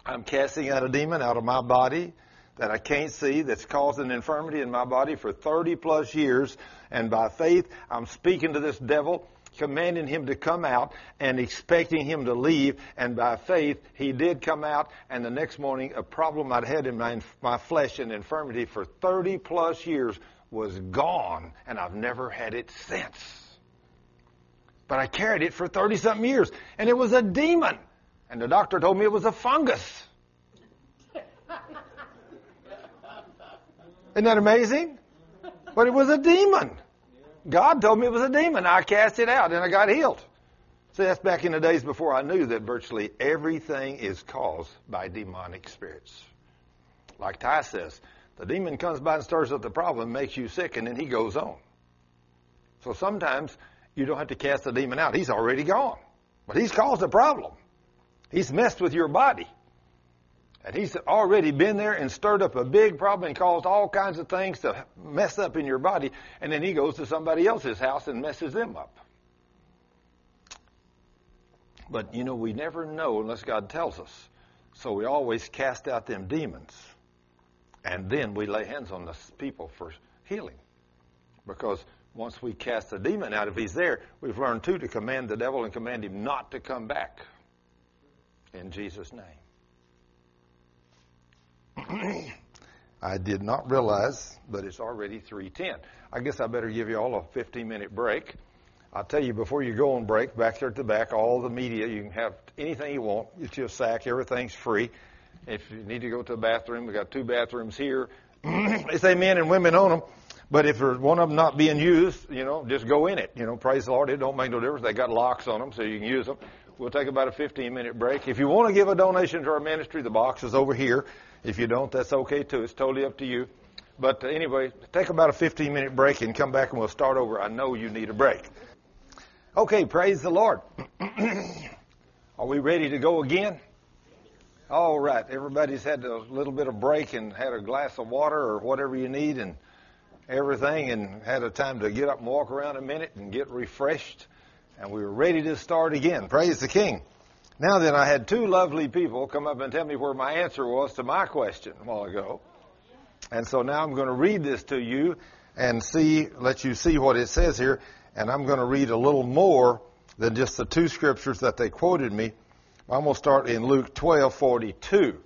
I'm casting out a demon out of my body that I can't see that's caused an infirmity in my body for 30 plus years. And by faith, I'm speaking to this devil, commanding him to come out and expecting him to leave. And by faith, he did come out. And the next morning, a problem I'd had in my, my flesh and infirmity for 30 plus years was gone. And I've never had it since. But I carried it for 30 something years. And it was a demon. And the doctor told me it was a fungus. Isn't that amazing? But it was a demon. God told me it was a demon. I cast it out and I got healed. See, that's back in the days before I knew that virtually everything is caused by demonic spirits. Like Ty says, the demon comes by and stirs up the problem, makes you sick, and then he goes on. So sometimes you don't have to cast the demon out. He's already gone. But he's caused a problem. He's messed with your body. And he's already been there and stirred up a big problem and caused all kinds of things to mess up in your body. And then he goes to somebody else's house and messes them up. But, you know, we never know unless God tells us. So we always cast out them demons. And then we lay hands on the people for healing. Because once we cast the demon out, if he's there, we've learned too to command the devil and command him not to come back. In Jesus' name. I did not realize, but it's already 3:10. I guess I better give you all a 15-minute break. I'll tell you before you go on break, back there at the back, all the media, you can have anything you want. Get you a sack, everything's free. If you need to go to the bathroom, we've got two bathrooms here. they say men and women own them. But if there's one of them not being used, you know, just go in it. You know, praise the Lord. It don't make no difference. They got locks on them, so you can use them. We'll take about a 15 minute break. If you want to give a donation to our ministry, the box is over here. If you don't, that's okay too. It's totally up to you. But anyway, take about a 15 minute break and come back and we'll start over. I know you need a break. Okay, praise the Lord. Are we ready to go again? All right. Everybody's had a little bit of break and had a glass of water or whatever you need and everything and had a time to get up and walk around a minute and get refreshed. And we were ready to start again. Praise the King. Now then, I had two lovely people come up and tell me where my answer was to my question a while ago. And so now I'm going to read this to you and see, let you see what it says here. And I'm going to read a little more than just the two scriptures that they quoted me. I'm going to start in Luke 12:42.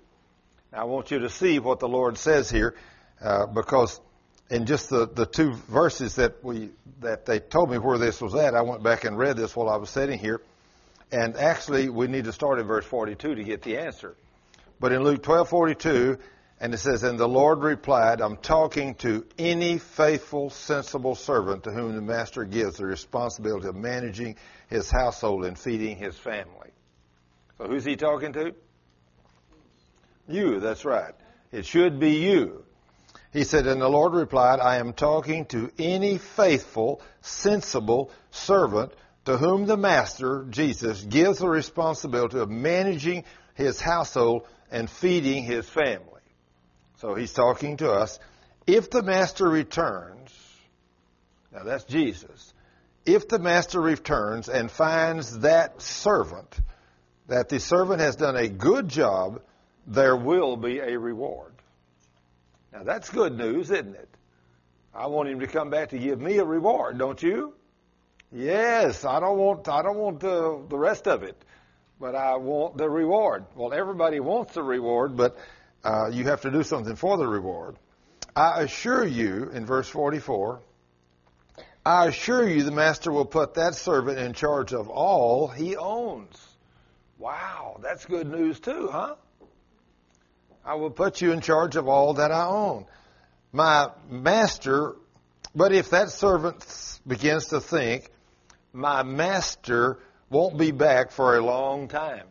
Now I want you to see what the Lord says here, uh, because in just the, the two verses that we that they told me where this was at, I went back and read this while I was sitting here. And actually, we need to start in verse 42 to get the answer. But in Luke 12:42, and it says, "And the Lord replied, I'm talking to any faithful, sensible servant to whom the master gives the responsibility of managing his household and feeding his family." So who's he talking to? You, that's right. It should be you. He said, and the Lord replied, I am talking to any faithful, sensible servant to whom the Master, Jesus, gives the responsibility of managing his household and feeding his family. So he's talking to us. if the master returns, now that's Jesus, if the master returns and finds that servant, that the servant has done a good job, there will be a reward. Now that's good news, isn't it? I want him to come back to give me a reward, don't you? Yes, I don't want I don't want the the rest of it, but I want the reward. Well, everybody wants the reward, but uh, you have to do something for the reward. I assure you, in verse 44, I assure you the master will put that servant in charge of all he owns. Wow, that's good news too, huh? I will put you in charge of all that I own. My master, but if that servant begins to think, my master won't be back for a long time.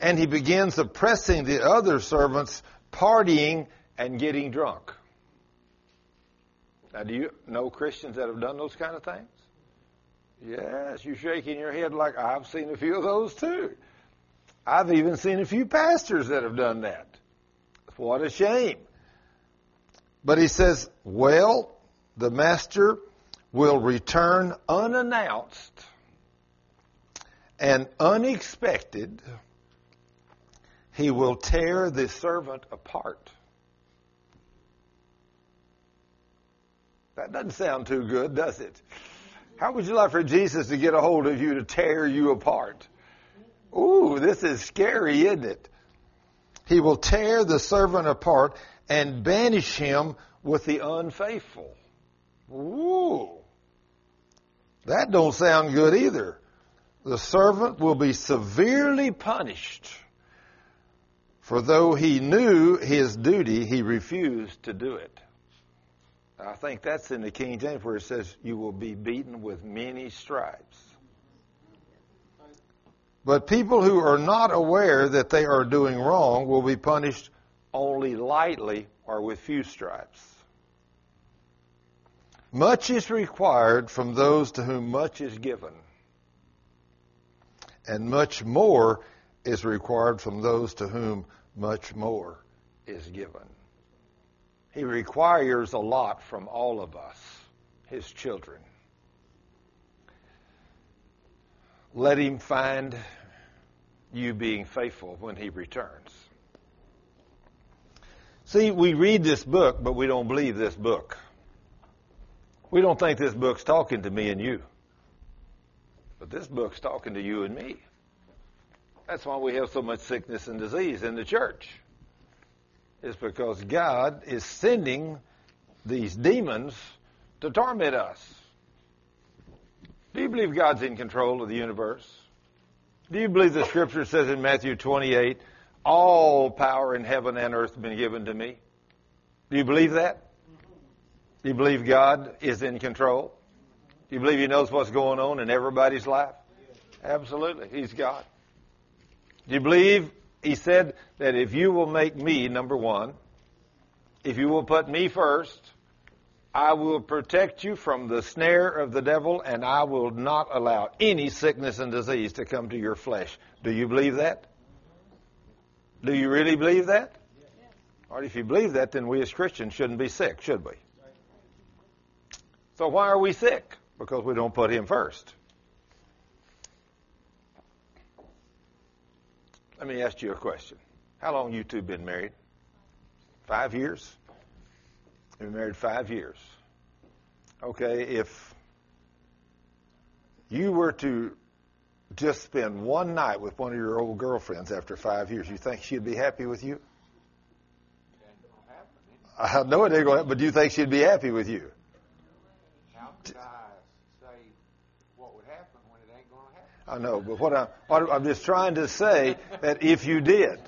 And he begins oppressing the other servants, partying and getting drunk. Now, do you know Christians that have done those kind of things? Yes, you're shaking your head like I've seen a few of those too. I've even seen a few pastors that have done that. What a shame. But he says, well, the master will return unannounced and unexpected. He will tear the servant apart. That doesn't sound too good, does it? How would you like for Jesus to get a hold of you to tear you apart? Ooh, this is scary, isn't it? He will tear the servant apart and banish him with the unfaithful. Ooh. That don't sound good either. The servant will be severely punished. For though he knew his duty, he refused to do it. I think that's in the King James where it says, You will be beaten with many stripes. But people who are not aware that they are doing wrong will be punished only lightly or with few stripes. Much is required from those to whom much is given, and much more is required from those to whom much more is given. He requires a lot from all of us, his children. Let him find you being faithful when he returns. See, we read this book, but we don't believe this book. We don't think this book's talking to me and you. But this book's talking to you and me. That's why we have so much sickness and disease in the church It's because God is sending these demons to torment us. Do you believe God's in control of the universe? Do you believe the scripture says in Matthew 28, all power in heaven and earth has been given to me? Do you believe that? Do you believe God is in control? Do you believe He knows what's going on in everybody's life? Absolutely. He's God. Do you believe he said that if you will make me number one, if you will put me first, I will protect you from the snare of the devil and I will not allow any sickness and disease to come to your flesh. Do you believe that? Do you really believe that? Or if you believe that, then we as Christians shouldn't be sick, should we? So why are we sick? Because we don't put him first. Let me ask you a question. How long you two been married? Five years? You've been married five years. Okay, if you were to just spend one night with one of your old girlfriends after five years, you think she'd be happy with you? I know it ain't going to happen, but do you think she'd be happy with you? I know, but what, I, what I'm just trying to say that if you did,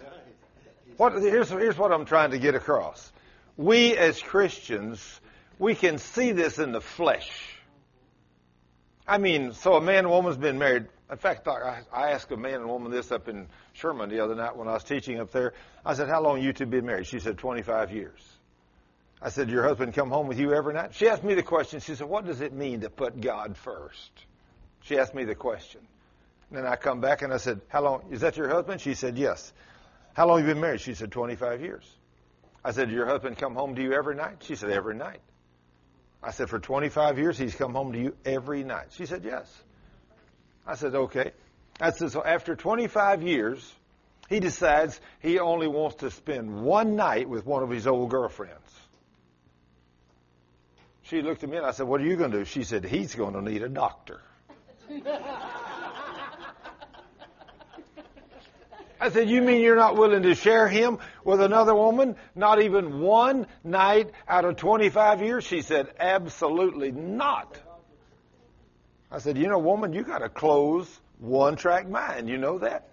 what, here's, here's what I'm trying to get across. We as Christians, we can see this in the flesh. I mean, so a man and woman's been married. In fact, I, I asked a man and woman this up in Sherman the other night when I was teaching up there. I said, how long you two been married? She said, 25 years. I said, your husband come home with you every night? She asked me the question. She said, what does it mean to put God first? She asked me the question. And then I come back and I said, How long? Is that your husband? She said, Yes. How long have you been married? She said, 25 years. I said, Your husband come home to you every night? She said, Every night. I said, For 25 years, he's come home to you every night. She said, Yes. I said, Okay. I said, So after 25 years, he decides he only wants to spend one night with one of his old girlfriends. She looked at me and I said, What are you going to do? She said, He's going to need a doctor. I said, You mean you're not willing to share him with another woman? Not even one night out of 25 years? She said, Absolutely not. I said, You know, woman, you got a closed, one track mind. You know that?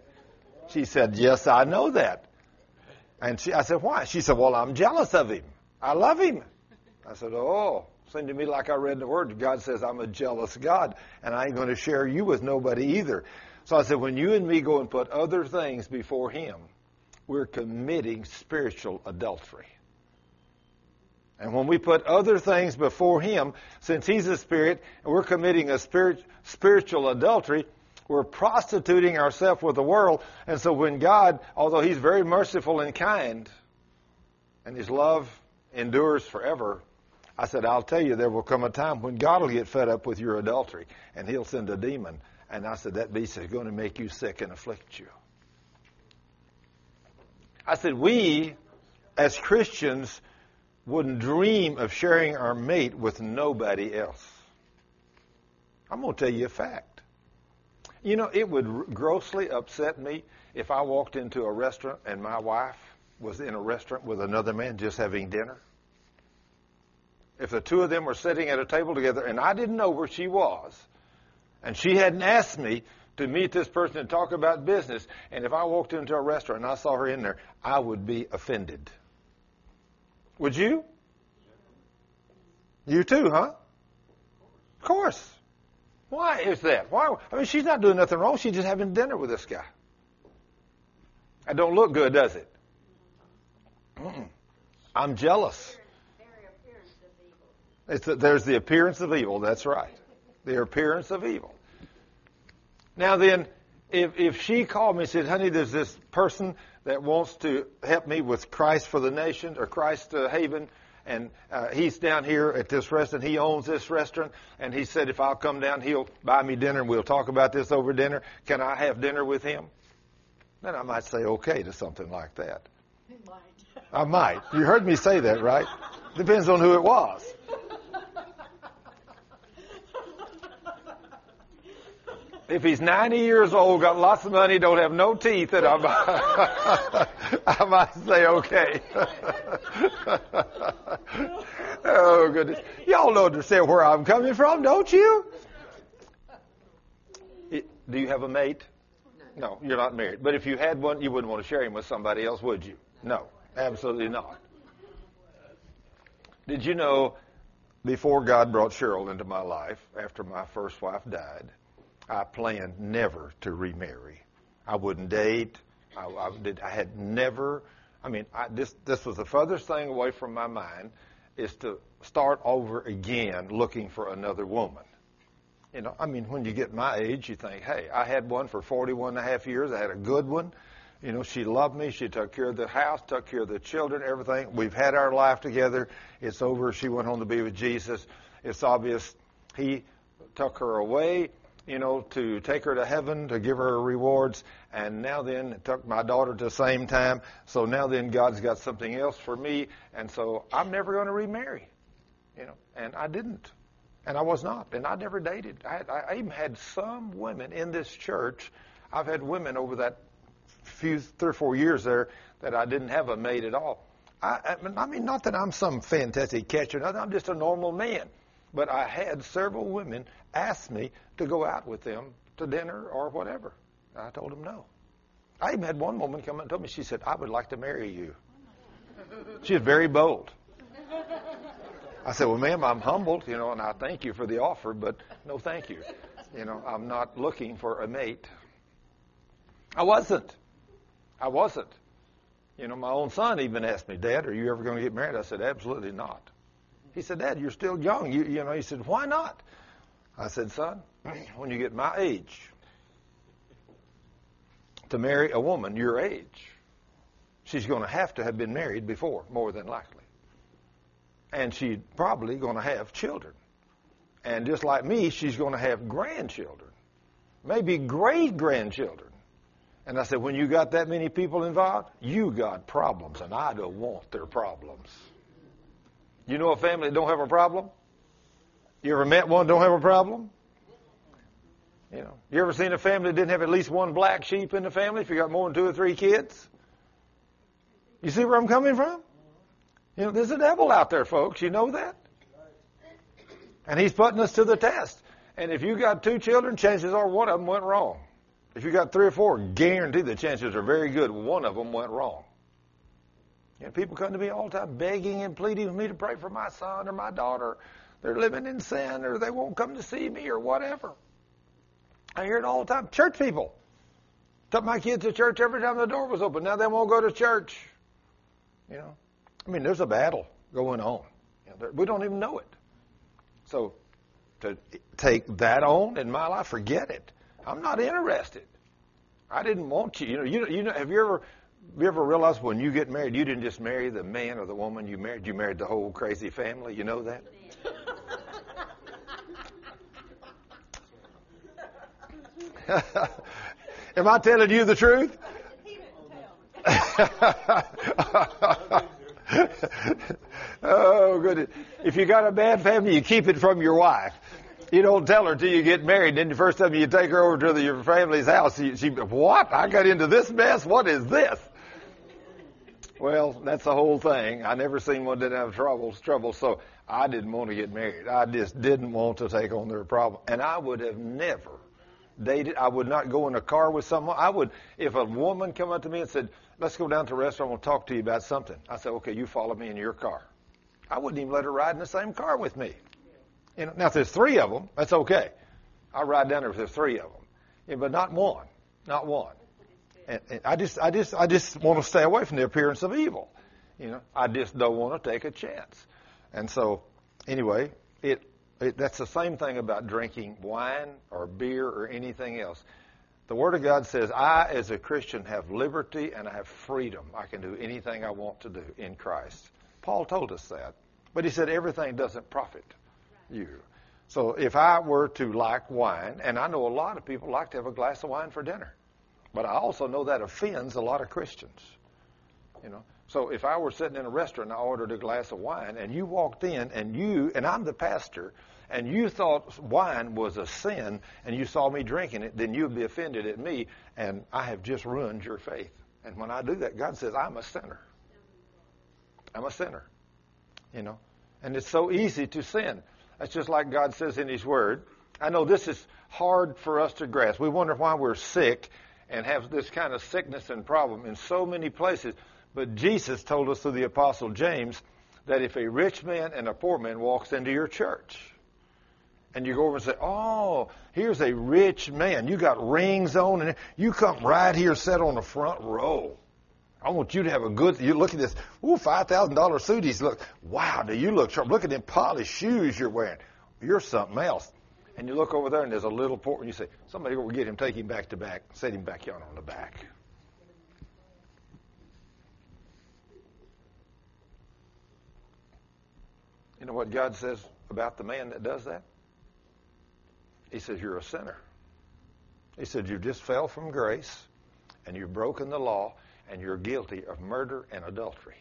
She said, Yes, I know that. And she, I said, Why? She said, Well, I'm jealous of him. I love him. I said, Oh, seemed to me like I read the Word. God says, I'm a jealous God, and I ain't going to share you with nobody either. So I said, when you and me go and put other things before Him, we're committing spiritual adultery. And when we put other things before Him, since He's a spirit, and we're committing a spirit, spiritual adultery, we're prostituting ourselves with the world. And so when God, although He's very merciful and kind, and His love endures forever, I said, I'll tell you, there will come a time when God will get fed up with your adultery, and He'll send a demon and I said, that beast is going to make you sick and afflict you. I said, we as Christians wouldn't dream of sharing our mate with nobody else. I'm going to tell you a fact. You know, it would grossly upset me if I walked into a restaurant and my wife was in a restaurant with another man just having dinner. If the two of them were sitting at a table together and I didn't know where she was, and she hadn't asked me to meet this person and talk about business. And if I walked into a restaurant and I saw her in there, I would be offended. Would you? You too, huh? Of course. Why is that? Why? I mean, she's not doing nothing wrong. She's just having dinner with this guy. That don't look good, does it? I'm jealous. It's a, there's the appearance of evil. That's right. The appearance of evil. Now then, if, if she called me and said, honey, there's this person that wants to help me with Christ for the Nation or Christ uh, Haven, and uh, he's down here at this restaurant. He owns this restaurant, and he said if I'll come down, he'll buy me dinner, and we'll talk about this over dinner. Can I have dinner with him? Then I might say okay to something like that. Might. I might. You heard me say that, right? Depends on who it was. If he's 90 years old, got lots of money, don't have no teeth, then I might, I might say okay. oh goodness, y'all know understand where I'm coming from, don't you? Do you have a mate? No, you're not married. But if you had one, you wouldn't want to share him with somebody else, would you? No, absolutely not. Did you know before God brought Cheryl into my life, after my first wife died, I planned never to remarry. I wouldn't date. I, I, did, I had never. I mean, I, this this was the furthest thing away from my mind is to start over again looking for another woman. You know, I mean, when you get my age, you think, hey, I had one for 41 and a half years. I had a good one. You know, she loved me. She took care of the house, took care of the children, everything. We've had our life together. It's over. She went home to be with Jesus. It's obvious he took her away you know, to take her to heaven, to give her rewards. And now then, it took my daughter to the same time. So now then, God's got something else for me. And so I'm never going to remarry, you know. And I didn't. And I was not. And I never dated. I, I even had some women in this church. I've had women over that few, three or four years there that I didn't have a mate at all. I, I mean, not that I'm some fantastic catcher. I'm just a normal man. But I had several women ask me to go out with them to dinner or whatever. I told them no. I even had one woman come and told me, she said, I would like to marry you. She was very bold. I said, well, ma'am, I'm humbled, you know, and I thank you for the offer, but no thank you. You know, I'm not looking for a mate. I wasn't. I wasn't. You know, my own son even asked me, Dad, are you ever going to get married? I said, absolutely not. He said, Dad, you're still young. You, you know, he said, why not? I said, son, when you get my age, to marry a woman your age, she's going to have to have been married before, more than likely. And she's probably going to have children. And just like me, she's going to have grandchildren, maybe great grandchildren. And I said, when you got that many people involved, you got problems, and I don't want their problems. You know a family that don't have a problem? You ever met one that don't have a problem? You know, you ever seen a family that didn't have at least one black sheep in the family if you got more than two or three kids? You see where I'm coming from? You know, there's a devil out there, folks. You know that? And he's putting us to the test. And if you got two children, chances are one of them went wrong. If you got three or four, guarantee the chances are very good one of them went wrong. Know, people come to me all the time begging and pleading with me to pray for my son or my daughter. They're living in sin or they won't come to see me or whatever. I hear it all the time. Church people. Took my kids to church every time the door was open. Now they won't go to church. You know, I mean, there's a battle going on. You know, we don't even know it. So to take that on in my life, forget it. I'm not interested. I didn't want you. You know, you, you know. Have you ever, you ever realize when you get married, you didn't just marry the man or the woman you married. You married the whole crazy family. You know that. Am I telling you the truth? oh, goodness. If you got a bad family, you keep it from your wife. You don't tell her till you get married. Then the first time you take her over to the, your family's house, she, she, what? I got into this mess? What is this? Well, that's the whole thing. I never seen one that have troubles, trouble, so I didn't want to get married. I just didn't want to take on their problem. And I would have never dated. I would not go in a car with someone. I would, if a woman come up to me and said, let's go down to a restaurant, we'll talk to you about something. I said, okay, you follow me in your car. I wouldn't even let her ride in the same car with me. You know, now if there's three of them, that's okay. I'll ride down there if there's three of them, yeah, but not one, not one. And, and I just, I just, I just want to stay away from the appearance of evil. You know, I just don't want to take a chance. And so, anyway, it, it that's the same thing about drinking wine or beer or anything else. The Word of God says, I, as a Christian, have liberty and I have freedom. I can do anything I want to do in Christ. Paul told us that. But he said everything doesn't profit you. So if I were to like wine, and I know a lot of people like to have a glass of wine for dinner, but I also know that offends a lot of Christians. You know, so if I were sitting in a restaurant and I ordered a glass of wine, and you walked in, and you and I'm the pastor, and you thought wine was a sin, and you saw me drinking it, then you'd be offended at me, and I have just ruined your faith. And when I do that, God says I'm a sinner. I'm a sinner. You know, and it's so easy to sin. That's just like God says in His Word. I know this is hard for us to grasp. We wonder why we're sick and have this kind of sickness and problem in so many places. But Jesus told us through the Apostle James that if a rich man and a poor man walks into your church, and you go over and say, "Oh, here's a rich man. You got rings on, and you come right here, sit on the front row. I want you to have a good. You look at this. Ooh, five thousand dollar suit. He's look. Wow, do you look sharp? Look at them polished shoes you're wearing. You're something else. And you look over there, and there's a little port, and you say, "Somebody will get him, take him back to back, set him back yonder on the back." You know what God says about the man that does that? He says, You're a sinner. He said, You just fell from grace, and you've broken the law, and you're guilty of murder and adultery.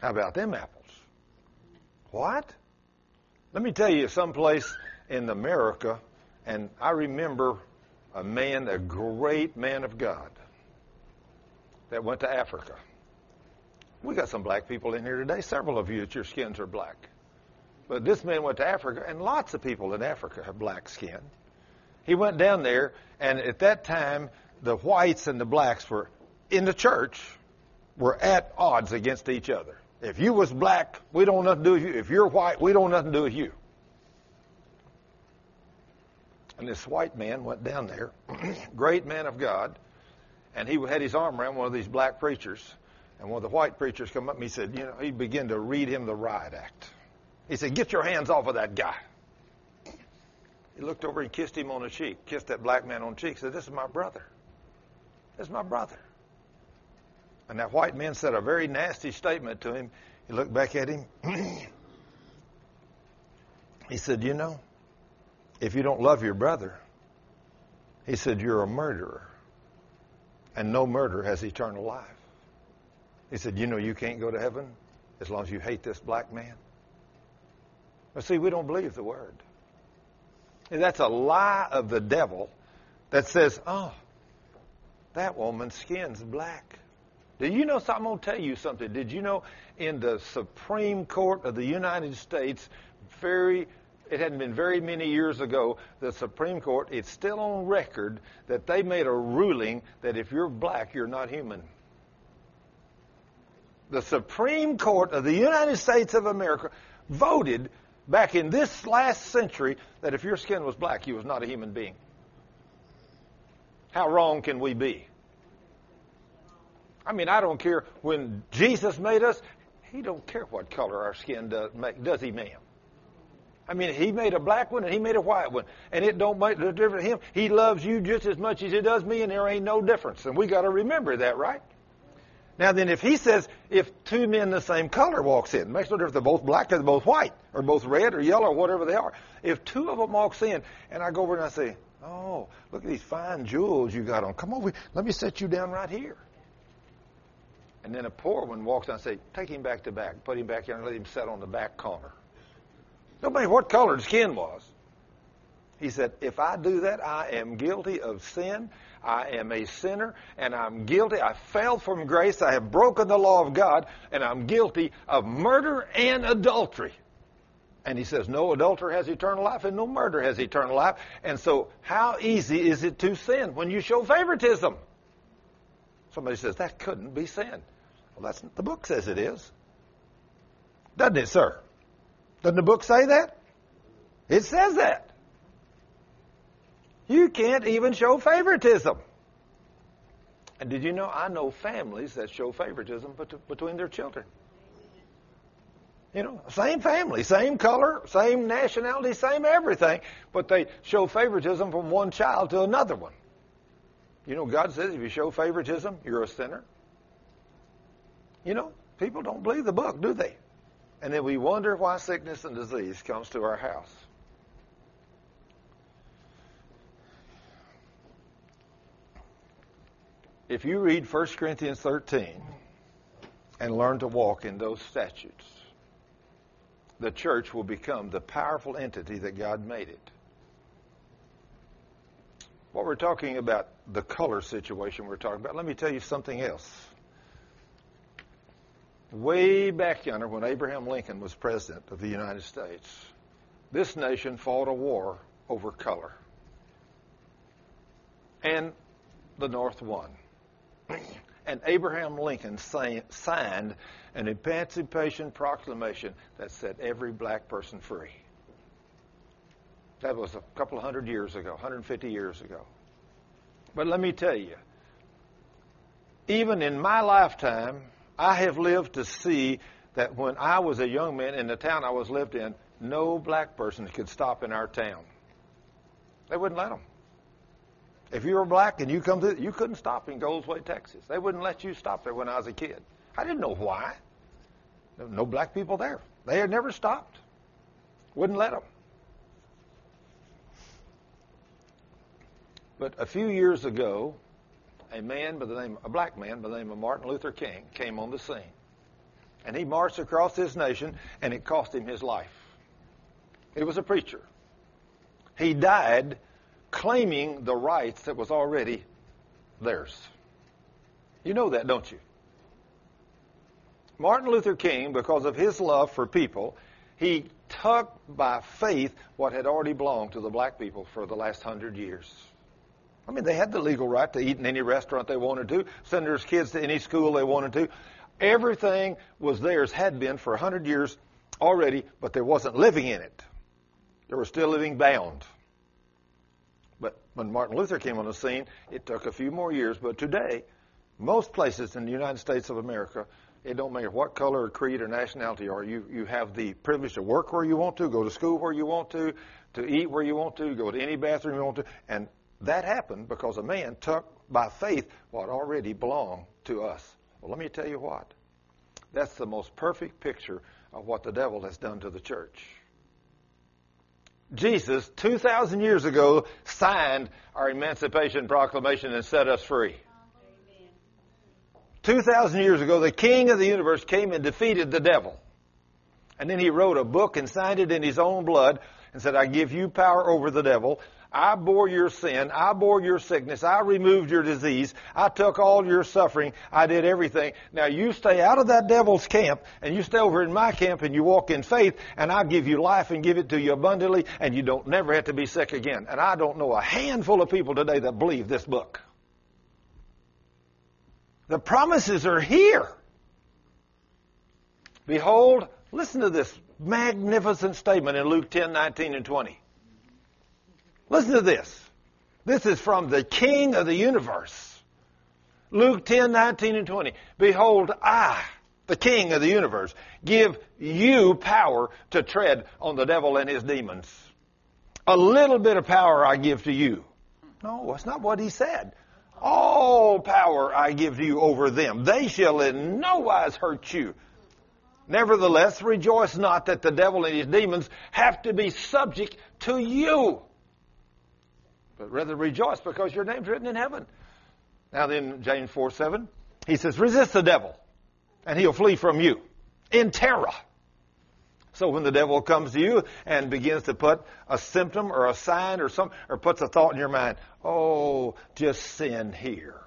How about them apples? What? Let me tell you, someplace in America, and I remember a man, a great man of God, that went to Africa. We got some black people in here today. Several of you that your skins are black. But this man went to Africa, and lots of people in Africa have black skin. He went down there, and at that time, the whites and the blacks were in the church were at odds against each other. If you was black, we don't nothing to do with you. If you're white, we don't nothing to do with you. And this white man went down there, great man of God, and he had his arm around one of these black preachers. And one of the white preachers come up and he said, you know, he began to read him the riot act. He said, get your hands off of that guy. He looked over and kissed him on the cheek, kissed that black man on the cheek, said, this is my brother. This is my brother. And that white man said a very nasty statement to him. He looked back at him. he said, You know, if you don't love your brother, he said, You're a murderer. And no murderer has eternal life. He said, You know, you can't go to heaven as long as you hate this black man. But see, we don't believe the word. And that's a lie of the devil that says, Oh, that woman's skin's black. Do you know something? I'm going to tell you something. Did you know in the Supreme Court of the United States, very it hadn't been very many years ago, the Supreme Court, it's still on record that they made a ruling that if you're black, you're not human. The Supreme Court of the United States of America voted back in this last century that if your skin was black, you was not a human being. How wrong can we be? I mean, I don't care when Jesus made us, he don't care what color our skin does, make, does he, ma'am? I mean, he made a black one and he made a white one, and it don't make the difference to him. He loves you just as much as he does me, and there ain't no difference. And we got to remember that, right? Now then, if he says if two men the same color walks in, makes no difference. They're both black or they're both white or both red or yellow or whatever they are. If two of them walks in, and I go over and I say, "Oh, look at these fine jewels you got on. Come over. Let me set you down right here." And then a poor one walks in and say, "Take him back to back. Put him back here and let him sit on the back corner." No matter what color his skin was. He said, If I do that, I am guilty of sin. I am a sinner and I'm guilty. I fell from grace. I have broken the law of God and I'm guilty of murder and adultery. And he says, No adulterer has eternal life and no murder has eternal life. And so, how easy is it to sin when you show favoritism? Somebody says, That couldn't be sin. Well, that's the book says it is. Doesn't it, sir? Doesn't the book say that? It says that. You can't even show favoritism. And did you know I know families that show favoritism between their children? You know, same family, same color, same nationality, same everything, but they show favoritism from one child to another one. You know, God says if you show favoritism, you're a sinner. You know, people don't believe the book, do they? And then we wonder why sickness and disease comes to our house. If you read 1 Corinthians 13 and learn to walk in those statutes, the church will become the powerful entity that God made it. What we're talking about, the color situation we're talking about, let me tell you something else. Way back yonder, when Abraham Lincoln was president of the United States, this nation fought a war over color. And the North won. And Abraham Lincoln signed an Emancipation Proclamation that set every black person free. That was a couple of hundred years ago, 150 years ago. But let me tell you, even in my lifetime, I have lived to see that when I was a young man in the town I was lived in, no black person could stop in our town. They wouldn't let them. If you were black and you come to, you couldn't stop in Goldthwaite, Texas. They wouldn't let you stop there when I was a kid. I didn't know why. There No black people there. They had never stopped. Wouldn't let them. But a few years ago, a man by the name, a black man by the name of Martin Luther King came on the scene. And he marched across this nation and it cost him his life. He was a preacher. He died claiming the rights that was already theirs. You know that, don't you? Martin Luther King, because of his love for people, he took by faith what had already belonged to the black people for the last hundred years. I mean, they had the legal right to eat in any restaurant they wanted to, send their kids to any school they wanted to. Everything was theirs, had been for a hundred years already, but they wasn't living in it. They were still living bound. But when Martin Luther came on the scene, it took a few more years. But today, most places in the United States of America, it don't matter what color or creed or nationality you are, you, you have the privilege to work where you want to, go to school where you want to, to eat where you want to, go to any bathroom you want to, and that happened because a man took by faith what already belonged to us. Well, let me tell you what. That's the most perfect picture of what the devil has done to the church. Jesus, 2,000 years ago, signed our Emancipation Proclamation and set us free. 2,000 years ago, the King of the universe came and defeated the devil. And then he wrote a book and signed it in his own blood and said, I give you power over the devil. I bore your sin. I bore your sickness. I removed your disease. I took all your suffering. I did everything. Now you stay out of that devil's camp and you stay over in my camp and you walk in faith and I'll give you life and give it to you abundantly and you don't never have to be sick again. And I don't know a handful of people today that believe this book. The promises are here. Behold, listen to this magnificent statement in Luke 10, 19, and 20. Listen to this. This is from the King of the universe. Luke 10, 19, and 20. Behold, I, the King of the universe, give you power to tread on the devil and his demons. A little bit of power I give to you. No, that's not what he said. All power I give to you over them. They shall in no wise hurt you. Nevertheless, rejoice not that the devil and his demons have to be subject to you but rather rejoice because your name's written in heaven. Now then, James 4 7, he says, resist the devil, and he'll flee from you in terror. So when the devil comes to you and begins to put a symptom or a sign or some, or puts a thought in your mind, oh, just sin here.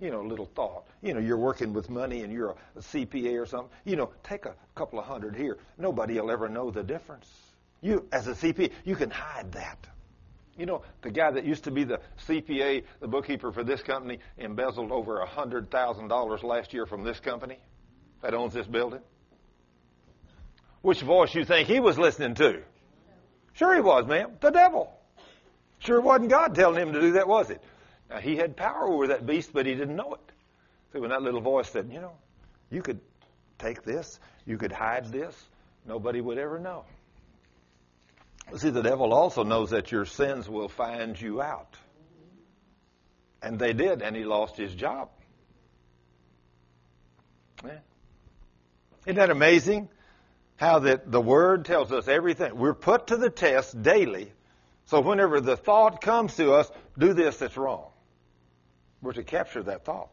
You know, little thought. You know, you're working with money and you're a CPA or something. You know, take a couple of hundred here. Nobody will ever know the difference. You, as a CPA, you can hide that. You know, the guy that used to be the CPA, the bookkeeper for this company, embezzled over a $100,000 last year from this company that owns this building? Which voice you think he was listening to? Sure he was, ma'am. The devil. Sure wasn't God telling him to do that, was it? Now, he had power over that beast, but he didn't know it. So when that little voice said, you know, you could take this, you could hide this, nobody would ever know. See, the devil also knows that your sins will find you out. And they did, and he lost his job. Yeah. Isn't that amazing? How that the Word tells us everything. We're put to the test daily. So whenever the thought comes to us, do this that's wrong. We're to capture that thought.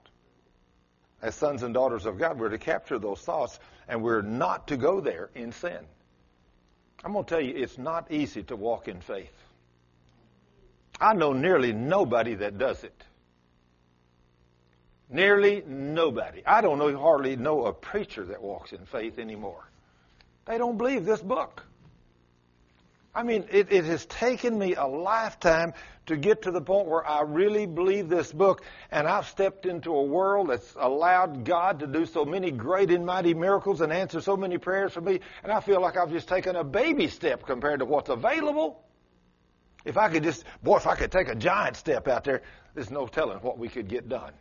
As sons and daughters of God, we're to capture those thoughts, and we're not to go there in sin. I'm going to tell you, it's not easy to walk in faith. I know nearly nobody that does it. Nearly nobody. I don't know, hardly know a preacher that walks in faith anymore. They don't believe this book. I mean, it, it has taken me a lifetime to get to the point where I really believe this book, and I've stepped into a world that's allowed God to do so many great and mighty miracles and answer so many prayers for me, and I feel like I've just taken a baby step compared to what's available. If I could just, boy, if I could take a giant step out there, there's no telling what we could get done.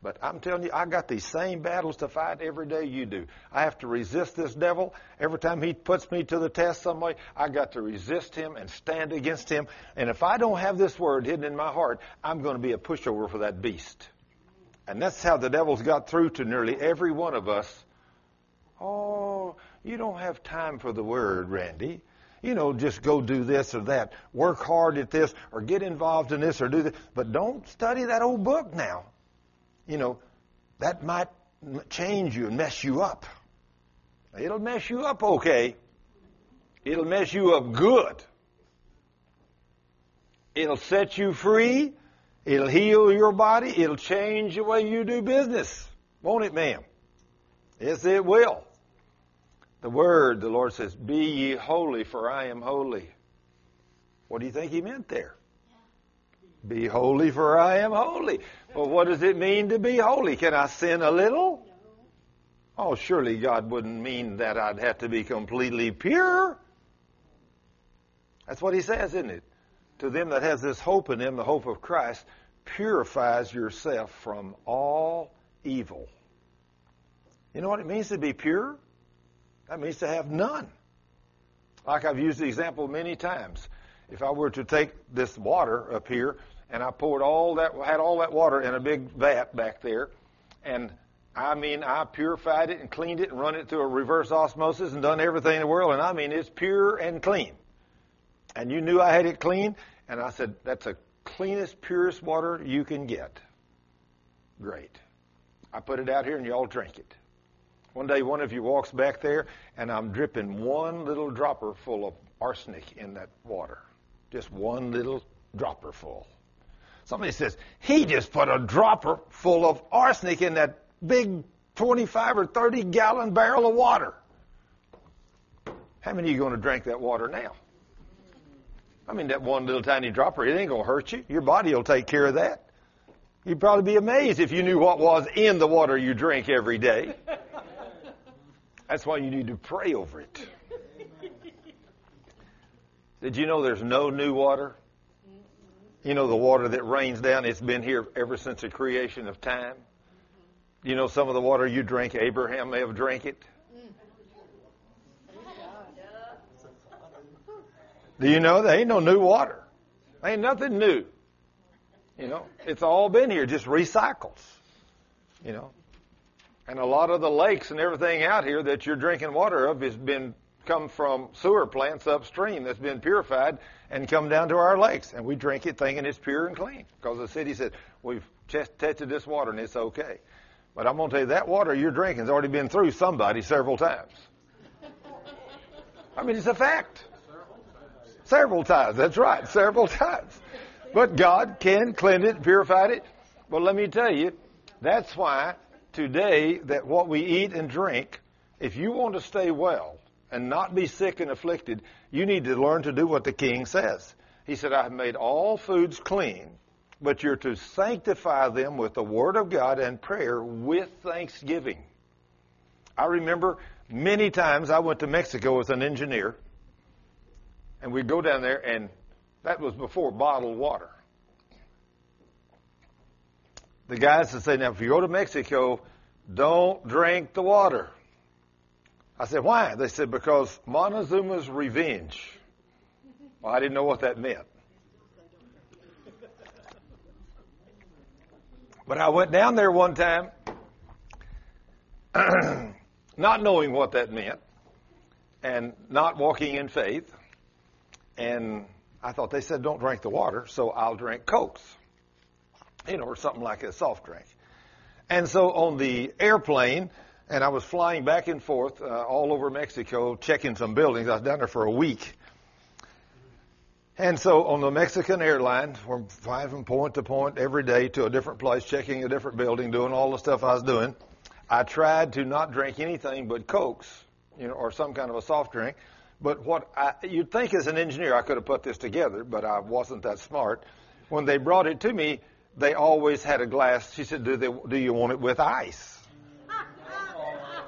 But I'm telling you, I got these same battles to fight every day you do. I have to resist this devil. Every time he puts me to the test some way, I got to resist him and stand against him. And if I don't have this word hidden in my heart, I'm going to be a pushover for that beast. And that's how the devil's got through to nearly every one of us. Oh, you don't have time for the word, Randy. You know, just go do this or that. Work hard at this or get involved in this or do this. But don't study that old book now you know, that might change you and mess you up. It'll mess you up okay. It'll mess you up good. It'll set you free. It'll heal your body. It'll change the way you do business. Won't it, ma'am? Yes, it will. The word, the Lord says, Be ye holy, for I am holy. What do you think he meant there? Be holy, for I am holy. Well, what does it mean to be holy? Can I sin a little? Oh, surely God wouldn't mean that I'd have to be completely pure. That's what he says, isn't it? To them that has this hope in them, the hope of Christ, purifies yourself from all evil. You know what it means to be pure? That means to have none. Like I've used the example many times. If I were to take this water up here and I poured all that, had all that water in a big vat back there, And I mean, I purified it and cleaned it and run it through a reverse osmosis and done everything in the world. And I mean, it's pure and clean. And you knew I had it clean. And I said, that's the cleanest, purest water you can get. Great. I put it out here and y'all drink it. One day, one of you walks back there, and I'm dripping one little dropper full of arsenic in that water. Just one little dropper full. Somebody says, he just put a dropper full of arsenic in that big 25 or 30 gallon barrel of water. How many of you going to drink that water now? I mean, that one little tiny dropper, it ain't going to hurt you. Your body will take care of that. You'd probably be amazed if you knew what was in the water you drink every day. That's why you need to pray over it. Did you know there's no new water? You know the water that rains down, it's been here ever since the creation of time. You know some of the water you drink, Abraham may have drank it. Do you know there ain't no new water? Ain't nothing new. You know, it's all been here, just recycles. You know, and a lot of the lakes and everything out here that you're drinking water of has been come from sewer plants upstream that's been purified and come down to our lakes, and we drink it thinking it's pure and clean because the city said we've tested this water and it's okay. But I'm going to tell you that water you're drinking has already been through somebody several times. I mean, it's a fact. Several times. That's right. Several times. But God can cleanse it, purify it. But let me tell you, that's why today that what we eat and drink, if you want to stay well and not be sick and afflicted, you need to learn to do what the king says. He said, I have made all foods clean, but you're to sanctify them with the word of God and prayer with thanksgiving. I remember many times I went to Mexico as an engineer, and we'd go down there and that was before bottled water. The guys would say, now if you go to Mexico, don't drink the water. I said, why? They said, because Montezuma's revenge. Well, I didn't know what that meant. But I went down there one time, not knowing what that meant, and not walking in faith, and I thought they said don't drink the water, so I'll drink Cokes, you know, or something like a soft drink. And so on the airplane, and I was flying back and forth uh, all over Mexico, checking some buildings. I was down there for a week. And so on the Mexican airline, from flying from point to point every day to a different place, checking a different building, doing all the stuff I was doing, I tried to not drink anything but Cokes, you know, or some kind of a soft drink. But what I, you'd think as an engineer, I could have put this together, but I wasn't that smart. When they brought it to me, they always had a glass. She said, "Do they? Do you want it with ice?"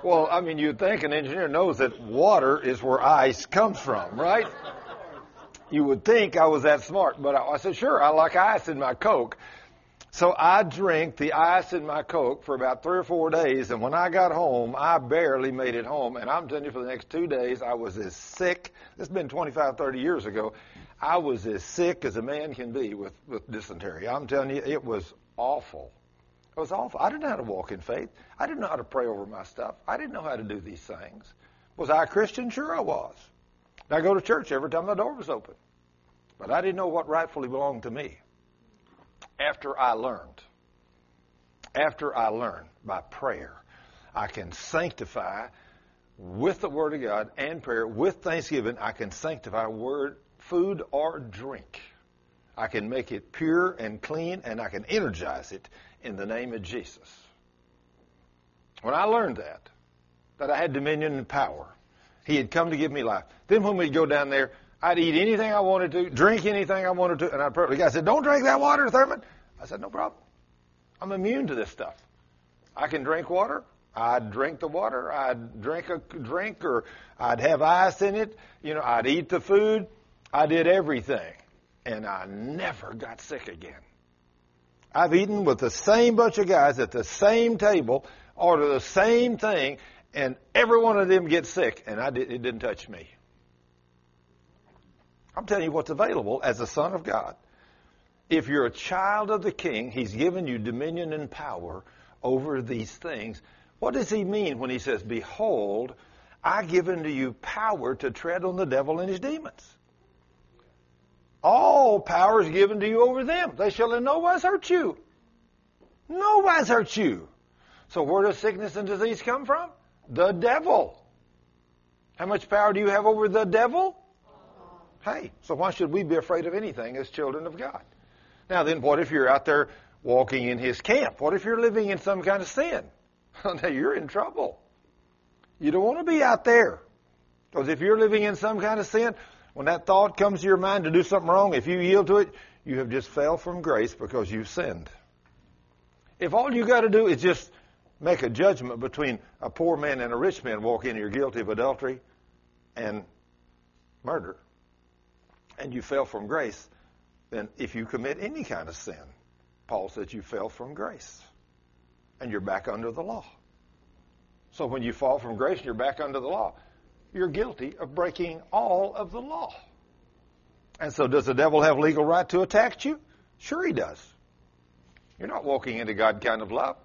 Well, I mean, you'd think an engineer knows that water is where ice comes from, right? You would think I was that smart, but I, I said, "Sure, I like ice in my Coke." So I drank the ice in my Coke for about three or four days, and when I got home, I barely made it home. And I'm telling you, for the next two days, I was as sick. This has been 25, 30 years ago. I was as sick as a man can be with, with dysentery. I'm telling you, it was awful. It was awful. I didn't know how to walk in faith. I didn't know how to pray over my stuff. I didn't know how to do these things. Was I a Christian? Sure, I was. I go to church every time the door was open. But I didn't know what rightfully belonged to me after I learned. After I learned by prayer, I can sanctify with the Word of God and prayer, with thanksgiving, I can sanctify word, food or drink. I can make it pure and clean, and I can energize it in the name of Jesus. When I learned that, that I had dominion and power, He had come to give me life. Then when we'd go down there, I'd eat anything I wanted to, drink anything I wanted to, and I'd. The guy said, "Don't drink that water, Thurman." I said, "No problem. I'm immune to this stuff. I can drink water. I'd drink the water. I'd drink a drink, or I'd have ice in it. You know, I'd eat the food. I did everything, and I never got sick again. I've eaten with the same bunch of guys at the same table, order the same thing, and every one of them gets sick, and I did, it didn't touch me. I'm telling you what's available as a son of God. If you're a child of the king, he's given you dominion and power over these things. What does he mean when he says, Behold, I give unto you power to tread on the devil and his demons? All power is given to you over them. They shall in no wise hurt you. No wise hurt you. So where does sickness and disease come from? The devil. How much power do you have over the devil? Hey, so why should we be afraid of anything as children of God? Now then, what if you're out there walking in his camp? What if you're living in some kind of sin? now you're in trouble. You don't want to be out there. Because if you're living in some kind of sin, when that thought comes to your mind to do something wrong, if you yield to it, you have just fell from grace because you've sinned. If all you got to do is just make a judgment between a poor man and a rich man, walk in, you're guilty of adultery and murder, and you fell from grace, then if you commit any kind of sin, Paul says you fell from grace and you're back under the law. So when you fall from grace you're back under the law, you're guilty of breaking all of the law. And so does the devil have legal right to attack you? Sure he does. You're not walking into God kind of love.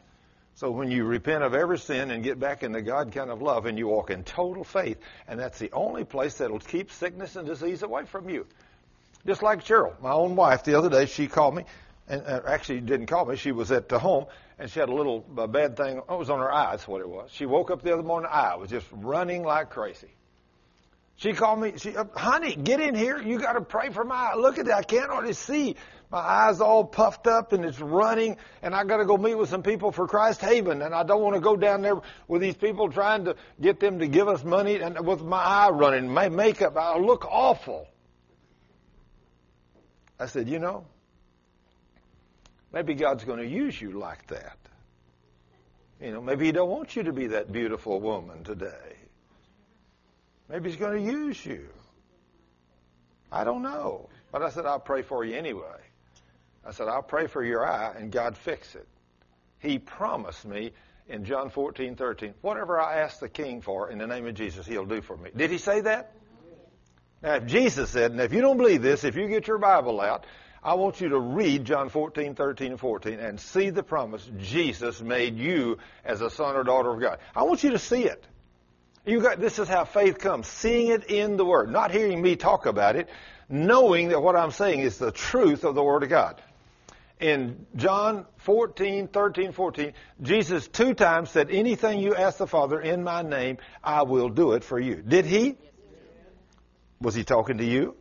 So when you repent of every sin and get back into God kind of love and you walk in total faith, and that's the only place that'll keep sickness and disease away from you. Just like Cheryl, my own wife, the other day she called me, and actually didn't call me. She was at the home, and she had a little uh, bad thing. Oh, it was on her eye. That's what it was. She woke up the other morning, eye was just running like crazy. She called me. She, honey, get in here. You got to pray for my eye. Look at that. I can't hardly see. My eyes all puffed up and it's running, and I got to go meet with some people for Christ Haven, and I don't want to go down there with these people trying to get them to give us money, and with my eye running, my makeup, I look awful. I said, you know, maybe God's going to use you like that. You know, maybe He don't want you to be that beautiful woman today. Maybe He's going to use you. I don't know. But I said, I'll pray for you anyway. I said, I'll pray for your eye and God fix it. He promised me in John 14, 13, whatever I ask the king for in the name of Jesus, he'll do for me. Did he say that? Now, if Jesus said, and if you don't believe this, if you get your Bible out, I want you to read John 14, 13, and 14 and see the promise Jesus made you as a son or daughter of God. I want you to see it. You got, this is how faith comes. Seeing it in the Word. Not hearing me talk about it, knowing that what I'm saying is the truth of the Word of God in John 14, 13, 14, Jesus two times said, Anything you ask the Father in my name, I will do it for you. Did he? Was he talking to you?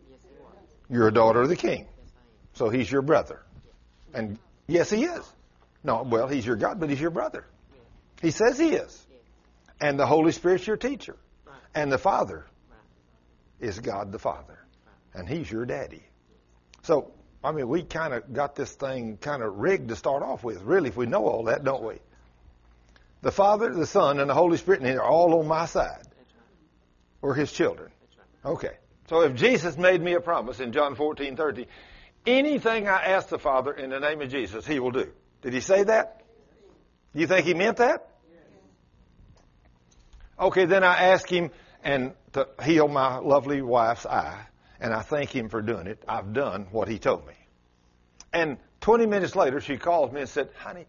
You're a daughter of the king. So he's your brother. And yes, he is. No, well, he's your God, but he's your brother. He says he is. And the Holy Spirit's your teacher. And the Father is God the Father. And he's your daddy. So I mean, we kind of got this thing kind of rigged to start off with, really, if we know all that, don't we? The Father, the Son, and the Holy Spirit, and they're all on my side. We're His children. Okay. So if Jesus made me a promise in John 14, 30, anything I ask the Father in the name of Jesus, He will do. Did He say that? Do you think He meant that? Okay, then I ask Him and to heal my lovely wife's eye and I thank him for doing it. I've done what he told me. And 20 minutes later, she calls me and said, honey,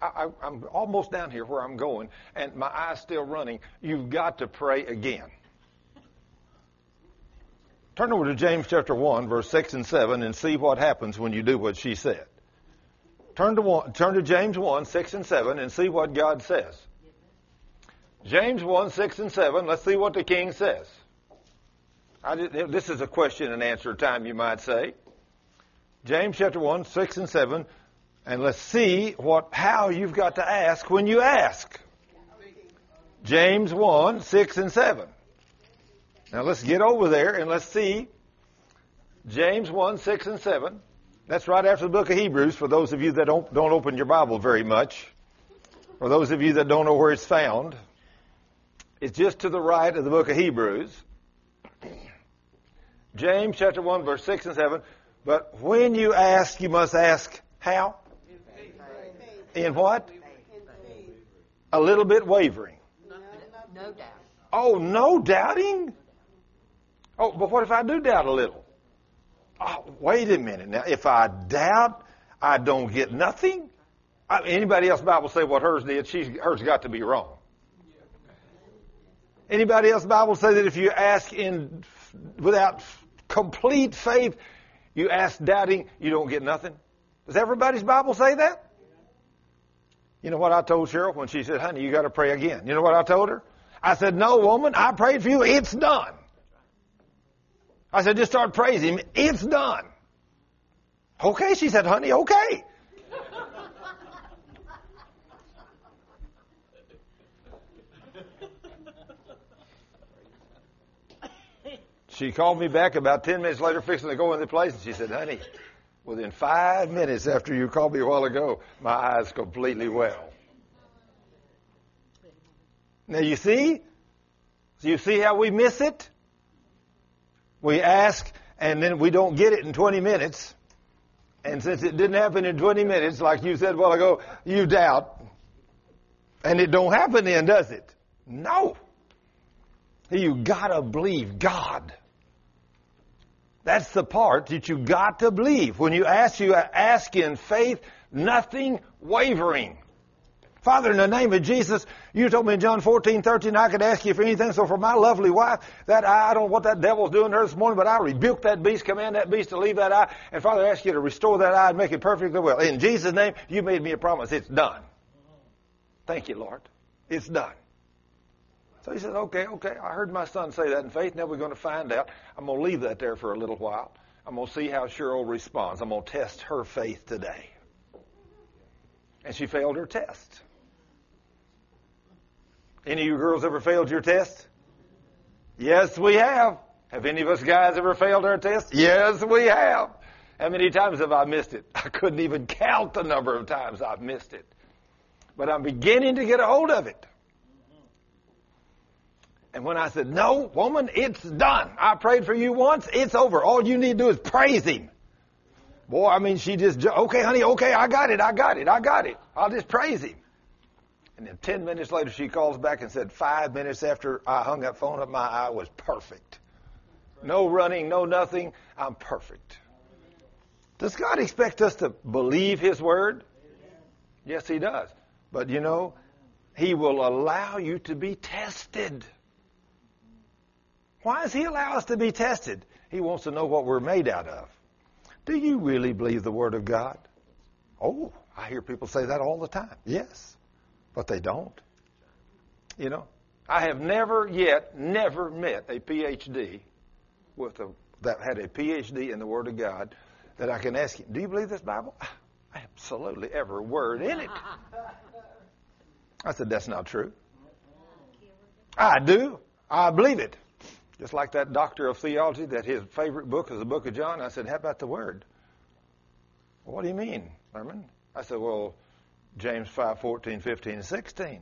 I, am almost down here where I'm going, and my eye's still running. You've got to pray again. Turn over to James chapter 1, verse 6 and 7, and see what happens when you do what she said. Turn to, one, turn to James 1, 6 and 7, and see what God says. James 1, 6 and 7, let's see what the king says. Did, this is a question and answer time, you might say. James chapter 1, 6 and 7. And let's see what, how you've got to ask when you ask. James 1, 6 and 7. Now let's get over there and let's see James 1, 6 and 7. That's right after the book of Hebrews for those of you that don't, don't open your Bible very much. For those of you that don't know where it's found. It's just to the right of the book of Hebrews. James chapter 1, verse 6 and 7. But when you ask, you must ask how? In, In what? In A little bit wavering. No, no doubt. Oh, no doubting? Oh, but what if I do doubt a little? Oh, wait a minute. Now, if I doubt, I don't get nothing? I anybody else Bible say what hers did? She's hers got to be wrong. Anybody else Bible say that if you ask in without complete faith, you ask doubting, you don't get nothing? Does everybody's Bible say that? You know what I told Cheryl when she said, honey, you got to pray again. You know what I told her? I said, no, woman, I prayed for you. It's done. I said, just start praising him. It's done. Okay, she said, honey, okay. She called me back about 10 minutes later, fixing to go in the place, and she said, honey, within five minutes after you called me a while ago, my eyes completely well. Now you see? You see how we miss it? We ask, and then we don't get it in 20 minutes. And since it didn't happen in 20 minutes, like you said a while ago, you doubt. And it don't happen then, does it? No. You gotta believe God. That's the part that you got to believe. When you ask, you ask in faith, nothing wavering. Father, in the name of Jesus, you told me in John 14, 13, I could ask you for anything. So for my lovely wife, that eye, I don't know what that devil's doing to her this morning, but I rebuke that beast, command that beast to leave that eye. And Father, I ask you to restore that eye and make it perfectly well. In Jesus' name, you made me a promise. It's done. Thank you, Lord. It's done. So he says, okay, okay, I heard my son say that in faith. Now we're going to find out. I'm going to leave that there for a little while. I'm going to see how Cheryl responds. I'm going to test her faith today. And she failed her test. Any of you girls ever failed your test? Yes, we have. Have any of us guys ever failed our test? Yes, we have. How many times have I missed it? I couldn't even count the number of times I've missed it. But I'm beginning to get a hold of it. And when I said, no, woman, it's done. I prayed for you once. It's over. All you need to do is praise him. Boy, I mean, she just, okay, honey, okay, I got it, I got it, I got it. I'll just praise him. And then 10 minutes later, she calls back and said, five minutes after I hung that phone up, my eye was perfect. No running, no nothing. I'm perfect. Does God expect us to believe His word? Yes, He does. But you know, He will allow you to be tested. Why does He allow us to be tested? He wants to know what we're made out of. Do you really believe the Word of God? Oh, I hear people say that all the time. Yes, but they don't. You know, I have never yet, never met a PhD with a, that had a PhD in the Word of God that I can ask him, do you believe this Bible? Absolutely, every word in it. I said, that's not true. I do. I believe it. Just like that doctor of theology, that his favorite book is the book of John. I said, How about the word? What do you mean, Thurman? I said, Well, James 5, 14, 15, and 16.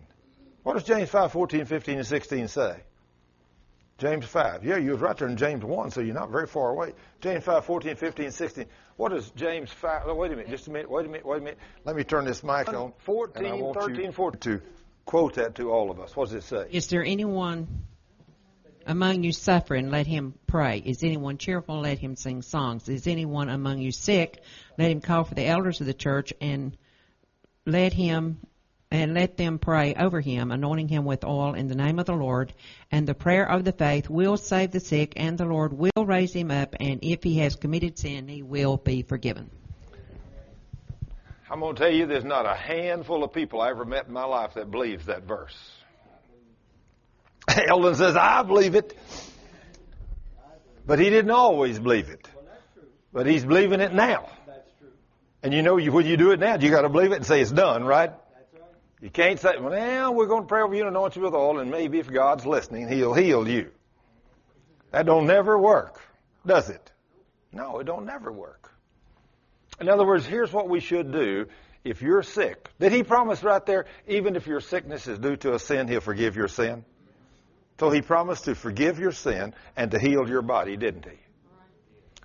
What does James 5, 14, 15, and 16 say? James 5. Yeah, you was right there in James 1, so you're not very far away. James 5, 14, 15, 16. What does James 5, oh, wait a minute, just a minute, wait a minute, wait a minute. Let me turn this mic on. 14, 13, 14. To quote that to all of us. What does it say? Is there anyone among you suffering, let him pray. Is anyone cheerful? Let him sing songs. Is anyone among you sick? Let him call for the elders of the church and let him and let them pray over him, anointing him with oil in the name of the Lord. And the prayer of the faith will save the sick, and the Lord will raise him up. And if he has committed sin, he will be forgiven. I'm going to tell you, there's not a handful of people I ever met in my life that believes that verse. Eldon says, I believe it. But he didn't always believe it. But he's believing it now. And you know, when you do it now, you got to believe it and say it's done, right? You can't say, well, now we're going to pray over you and anoint you with oil, and maybe if God's listening, He'll heal you. That don't never work, does it? No, it don't never work. In other words, here's what we should do if you're sick. Did He promise right there, even if your sickness is due to a sin, He'll forgive your sin? So he promised to forgive your sin and to heal your body, didn't he?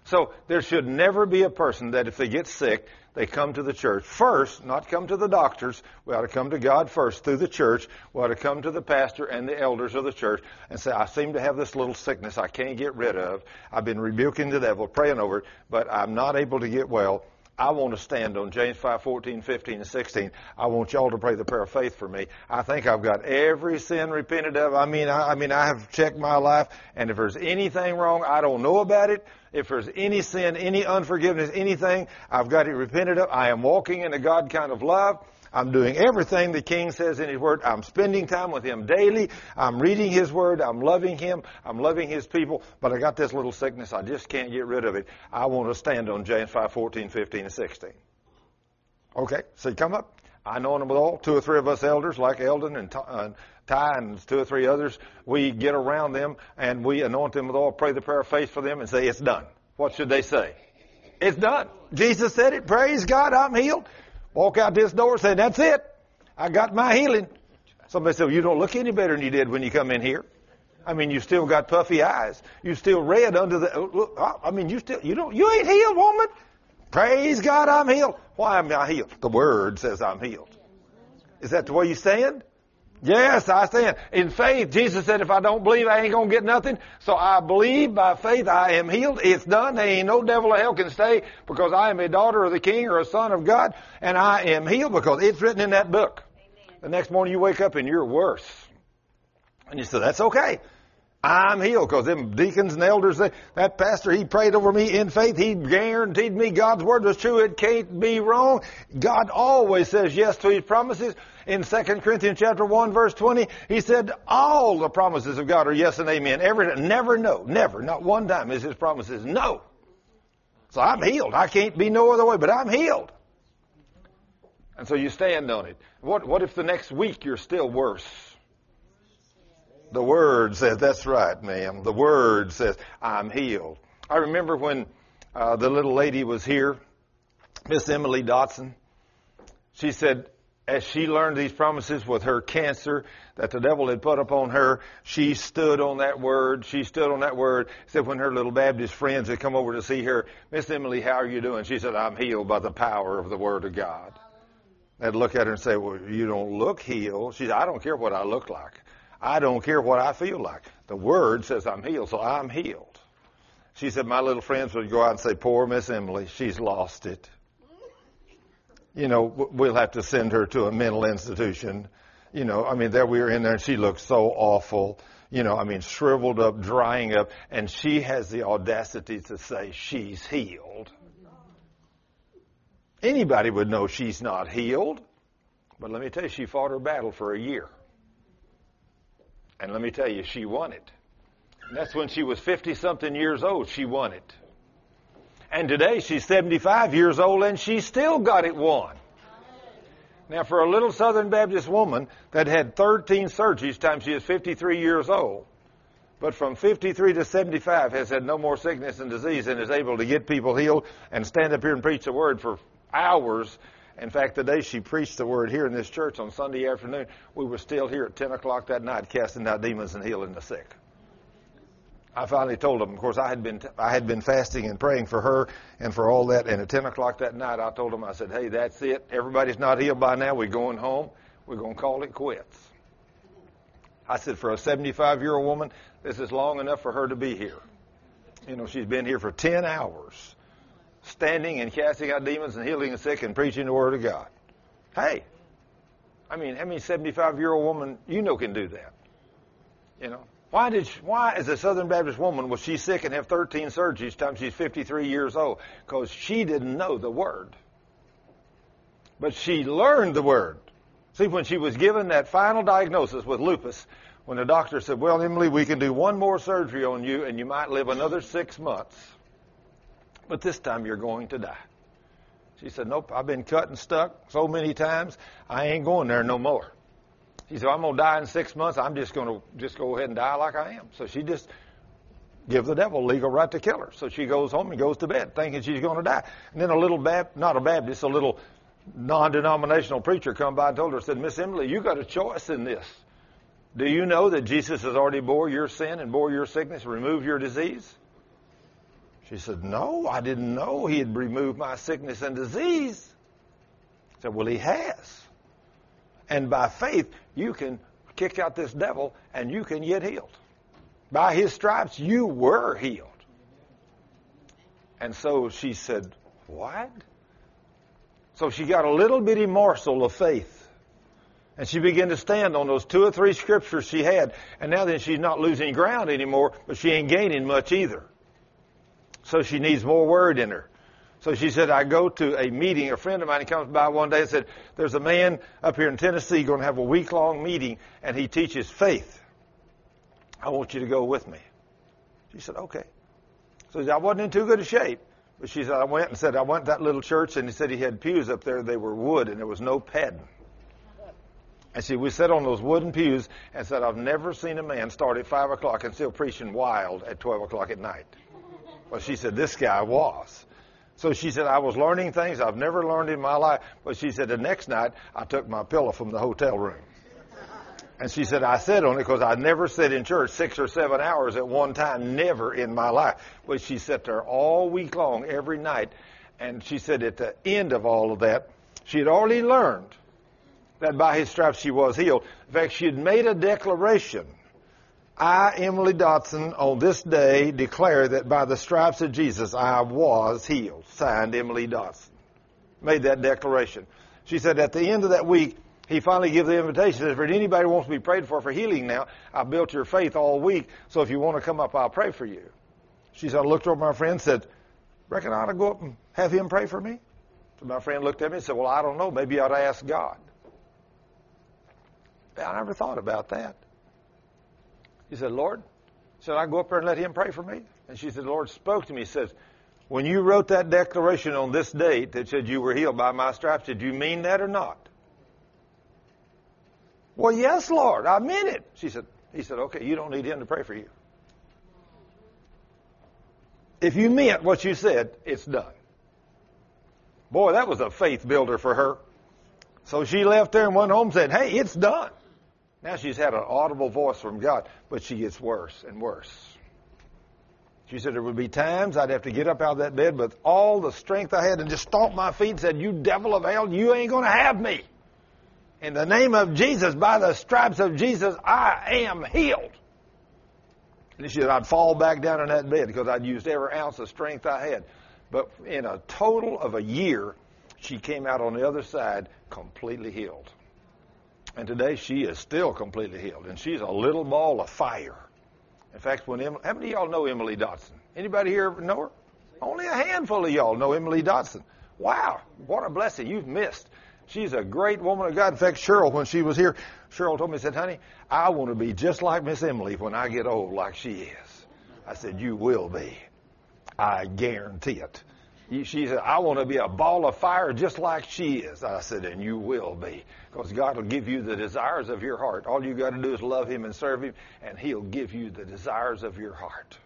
So there should never be a person that if they get sick, they come to the church first, not come to the doctors. We ought to come to God first through the church. We ought to come to the pastor and the elders of the church and say, I seem to have this little sickness I can't get rid of. I've been rebuking the devil, praying over it, but I'm not able to get well. I want to stand on James 5, 14, 15, and 16. I want y'all to pray the prayer of faith for me. I think I've got every sin repented of. I mean, I, I mean, I have checked my life, and if there's anything wrong, I don't know about it. If there's any sin, any unforgiveness, anything, I've got it repented of. I am walking in a God kind of love. I'm doing everything the King says in His Word. I'm spending time with Him daily. I'm reading His Word. I'm loving Him. I'm loving His people. But I got this little sickness. I just can't get rid of it. I want to stand on James 5, 14, 15, and 16. Okay, so come up. I know them all. Two or three of us elders, like Eldon and uh, Ty and two or three others, we get around them and we anoint them with oil, pray the prayer of faith for them, and say, It's done. What should they say? It's done. Jesus said it. Praise God, I'm healed. Walk out this door and say, That's it. I got my healing. Somebody said, well, You don't look any better than you did when you come in here. I mean, you still got puffy eyes. You still red under the. I mean, you still you don't you ain't healed, woman. Praise God, I'm healed. Why am I healed? The Word says I'm healed. Is that the way you stand? Yes, I stand. In faith, Jesus said, if I don't believe, I ain't gonna get nothing. So I believe by faith I am healed. It's done. There ain't no devil of hell can stay because I am a daughter of the King or a son of God and I am healed because it's written in that book. Amen. The next morning you wake up and you're worse. And you say, that's okay. I'm healed because them deacons and elders, that pastor, he prayed over me in faith. He guaranteed me God's word was true. It can't be wrong. God always says yes to his promises. In 2 Corinthians chapter 1 verse 20, he said all the promises of God are yes and amen. Every, never no, never, not one time is his promises no. So I'm healed. I can't be no other way, but I'm healed. And so you stand on it. What, what if the next week you're still worse? The Word says, that's right, ma'am. The Word says, I'm healed. I remember when uh, the little lady was here, Miss Emily Dotson. She said, as she learned these promises with her cancer that the devil had put upon her, she stood on that word. She stood on that word. Said when her little Baptist friends had come over to see her, Miss Emily, how are you doing? She said, I'm healed by the power of the word of God. They'd look at her and say, well, you don't look healed. She said, I don't care what I look like. I don't care what I feel like. The word says I'm healed, so I'm healed. She said my little friends would go out and say, poor Miss Emily, she's lost it. You know, we'll have to send her to a mental institution. You know, I mean, there we were in there and she looked so awful. You know, I mean, shriveled up, drying up, and she has the audacity to say she's healed. Anybody would know she's not healed. But let me tell you, she fought her battle for a year. And let me tell you, she won it. And that's when she was 50 something years old, she won it. And today she's 75 years old and she still got it won. Now, for a little Southern Baptist woman that had 13 surgeries time she is 53 years old, but from 53 to 75 has had no more sickness and disease and is able to get people healed and stand up here and preach the word for hours in fact, the day she preached the word here in this church on Sunday afternoon, we were still here at 10 o'clock that night casting out demons and healing the sick. I finally told them, of course, I had been, I had been fasting and praying for her and for all that. And at 10 o'clock that night, I told them, I said, hey, that's it. Everybody's not healed by now. We're going home. We're going to call it quits. I said, for a 75 year old woman, this is long enough for her to be here. You know, she's been here for 10 hours standing and casting out demons and healing the sick and preaching the word of God. Hey, I mean, how many 75 year old woman you know can do that? You know, why did she, why as a Southern Baptist woman was she sick and have 13 surgeries time she's 53 years old? Because she didn't know the word, but she learned the word. See, when she was given that final diagnosis with lupus, when the doctor said, "Well, Emily, we can do one more surgery on you, and you might live another six months." But this time you're going to die. She said, Nope, I've been cut and stuck so many times, I ain't going there no more. She said, I'm going to die in six months. I'm just going to just go ahead and die like I am. So she just give the devil legal right to kill her. So she goes home and goes to bed thinking she's going to die. And then a little not a Baptist, a little non-denominational preacher come by and told her, said, Miss Emily, you got a choice in this. Do you know that Jesus has already bore your sin and bore your sickness, removed your disease? She said, No, I didn't know he had removed my sickness and disease. I said, Well, he has. And by faith, you can kick out this devil and you can get healed. By his stripes, you were healed. And so she said, What? So she got a little bitty morsel of faith. And she began to stand on those two or three scriptures she had. And now then she's not losing ground anymore, but she ain't gaining much either. So she needs more word in her. So she said, I go to a meeting. A friend of mine comes by one day and said, There's a man up here in Tennessee going to have a week long meeting, and he teaches faith. I want you to go with me. She said, Okay. So I wasn't in too good a shape. But she said, I went and said, I went to that little church, and he said he had pews up there. They were wood, and there was no padding. And see, we sat on those wooden pews and said, I've never seen a man start at 5 o'clock and still preaching wild at 12 o'clock at night. Well, she said, this guy was. So she said, I was learning things I've never learned in my life. But she said, the next night, I took my pillow from the hotel room. And she said, I sat on it because I never sat in church six or seven hours at one time, never in my life. But she sat there all week long, every night. And she said, at the end of all of that, she had already learned that by his stripes she was healed. In fact, she had made a declaration. I, Emily Dotson, on this day declare that by the stripes of Jesus I was healed. Signed, Emily Dotson. Made that declaration. She said at the end of that week, he finally gave the invitation. Said, if anybody wants to be prayed for for healing now, I've built your faith all week, so if you want to come up, I'll pray for you. She said, I looked over my friend and said, reckon I ought to go up and have him pray for me? So my friend looked at me and said, well, I don't know. Maybe I ought to ask God. I never thought about that. He said, Lord, should I go up there and let him pray for me? And she said, the Lord spoke to me. He says, when you wrote that declaration on this date that said you were healed by my stripes, did you mean that or not? Well, yes, Lord, I meant it. She said, he said, okay, you don't need him to pray for you. If you meant what you said, it's done. Boy, that was a faith builder for her. So she left there and went home and said, hey, it's done. Now she's had an audible voice from God, but she gets worse and worse. She said there would be times I'd have to get up out of that bed with all the strength I had and just stomp my feet and said, You devil of hell, you ain't going to have me. In the name of Jesus, by the stripes of Jesus, I am healed. And she said I'd fall back down in that bed because I'd used every ounce of strength I had. But in a total of a year, she came out on the other side completely healed. And today she is still completely healed. And she's a little ball of fire. In fact, when Emily, how many of y'all know Emily Dotson? Anybody here know her? Only a handful of y'all know Emily Dotson. Wow, what a blessing you've missed. She's a great woman of God. In fact, Cheryl, when she was here, Cheryl told me, said, honey, I want to be just like Miss Emily when I get old like she is. I said, you will be. I guarantee it. She said, I want to be a ball of fire just like she is. I said, and you will be. Because God will give you the desires of your heart. All you got to do is love Him and serve Him, and He'll give you the desires of your heart.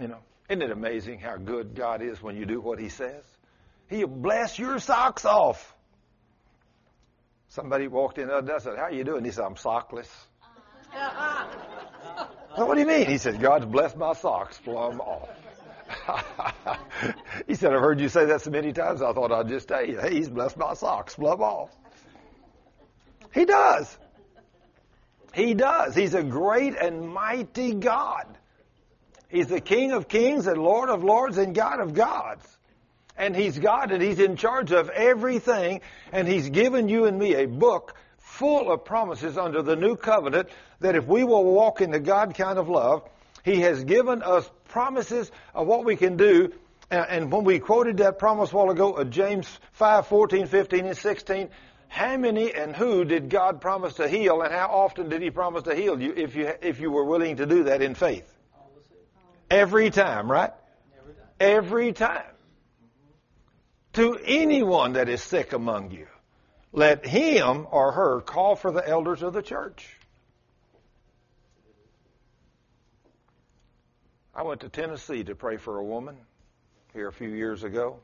You know, isn't it amazing how good God is when you do what He says? He'll bless your socks off. Somebody walked in the other day and said, How you doing? He said, I'm sockless. said, what do you mean? He said, God's blessed my socks plumb off. he said, I've heard you say that so many times, I thought I'd just tell you, hey, he's blessed my socks, plumb off. He does. He does. He's a great and mighty God. He's the King of kings and Lord of lords and God of gods. And He's God and He's in charge of everything. And He's given you and me a book full of promises under the new covenant that if we will walk in the God kind of love, He has given us promises of what we can do. And when we quoted that promise a while ago of James 5, 14, 15, and 16, how many and who did God promise to heal, and how often did He promise to heal you if you if you were willing to do that in faith? Every time, right? Every time. To anyone that is sick among you, let him or her call for the elders of the church. I went to Tennessee to pray for a woman here a few years ago.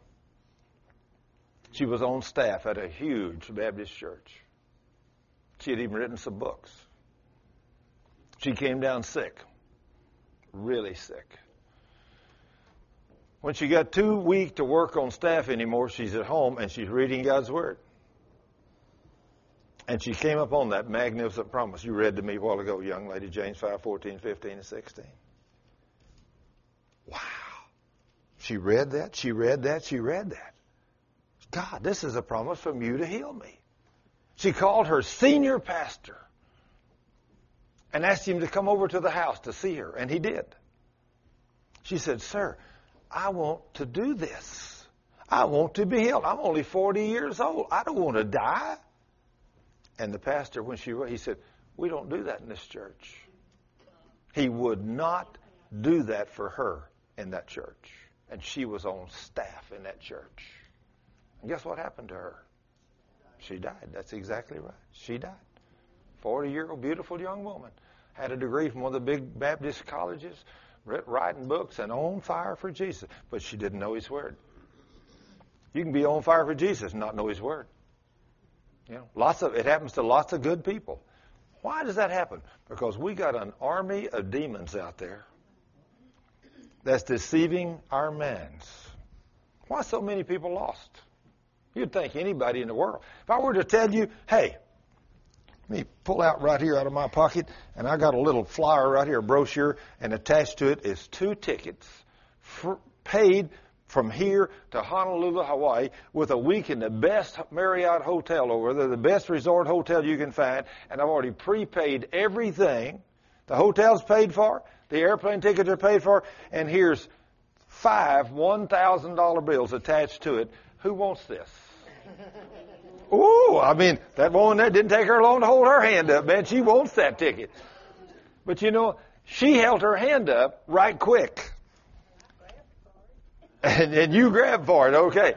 She was on staff at a huge Baptist church. She had even written some books. She came down sick, really sick. When she got too weak to work on staff anymore, she's at home and she's reading God's Word. And she came upon that magnificent promise you read to me a while ago, young lady, James 5, 14, 15, and 16. Wow. She read that, she read that, she read that. God, this is a promise from you to heal me. She called her senior pastor and asked him to come over to the house to see her, and he did. She said, Sir, I want to do this. I want to be healed. I'm only 40 years old. I don't want to die. And the pastor, when she he said, We don't do that in this church. He would not do that for her in that church. And she was on staff in that church. And guess what happened to her? She died. That's exactly right. She died. 40 year old, beautiful young woman. Had a degree from one of the big Baptist colleges, writing books, and on fire for Jesus. But she didn't know His Word. You can be on fire for Jesus and not know His Word. You know, lots of it happens to lots of good people. Why does that happen? Because we got an army of demons out there that's deceiving our minds. Why so many people lost? You'd think anybody in the world. If I were to tell you, hey, let me pull out right here out of my pocket, and I got a little flyer right here, a brochure, and attached to it is two tickets for, paid from here to Honolulu, Hawaii, with a week in the best Marriott hotel over there, the best resort hotel you can find, and I've already prepaid everything. The hotel's paid for, the airplane tickets are paid for, and here's five $1,000 bills attached to it. Who wants this? Ooh, I mean, that woman there didn't take her long to hold her hand up, man. She wants that ticket. But you know, she held her hand up right quick. And, and you grabbed for it, okay.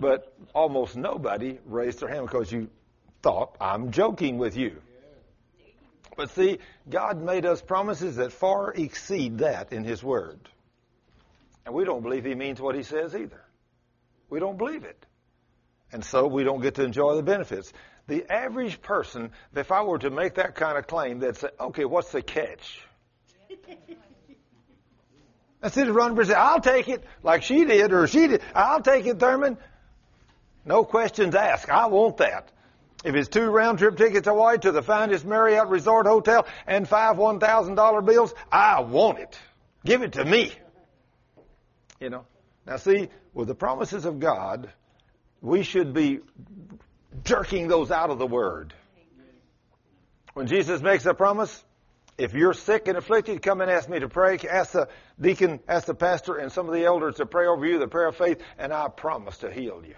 But almost nobody raised their hand because you thought, I'm joking with you. But see, God made us promises that far exceed that in His Word. And we don't believe He means what He says either. We don't believe it. And so we don't get to enjoy the benefits. The average person, if I were to make that kind of claim, they'd say, okay, what's the catch? Instead of running and say, I'll take it, like she did, or she did, I'll take it, Thurman. No questions asked. I want that. If it's two round trip tickets away to the finest Marriott Resort Hotel and five $1,000 bills, I want it. Give it to me. You know. Now see, with the promises of God, we should be jerking those out of the Word. When Jesus makes a promise, if you're sick and afflicted, come and ask me to pray. Ask the deacon, ask the pastor, and some of the elders to pray over you, the prayer of faith, and I promise to heal you.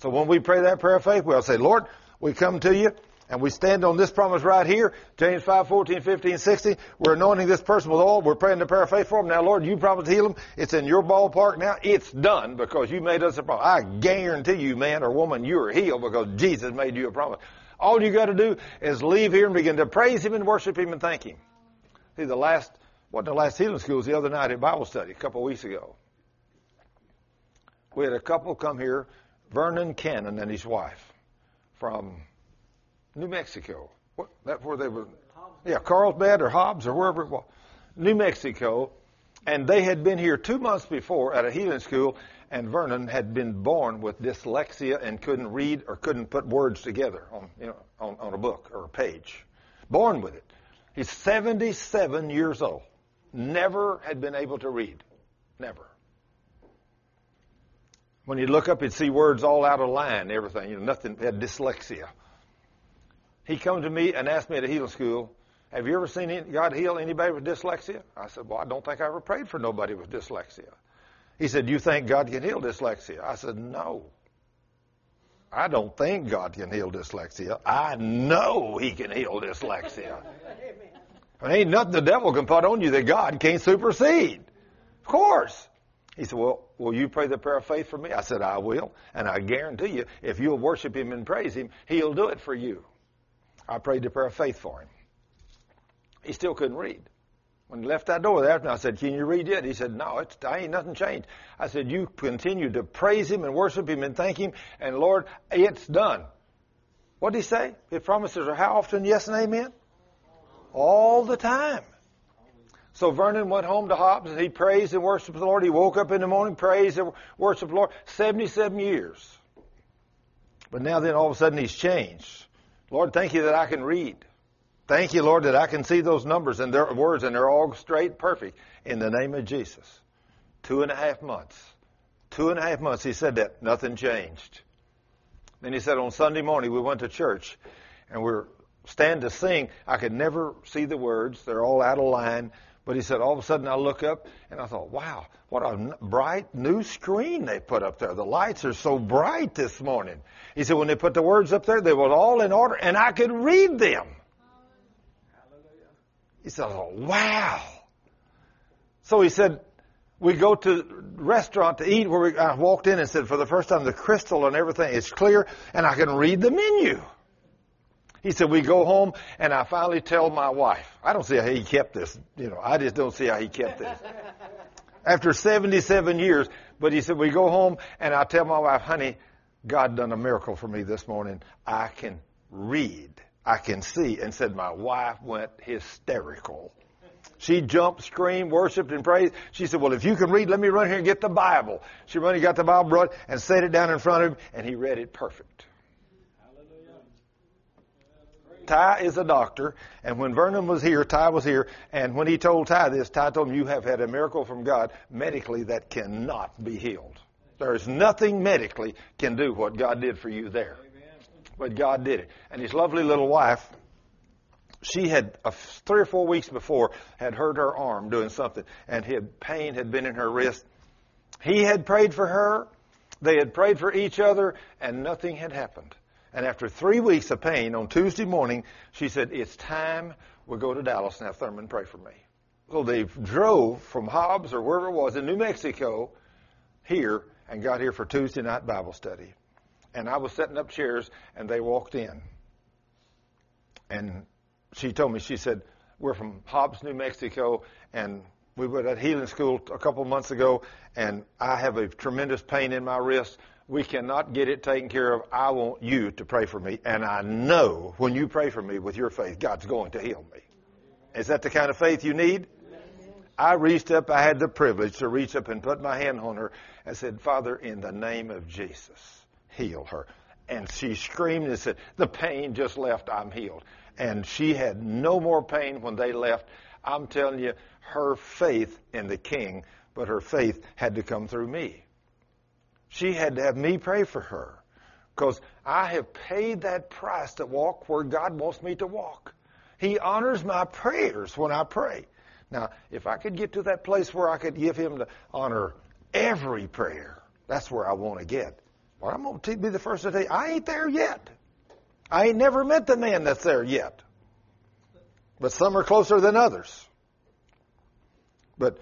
So when we pray that prayer of faith, we'll say, Lord, we come to you and we stand on this promise right here, James 5, 14, 15, 16. We're anointing this person with oil. We're praying the prayer of faith for him. Now, Lord, you promised to heal him. It's in your ballpark now. It's done because you made us a promise. I guarantee you, man or woman, you are healed because Jesus made you a promise. All you got to do is leave here and begin to praise him and worship him and thank him. See, the last, what the last healing school was the other night at Bible study a couple of weeks ago. We had a couple come here, Vernon Cannon and his wife from New Mexico. What, that where they were? Yeah, Carlsbad or Hobbs or wherever it was. New Mexico. And they had been here two months before at a healing school, and Vernon had been born with dyslexia and couldn't read or couldn't put words together on, you know, on, on a book or a page. Born with it. He's 77 years old. Never had been able to read. Never. When you look up, you'd see words all out of line, everything. You know, nothing, had dyslexia he come to me and asked me at a healing school, have you ever seen God heal anybody with dyslexia? I said, well, I don't think I ever prayed for nobody with dyslexia. He said, Do you think God can heal dyslexia? I said, no. I don't think God can heal dyslexia. I know he can heal dyslexia. There ain't nothing the devil can put on you that God can't supersede. Of course. He said, well, will you pray the prayer of faith for me? I said, I will. And I guarantee you, if you'll worship him and praise him, he'll do it for you. I prayed the prayer of faith for him. He still couldn't read. When he left that door there, I said, Can you read yet? He said, No, it's, I ain't nothing changed. I said, You continue to praise him and worship him and thank him, and Lord, it's done. What did he say? His promises are how often yes and amen? All the time. So Vernon went home to Hobbs and he praised and worshiped the Lord. He woke up in the morning, praised and worshiped the Lord. 77 years. But now then all of a sudden he's changed. Lord, thank you that I can read. Thank you, Lord, that I can see those numbers and their words and they're all straight, perfect in the name of Jesus. Two and a half months. Two and a half months he said that. Nothing changed. Then he said on Sunday morning we went to church and we're stand to sing. I could never see the words. They're all out of line. But he said, all of a sudden I look up and I thought, wow, what a bright new screen they put up there. The lights are so bright this morning. He said, when they put the words up there, they were all in order and I could read them. He said, oh, wow. So he said, we go to restaurant to eat where we, I walked in and said, for the first time, the crystal and everything is clear and I can read the menu. He said, we go home and I finally tell my wife. I don't see how he kept this. You know, I just don't see how he kept this. After 77 years, but he said, we go home and I tell my wife, honey, God done a miracle for me this morning. I can read. I can see. And said, my wife went hysterical. She jumped, screamed, worshiped, and praised. She said, well, if you can read, let me run here and get the Bible. She ran and got the Bible brought and set it down in front of him, and he read it perfect. Ty is a doctor, and when Vernon was here, Ty was here, and when he told Ty this, Ty told him, You have had a miracle from God medically that cannot be healed. There is nothing medically can do what God did for you there. But God did it. And his lovely little wife, she had uh, three or four weeks before had hurt her arm doing something, and had, pain had been in her wrist. He had prayed for her. They had prayed for each other, and nothing had happened. And after three weeks of pain, on Tuesday morning, she said, It's time we go to Dallas have Thurman pray for me. So they drove from Hobbs or wherever it was in New Mexico here and got here for Tuesday night Bible study. And I was setting up chairs and they walked in. And she told me, she said, We're from Hobbs, New Mexico, and we were at healing school a couple months ago, and I have a tremendous pain in my wrist we cannot get it taken care of. I want you to pray for me. And I know when you pray for me with your faith, God's going to heal me. Is that the kind of faith you need? I reached up, I had the privilege to reach up and put my hand on her and said, Father, in the name of Jesus, heal her. And she screamed and said, The pain just left, I'm healed. And she had no more pain when they left. I'm telling you, her faith in the King, but her faith had to come through me. She had to have me pray for her because I have paid that price to walk where God wants me to walk. He honors my prayers when I pray. Now, if I could get to that place where I could give Him to honor every prayer, that's where I want to get. Well, I'm going to be the first to tell you, I ain't there yet. I ain't never met the man that's there yet. But some are closer than others. But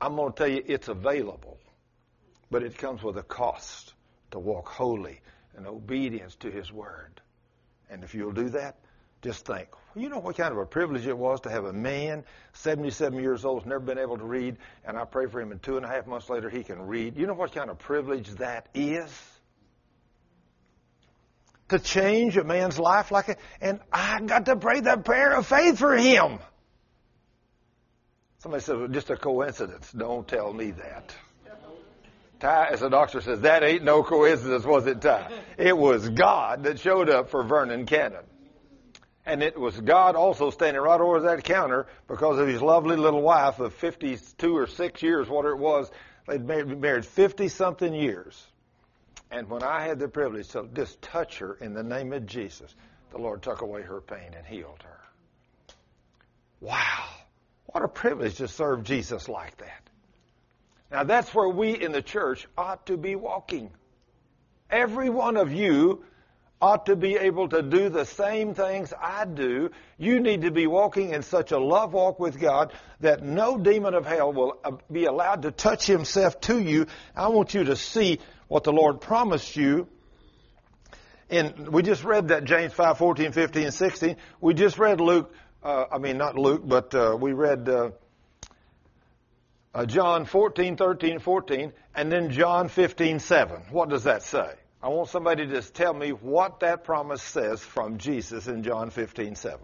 I'm going to tell you, it's available. But it comes with a cost to walk holy and obedience to His Word. And if you'll do that, just think, you know what kind of a privilege it was to have a man, 77 years old, has never been able to read, and I pray for him, and two and a half months later he can read. You know what kind of privilege that is? To change a man's life like that. And I got to pray that prayer of faith for him. Somebody said, well, just a coincidence. Don't tell me that. Ty, as the doctor says, that ain't no coincidence, was it, Ty? It was God that showed up for Vernon Cannon. And it was God also standing right over that counter because of his lovely little wife of 52 or 6 years, whatever it was. They'd been married 50 something years. And when I had the privilege to just touch her in the name of Jesus, the Lord took away her pain and healed her. Wow. What a privilege to serve Jesus like that. Now that's where we in the church ought to be walking. Every one of you ought to be able to do the same things I do. You need to be walking in such a love walk with God that no demon of hell will uh, be allowed to touch himself to you. I want you to see what the Lord promised you. And we just read that James 5, 14, 15, 16. We just read Luke, uh, I mean not Luke, but uh, we read uh, uh, John 14, 13, 14, and then John 15, 7. What does that say? I want somebody to just tell me what that promise says from Jesus in John 15, 7.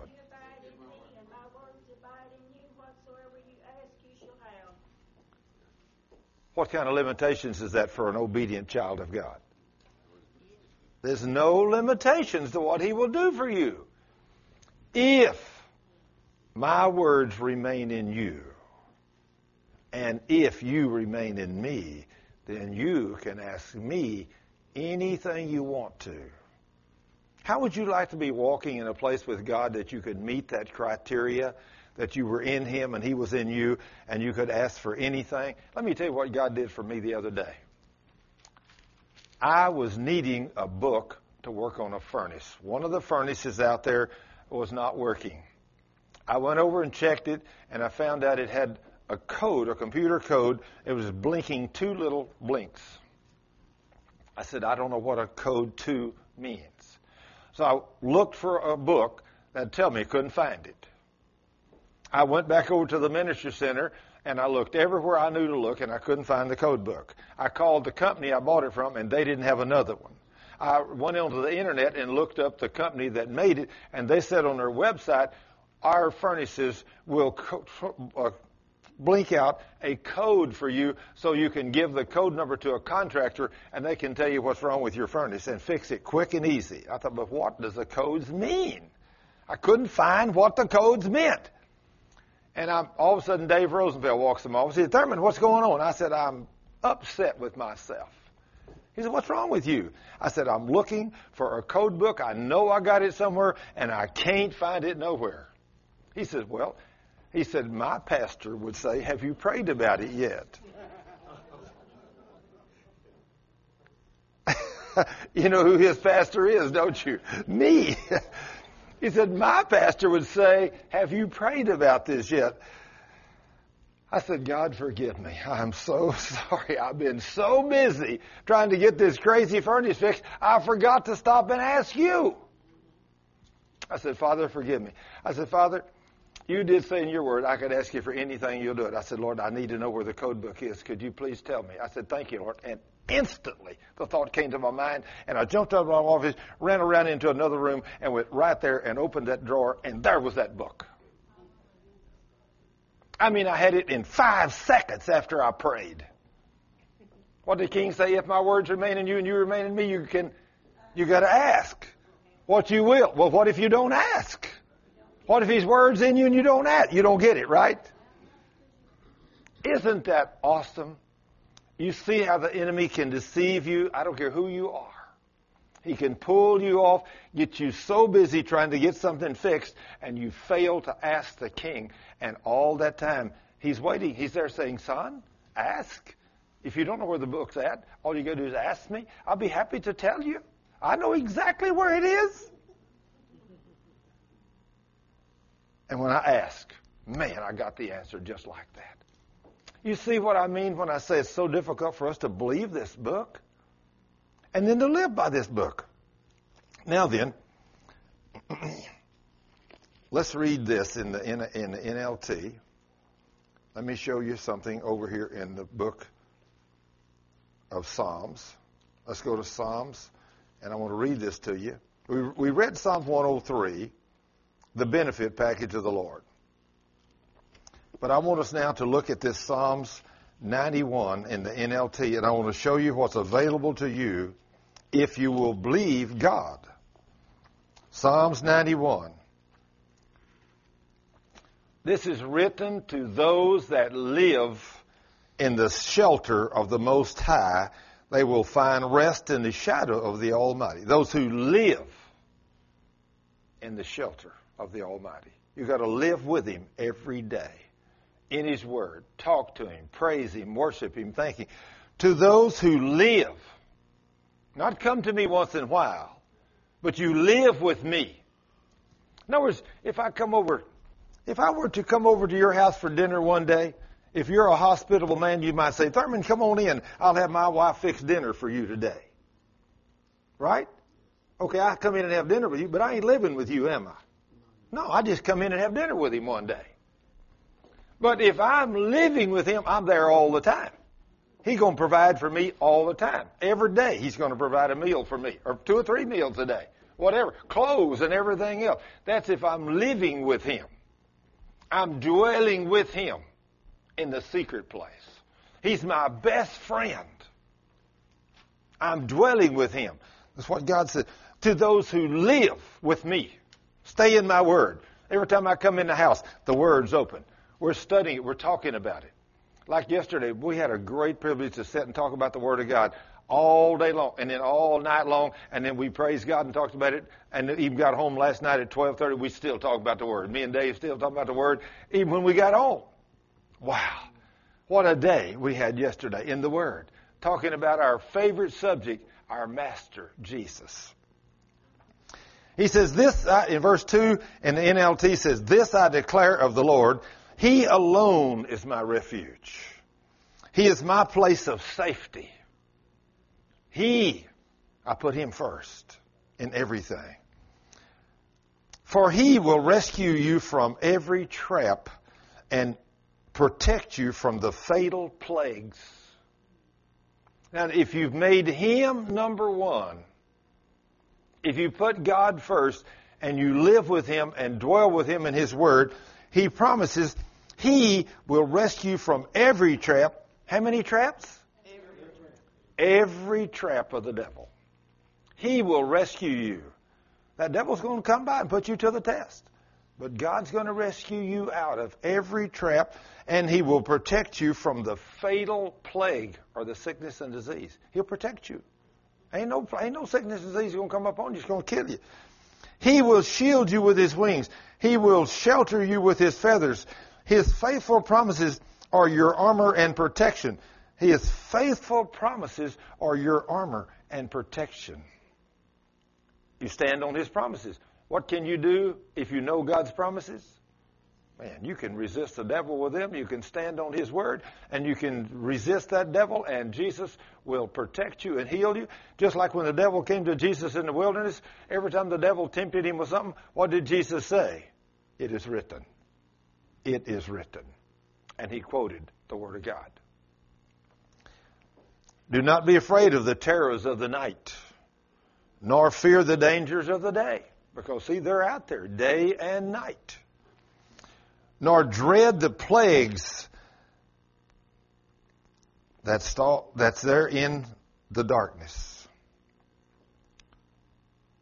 What kind of limitations is that for an obedient child of God? There's no limitations to what He will do for you. If my words remain in you, and if you remain in me, then you can ask me anything you want to. How would you like to be walking in a place with God that you could meet that criteria, that you were in Him and He was in you, and you could ask for anything? Let me tell you what God did for me the other day. I was needing a book to work on a furnace. One of the furnaces out there was not working. I went over and checked it, and I found out it had a code, a computer code. It was blinking two little blinks. I said, I don't know what a code 2 means. So I looked for a book that'd tell me, couldn't find it. I went back over to the ministry center and I looked everywhere I knew to look and I couldn't find the code book. I called the company I bought it from and they didn't have another one. I went onto the internet and looked up the company that made it and they said on their website, our furnaces will co- uh, blink out a code for you so you can give the code number to a contractor and they can tell you what's wrong with your furnace and fix it quick and easy. I thought, but what does the codes mean? I couldn't find what the codes meant. And I'm, all of a sudden, Dave Rosenfeld walks in my office. He said, Thurman, what's going on? I said, I'm upset with myself. He said, What's wrong with you? I said, I'm looking for a code book. I know I got it somewhere, and I can't find it nowhere. He said, Well, he said, My pastor would say, Have you prayed about it yet? you know who his pastor is, don't you? Me. he said, My pastor would say, Have you prayed about this yet? I said, God, forgive me. I'm so sorry. I've been so busy trying to get this crazy furnace fixed, I forgot to stop and ask you. I said, Father, forgive me. I said, Father, you did say in your word, I could ask you for anything, you'll do it. I said, Lord, I need to know where the code book is. Could you please tell me? I said, Thank you, Lord. And instantly the thought came to my mind, and I jumped out of my office, ran around into another room, and went right there and opened that drawer, and there was that book. I mean, I had it in five seconds after I prayed. What did King say? If my words remain in you and you remain in me, you can, you got to ask what you will. Well, what if you don't ask? What if His word's in you and you don't act? You don't get it, right? Isn't that awesome? You see how the enemy can deceive you. I don't care who you are. He can pull you off, get you so busy trying to get something fixed, and you fail to ask the king. And all that time, he's waiting. He's there saying, Son, ask. If you don't know where the book's at, all you got to do is ask me. I'll be happy to tell you. I know exactly where it is. And when I ask, man, I got the answer just like that. You see what I mean when I say it's so difficult for us to believe this book and then to live by this book. Now then, let's read this in the, in, in the NLT. Let me show you something over here in the book of Psalms. Let's go to Psalms, and I want to read this to you. We, we read Psalm 103 the benefit package of the Lord. But I want us now to look at this Psalms 91 in the NLT, and I want to show you what's available to you if you will believe God. Psalms 91. This is written to those that live in the shelter of the Most High. They will find rest in the shadow of the Almighty. Those who live in the shelter of the Almighty. You've got to live with Him every day in His Word. Talk to Him, praise Him, worship Him, thank Him. To those who live, not come to me once in a while, but you live with me. In other words, if I come over, if I were to come over to your house for dinner one day, if you're a hospitable man, you might say, Thurman, come on in. I'll have my wife fix dinner for you today. Right? Okay, I come in and have dinner with you, but I ain't living with you, am I? No, I just come in and have dinner with him one day. But if I'm living with him, I'm there all the time. He's going to provide for me all the time. Every day he's going to provide a meal for me, or two or three meals a day, whatever. Clothes and everything else. That's if I'm living with him. I'm dwelling with him in the secret place. He's my best friend. I'm dwelling with him. That's what God said. To those who live with me. Stay in my word. Every time I come in the house, the word's open. We're studying it. We're talking about it. Like yesterday, we had a great privilege to sit and talk about the Word of God all day long, and then all night long, and then we praised God and talked about it, and even got home last night at 12:30. We still talk about the Word. Me and Dave still talk about the Word, even when we got home. Wow, what a day we had yesterday in the Word, talking about our favorite subject, our Master Jesus. He says this uh, in verse 2 in the NLT says, This I declare of the Lord, He alone is my refuge. He is my place of safety. He, I put Him first in everything. For He will rescue you from every trap and protect you from the fatal plagues. Now, if you've made Him number one, if you put God first and you live with Him and dwell with Him in His Word, He promises He will rescue you from every trap. How many traps? Every trap of the devil. He will rescue you. That devil's going to come by and put you to the test. But God's going to rescue you out of every trap, and He will protect you from the fatal plague or the sickness and disease. He'll protect you. Ain't no, ain't no sickness and disease going to come upon you. It's going to kill you. He will shield you with His wings. He will shelter you with His feathers. His faithful promises are your armor and protection. His faithful promises are your armor and protection. You stand on His promises. What can you do if you know God's promises? Man, you can resist the devil with them. You can stand on his word and you can resist that devil and Jesus will protect you and heal you. Just like when the devil came to Jesus in the wilderness, every time the devil tempted him with something, what did Jesus say? It is written. It is written. And he quoted the word of God. Do not be afraid of the terrors of the night, nor fear the dangers of the day. Because, see, they're out there day and night. Nor dread the plagues that's, that's there in the darkness.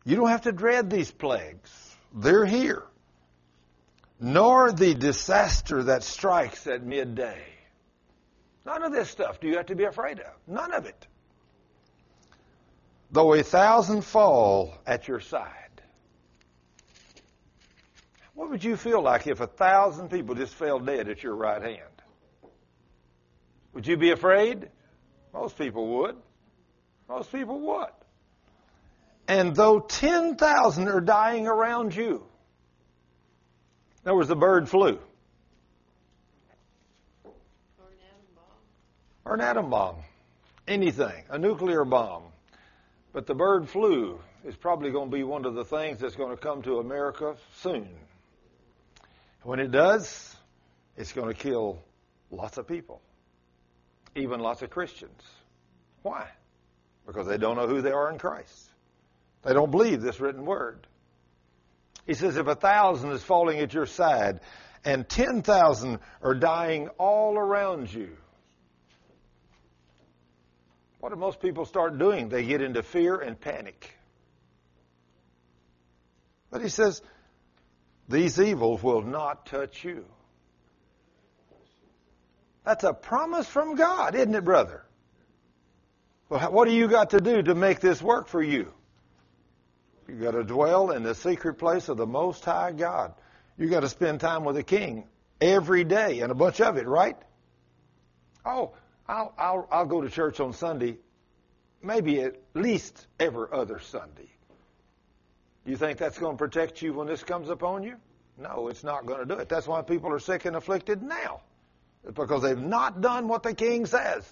You don't have to dread these plagues. They're here. Nor the disaster that strikes at midday. None of this stuff do you have to be afraid of. None of it. Though a thousand fall at your side what would you feel like if a thousand people just fell dead at your right hand? Would you be afraid? Most people would. Most people would. And though 10,000 are dying around you, there was the bird flu. Or an atom bomb. Or an atom bomb. Anything. A nuclear bomb. But the bird flu is probably going to be one of the things that's going to come to America soon. When it does, it's going to kill lots of people, even lots of Christians. Why? Because they don't know who they are in Christ. They don't believe this written word. He says, if a thousand is falling at your side and 10,000 are dying all around you, what do most people start doing? They get into fear and panic. But he says, these evils will not touch you. That's a promise from God, isn't it, brother? Well, what do you got to do to make this work for you? You got to dwell in the secret place of the Most High God. You got to spend time with the King every day, and a bunch of it, right? Oh, I'll I'll I'll go to church on Sunday, maybe at least every other Sunday. You think that's going to protect you when this comes upon you? No, it's not going to do it. That's why people are sick and afflicted now. Because they've not done what the king says.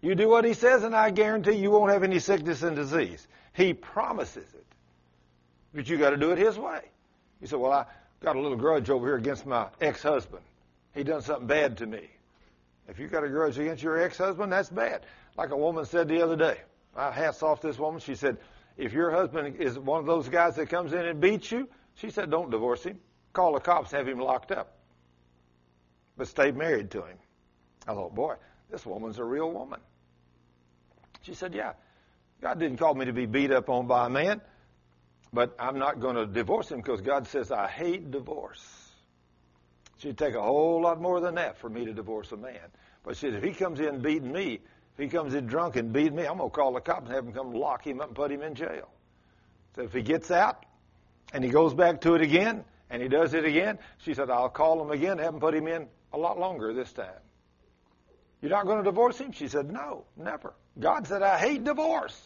You do what he says, and I guarantee you won't have any sickness and disease. He promises it. But you got to do it his way. You say, Well, I got a little grudge over here against my ex husband. He done something bad to me. If you got a grudge against your ex husband, that's bad. Like a woman said the other day. I hats off this woman. She said, if your husband is one of those guys that comes in and beats you, she said, don't divorce him. Call the cops, have him locked up. But stay married to him. I thought, boy, this woman's a real woman. She said, yeah, God didn't call me to be beat up on by a man, but I'm not going to divorce him because God says I hate divorce. She'd take a whole lot more than that for me to divorce a man. But she said, if he comes in beating me, if he comes in drunk and beating me, I'm going to call the cops and have them come lock him up and put him in jail. So if he gets out and he goes back to it again and he does it again, she said, I'll call him again and have him put him in a lot longer this time. You're not going to divorce him? She said, No, never. God said, I hate divorce.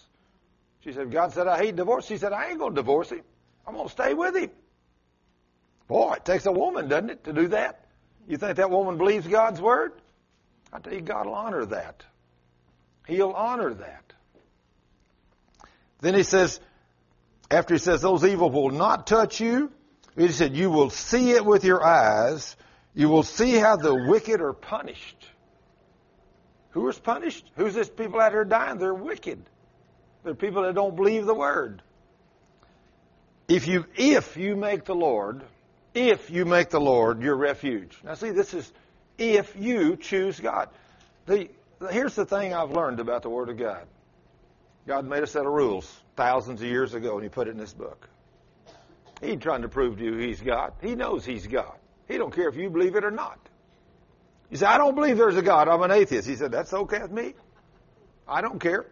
She said, God said, I hate divorce. She said, I ain't going to divorce him. I'm going to stay with him. Boy, it takes a woman, doesn't it, to do that? You think that woman believes God's word? I tell you, God will honor that. He'll honor that. Then he says, after he says those evil will not touch you, he said, you will see it with your eyes. You will see how the wicked are punished. Who is punished? Who's this people out here dying? They're wicked. They're people that don't believe the word. If you if you make the Lord, if you make the Lord your refuge. Now see, this is if you choose God. The, here's the thing I've learned about the Word of God. God made a set of rules thousands of years ago, and He put it in this book. He ain't trying to prove to you He's God. He knows He's God. He don't care if you believe it or not. You say, I don't believe there's a God. I'm an atheist. He said, that's okay with me. I don't care.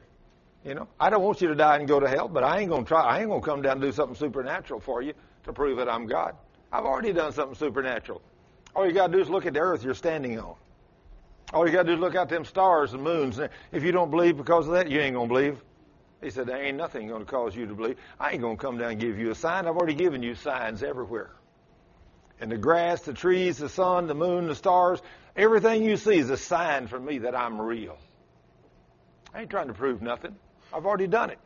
You know, I don't want you to die and go to hell, but I ain't gonna try. I ain't gonna come down and do something supernatural for you to prove that I'm God. I've already done something supernatural. All you got to do is look at the earth you're standing on. All you got to do is look out them stars and moons. If you don't believe because of that, you ain't going to believe. He said, there ain't nothing going to cause you to believe. I ain't going to come down and give you a sign. I've already given you signs everywhere. And the grass, the trees, the sun, the moon, the stars, everything you see is a sign from me that I'm real. I ain't trying to prove nothing. I've already done it.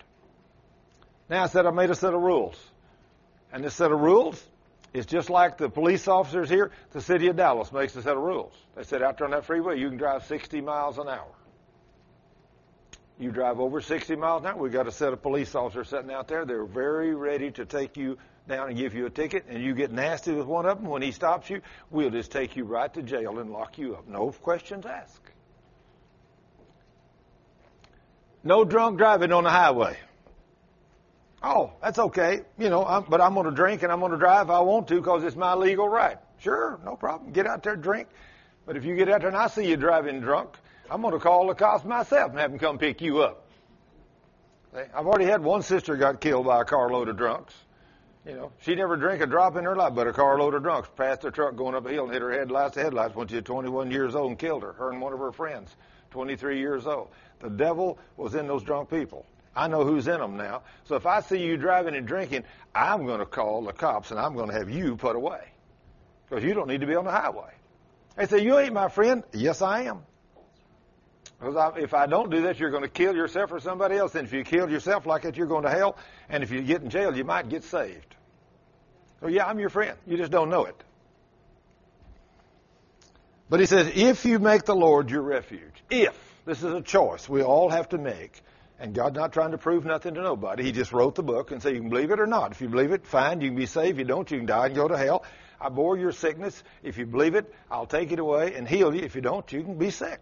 Now I said I made a set of rules. And this set of rules it's just like the police officers here. The city of Dallas makes a set of rules. They said out there on that freeway, you can drive 60 miles an hour. You drive over 60 miles an hour, we've got a set of police officers sitting out there. They're very ready to take you down and give you a ticket, and you get nasty with one of them. When he stops you, we'll just take you right to jail and lock you up. No questions asked. No drunk driving on the highway. Oh, that's okay. You know, I'm, but I'm going to drink and I'm going to drive if I want to because it's my legal right. Sure, no problem. Get out there, drink. But if you get out there and I see you driving drunk, I'm going to call the cops myself and have them come pick you up. I've already had one sister got killed by a carload of drunks. You know, she never drank a drop in her life, but a carload of drunks passed her truck going up a hill and hit her headlights. The headlights when she was 21 years old and killed her. Her and one of her friends, 23 years old. The devil was in those drunk people. I know who's in them now. So if I see you driving and drinking, I'm going to call the cops and I'm going to have you put away. Because you don't need to be on the highway. They say, You ain't my friend. Yes, I am. Because if I don't do that, you're going to kill yourself or somebody else. And if you kill yourself like that, you're going to hell. And if you get in jail, you might get saved. So, yeah, I'm your friend. You just don't know it. But he says, if you make the Lord your refuge, if, this is a choice we all have to make, and God's not trying to prove nothing to nobody. He just wrote the book and said you can believe it or not. If you believe it, fine, you can be saved. If you don't, you can die and go to hell. I bore your sickness. If you believe it, I'll take it away and heal you. If you don't, you can be sick.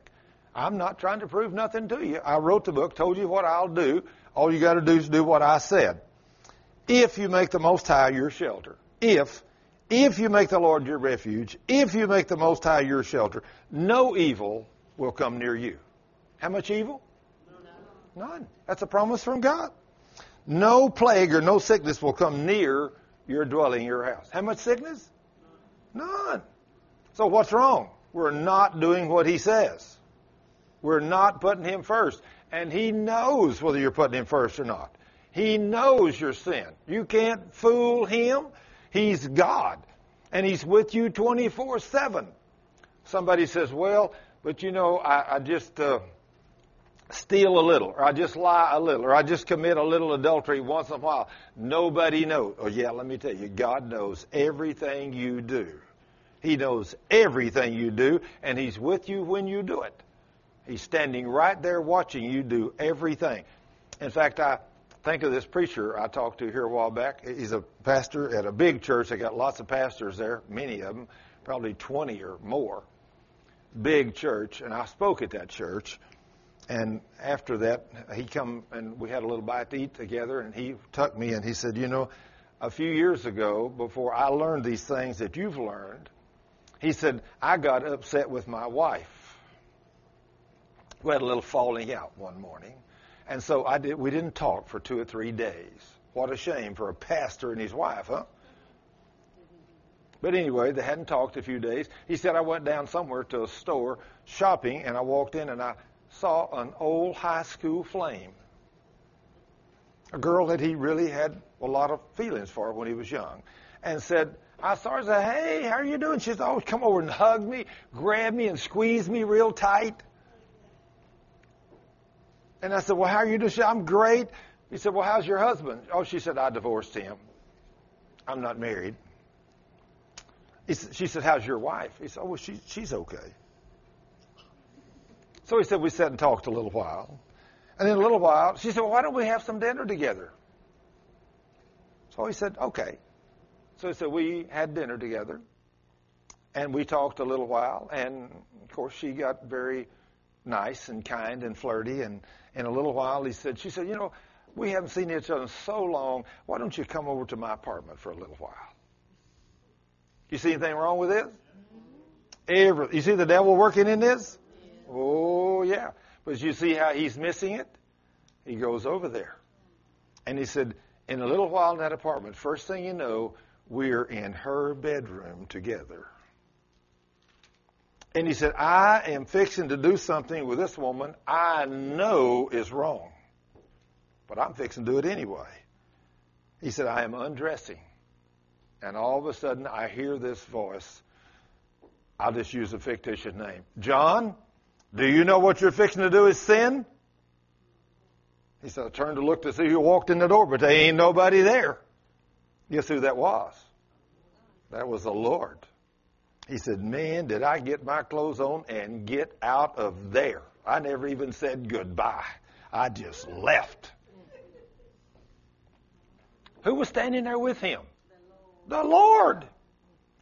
I'm not trying to prove nothing to you. I wrote the book, told you what I'll do. All you got to do is do what I said. If you make the Most High your shelter, if, if you make the Lord your refuge, if you make the Most High your shelter, no evil will come near you. How much evil? None. That's a promise from God. No plague or no sickness will come near your dwelling, your house. How much sickness? None. So what's wrong? We're not doing what he says. We're not putting him first. And he knows whether you're putting him first or not. He knows your sin. You can't fool him. He's God. And he's with you 24 7. Somebody says, well, but you know, I, I just, uh, steal a little, or I just lie a little, or I just commit a little adultery once in a while. Nobody knows. Oh, yeah, let me tell you, God knows everything you do. He knows everything you do, and He's with you when you do it. He's standing right there watching you do everything. In fact, I think of this preacher I talked to here a while back. He's a pastor at a big church. They got lots of pastors there, many of them, probably 20 or more. Big church, and I spoke at that church. And after that, he come and we had a little bite to eat together, and he tucked me and he said, "You know, a few years ago, before I learned these things that you've learned, He said, I got upset with my wife. We had a little falling out one morning. And so I did, we didn't talk for two or three days. What a shame for a pastor and his wife, huh? But anyway, they hadn't talked a few days. He said, I went down somewhere to a store shopping, and I walked in and I saw an old high school flame. A girl that he really had a lot of feelings for when he was young. And said, I saw her said, Hey, how are you doing? She said, Oh, come over and hug me, grab me, and squeeze me real tight. And I said, Well, how are you doing? She said, I'm great. He said, Well, how's your husband? Oh, she said, I divorced him. I'm not married. Said, she said, How's your wife? He said, Oh, well, she, she's okay. So he said, We sat and talked a little while. And in a little while, she said, Well, why don't we have some dinner together? So he said, Okay. So he said, We had dinner together. And we talked a little while. And of course, she got very nice and kind and flirty. And in a little while, he said, She said, You know, we haven't seen each other in so long. Why don't you come over to my apartment for a little while? You see anything wrong with this? Every, you see the devil working in this? Oh, yeah. But you see how he's missing it? He goes over there. And he said, in a little while in that apartment, first thing you know, we're in her bedroom together. And he said, I am fixing to do something with this woman I know is wrong. But I'm fixing to do it anyway. He said, I am undressing. And all of a sudden, I hear this voice. I'll just use a fictitious name. John, do you know what you're fixing to do is sin? He said, I turned to look to see who walked in the door, but there ain't nobody there. Guess who that was? That was the Lord. He said, Man, did I get my clothes on and get out of there? I never even said goodbye. I just left. Who was standing there with him? The Lord.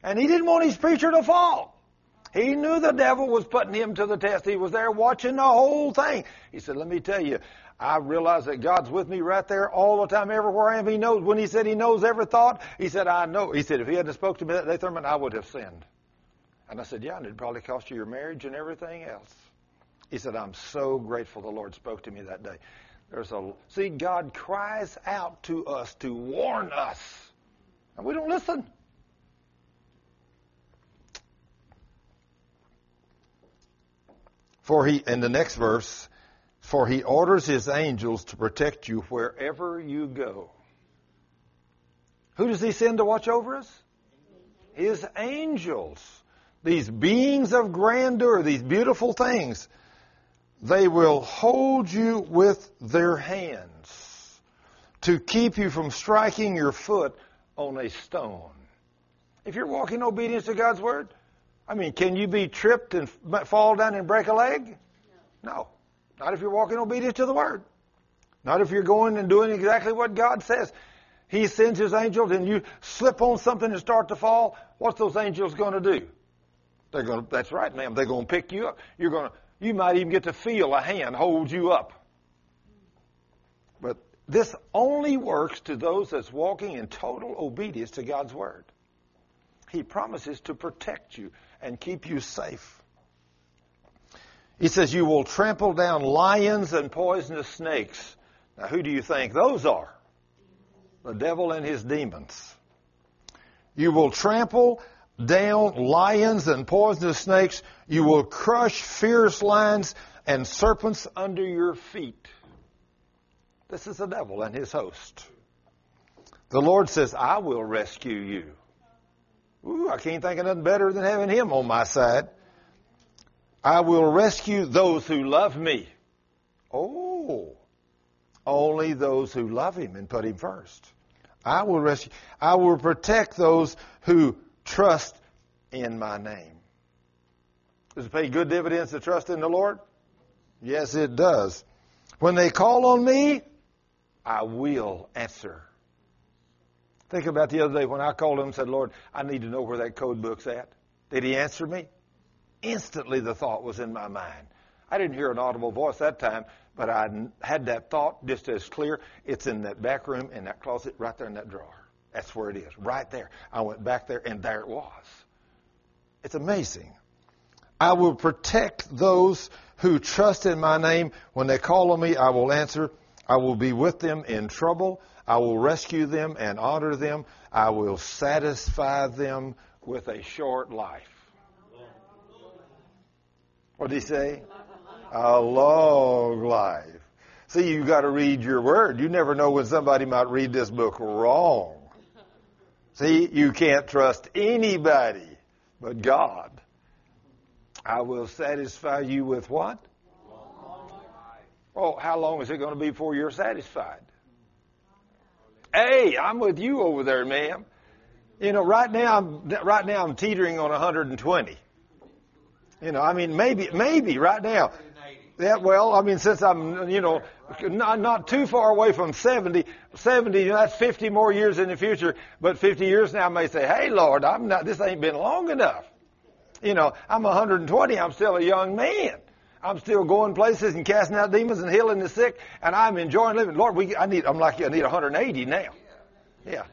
And he didn't want his preacher to fall. He knew the devil was putting him to the test. He was there watching the whole thing. He said, Let me tell you, I realize that God's with me right there all the time, everywhere I am. He knows. When he said he knows every thought, he said, I know. He said, if he hadn't spoke to me that day, Thurman, I would have sinned. And I said, yeah, and it'd probably cost you your marriage and everything else. He said, I'm so grateful the Lord spoke to me that day. There's a, see, God cries out to us to warn us. And we don't listen. For he, in the next verse, for he orders his angels to protect you wherever you go. Who does he send to watch over us? His angels. These beings of grandeur, these beautiful things, they will hold you with their hands to keep you from striking your foot on a stone. If you're walking in obedience to God's word, I mean, can you be tripped and fall down and break a leg? No. Not if you're walking obedient to the word. Not if you're going and doing exactly what God says. He sends his angels and you slip on something and start to fall. What's those angels going to do? They're going to, that's right, ma'am. They're going to pick you up. You're going to, you might even get to feel a hand hold you up. But this only works to those that's walking in total obedience to God's word. He promises to protect you and keep you safe. He says, You will trample down lions and poisonous snakes. Now, who do you think those are? The devil and his demons. You will trample down lions and poisonous snakes. You will crush fierce lions and serpents under your feet. This is the devil and his host. The Lord says, I will rescue you. Ooh, I can't think of nothing better than having him on my side. I will rescue those who love me. Oh, only those who love him and put him first. I will rescue. I will protect those who trust in my name. Does it pay good dividends to trust in the Lord? Yes, it does. When they call on me, I will answer. Think about the other day when I called him and said, Lord, I need to know where that code book's at. Did he answer me? Instantly the thought was in my mind. I didn't hear an audible voice that time, but I had that thought just as clear. It's in that back room, in that closet, right there in that drawer. That's where it is, right there. I went back there, and there it was. It's amazing. I will protect those who trust in my name. When they call on me, I will answer. I will be with them in trouble. I will rescue them and honor them. I will satisfy them with a short life. What did he say? A long life. See, you've got to read your word. You never know when somebody might read this book wrong. See, you can't trust anybody but God. I will satisfy you with what? Oh, how long is it going to be before you're satisfied? Hey, I'm with you over there, ma'am. You know, right now, I'm, right now I'm teetering on 120. You know, I mean, maybe, maybe right now. Yeah, well, I mean, since I'm, you know, not, not too far away from 70, 70, you know, that's 50 more years in the future, but 50 years now I may say, hey, Lord, I'm not, this ain't been long enough. You know, I'm 120, I'm still a young man. I'm still going places and casting out demons and healing the sick, and I'm enjoying living. Lord, we, I need, I'm like, I need 180 now. Yeah.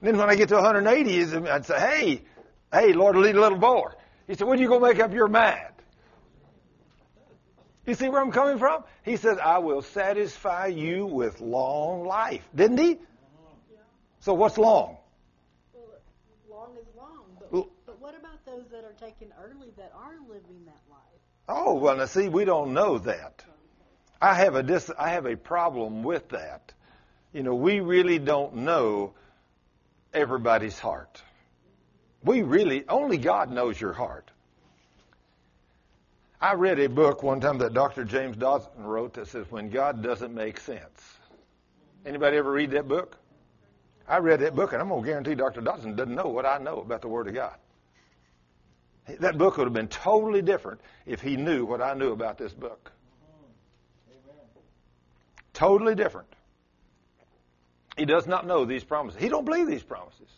And then when I get to 180, I'd say, hey, hey, Lord, lead a little more. He said, when are you going to make up your mind? You see where I'm coming from? He says, I will satisfy you with long life. Didn't he? So what's long? Well, long is long, but, but what about those that are taken early that are living that? Oh, well, now see, we don't know that. I have a dis- I have a problem with that. You know, we really don't know everybody's heart. We really, only God knows your heart. I read a book one time that Dr. James Dobson wrote that says when God doesn't make sense. Anybody ever read that book? I read that book and I'm going to guarantee Dr. Dobson doesn't know what I know about the Word of God. That book would have been totally different if he knew what I knew about this book. Totally different. He does not know these promises. He don't believe these promises.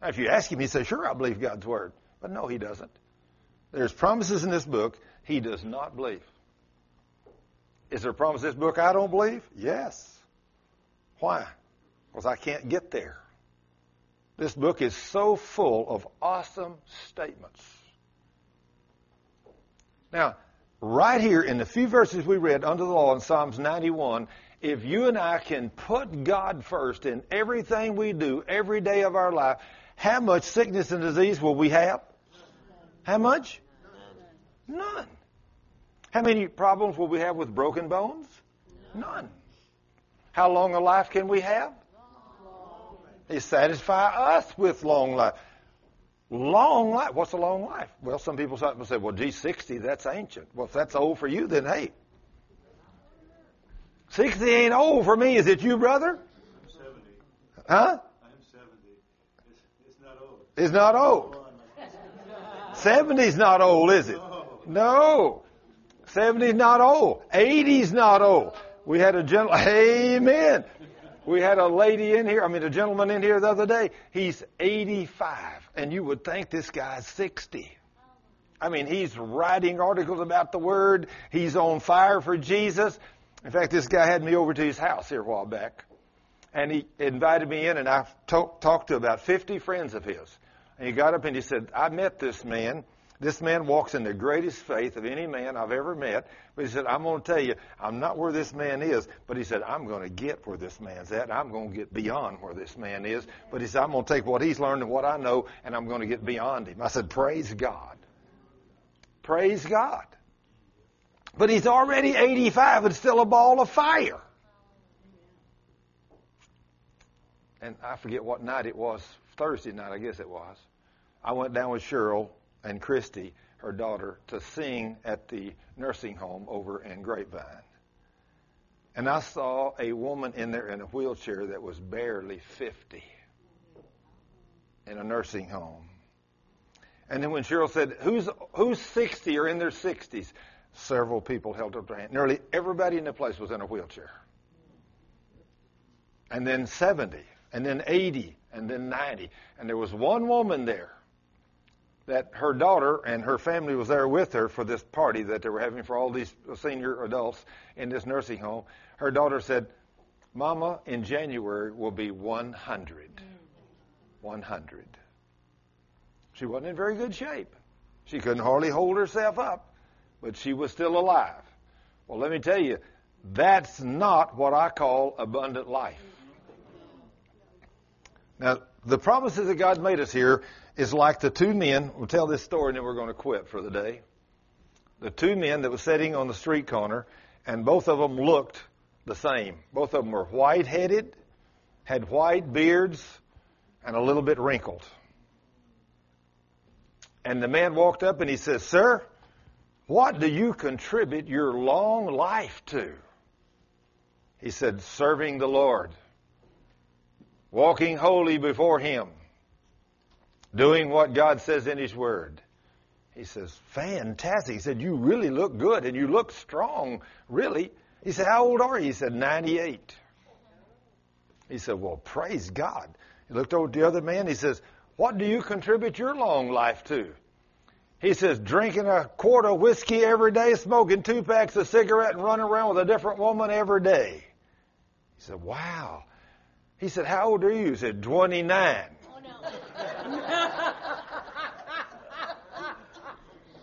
Now, if you ask him, he says, "Sure, I believe God's word," but no, he doesn't. There's promises in this book he does not believe. Is there a promise in this book I don't believe? Yes. Why? Because I can't get there. This book is so full of awesome statements. Now, right here in the few verses we read under the law in Psalms 91, if you and I can put God first in everything we do every day of our life, how much sickness and disease will we have? How much? None. How many problems will we have with broken bones? None. How long a life can we have? He satisfy us with long life. Long life. What's a long life? Well, some people say, well, gee, 60, that's ancient. Well, if that's old for you, then hey. 60 ain't old for me. Is it you, brother? I'm 70. Huh? I'm 70. It's, it's not old. It's not old. 70's not old, is it? No. 70's not old. 80's not old. We had a gentle, amen. We had a lady in here, I mean a gentleman in here the other day. He's 85, and you would think this guy's 60. I mean, he's writing articles about the Word. He's on fire for Jesus. In fact, this guy had me over to his house here a while back, and he invited me in, and I talk, talked to about 50 friends of his. And he got up and he said, I met this man. This man walks in the greatest faith of any man I've ever met. But he said, I'm going to tell you, I'm not where this man is. But he said, I'm going to get where this man's at. I'm going to get beyond where this man is. But he said, I'm going to take what he's learned and what I know, and I'm going to get beyond him. I said, Praise God. Praise God. But he's already 85 and still a ball of fire. And I forget what night it was, Thursday night, I guess it was. I went down with Cheryl and Christy, her daughter, to sing at the nursing home over in Grapevine. And I saw a woman in there in a wheelchair that was barely 50 in a nursing home. And then when Cheryl said, Who's, who's 60 or in their 60s? Several people held up their hand. Nearly everybody in the place was in a wheelchair. And then 70, and then 80, and then 90. And there was one woman there that her daughter and her family was there with her for this party that they were having for all these senior adults in this nursing home. Her daughter said, Mama, in January will be 100. 100. She wasn't in very good shape. She couldn't hardly hold herself up, but she was still alive. Well, let me tell you, that's not what I call abundant life. Now, the promises that God made us here is like the two men. We'll tell this story and then we're going to quit for the day. The two men that were sitting on the street corner, and both of them looked the same. Both of them were white headed, had white beards, and a little bit wrinkled. And the man walked up and he says, Sir, what do you contribute your long life to? He said, Serving the Lord, walking holy before Him, doing what God says in His Word. He says, Fantastic. He said, You really look good and you look strong, really. He said, How old are you? He said, 98. He said, Well, praise God. He looked over at the other man. He says, What do you contribute your long life to? He says, drinking a quart of whiskey every day, smoking two packs of cigarette, and running around with a different woman every day. He said, Wow. He said, How old are you? He said, 29.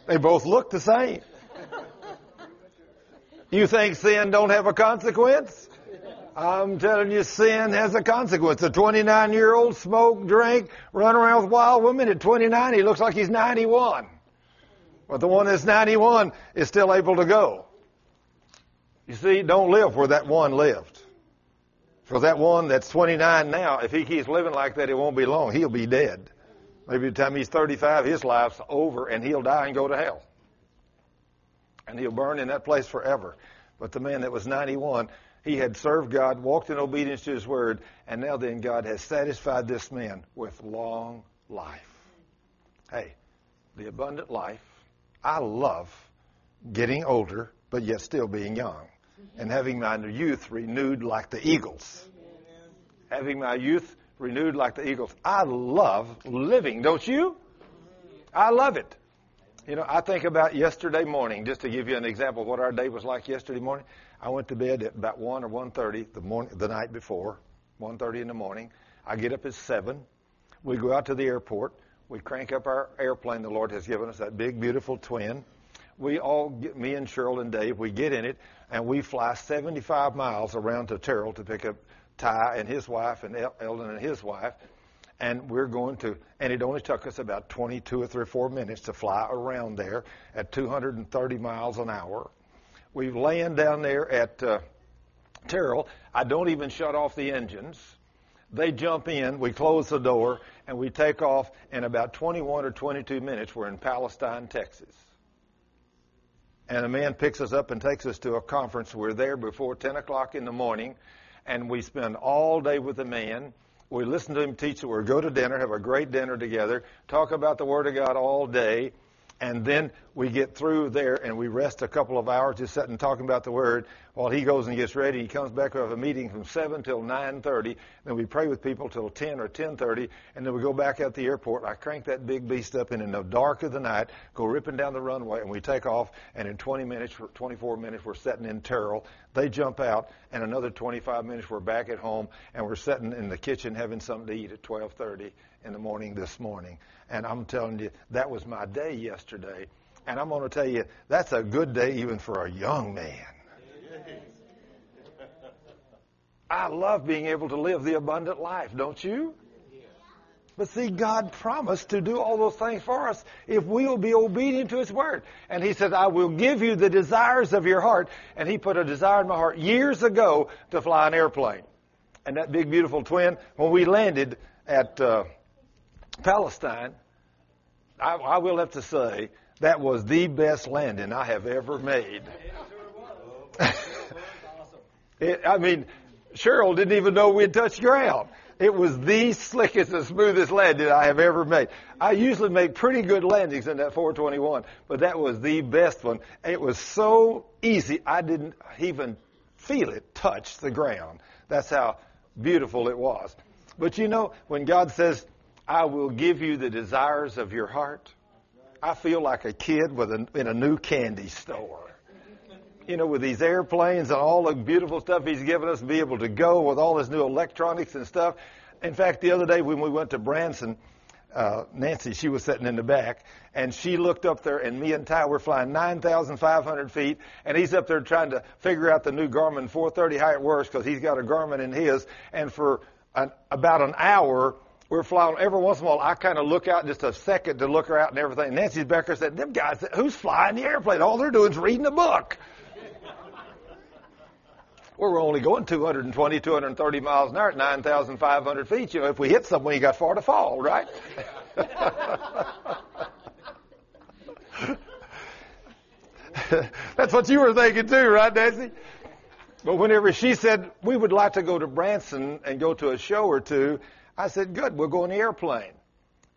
They both look the same. You think sin don't have a consequence? I'm telling you, sin has a consequence. A 29 year old smoke, drink, run around with wild women. At 29, he looks like he's 91. But the one that's 91 is still able to go. You see, don't live where that one lived. For that one that's 29 now, if he keeps living like that, it won't be long. He'll be dead. Maybe by the time he's 35, his life's over and he'll die and go to hell. And he'll burn in that place forever. But the man that was 91, he had served God, walked in obedience to his word, and now then God has satisfied this man with long life. Hey, the abundant life. I love getting older, but yet still being young. And having my youth renewed like the eagles. Having my youth renewed like the eagles. I love living, don't you? I love it. You know, I think about yesterday morning, just to give you an example of what our day was like yesterday morning. I went to bed at about 1 or 1.30 the, morning, the night before, 1.30 in the morning. I get up at 7. We go out to the airport. We crank up our airplane the Lord has given us, that big, beautiful twin. We all, get, me and Cheryl and Dave, we get in it, and we fly 75 miles around to Terrell to pick up Ty and his wife and Eldon and his wife. And we're going to, and it only took us about 22 or 3 or 4 minutes to fly around there at 230 miles an hour. We land down there at uh, Terrell. I don't even shut off the engines. They jump in, we close the door, and we take off. In about 21 or 22 minutes, we're in Palestine, Texas. And a man picks us up and takes us to a conference. We're there before 10 o'clock in the morning and we spend all day with the man. We listen to him teach word, go to dinner, have a great dinner together, talk about the Word of God all day, and then we get through there and we rest a couple of hours just sitting talking about the Word while he goes and gets ready. He comes back. Have a meeting from 7 till 9.30. Then we pray with people till 10 or 10.30. And then we go back at the airport. I crank that big beast up in the dark of the night, go ripping down the runway and we take off. And in 20 minutes, 24 minutes, we're sitting in Terrell. They jump out and another 25 minutes, we're back at home and we're sitting in the kitchen having something to eat at 12.30 in the morning this morning. And I'm telling you, that was my day yesterday. And I'm going to tell you, that's a good day even for a young man. I love being able to live the abundant life, don't you? But see, God promised to do all those things for us if we will be obedient to His Word. And He said, I will give you the desires of your heart. And He put a desire in my heart years ago to fly an airplane. And that big, beautiful twin, when we landed at uh, Palestine, I, I will have to say, that was the best landing I have ever made. it, I mean, Cheryl didn't even know we had touched ground. It was the slickest and smoothest landing I have ever made. I usually make pretty good landings in that 421, but that was the best one. It was so easy, I didn't even feel it touch the ground. That's how beautiful it was. But you know, when God says, I will give you the desires of your heart, I feel like a kid with a, in a new candy store. You know, with these airplanes and all the beautiful stuff he's given us, be able to go with all this new electronics and stuff. In fact, the other day when we went to Branson, uh, Nancy, she was sitting in the back, and she looked up there, and me and Ty were flying 9,500 feet, and he's up there trying to figure out the new Garmin 430 how it works because he's got a Garmin in his, and for an, about an hour, we're flying. Every once in a while, I kind of look out just a second to look her out and everything. Nancy's back there said, "Them guys, who's flying the airplane? All they're doing is reading a book." we're only going 220, 230 miles an hour at 9,500 feet. You know, if we hit somewhere, you got far to fall, right? That's what you were thinking too, right, Nancy? But whenever she said we would like to go to Branson and go to a show or two, I said, good, we'll go in the airplane.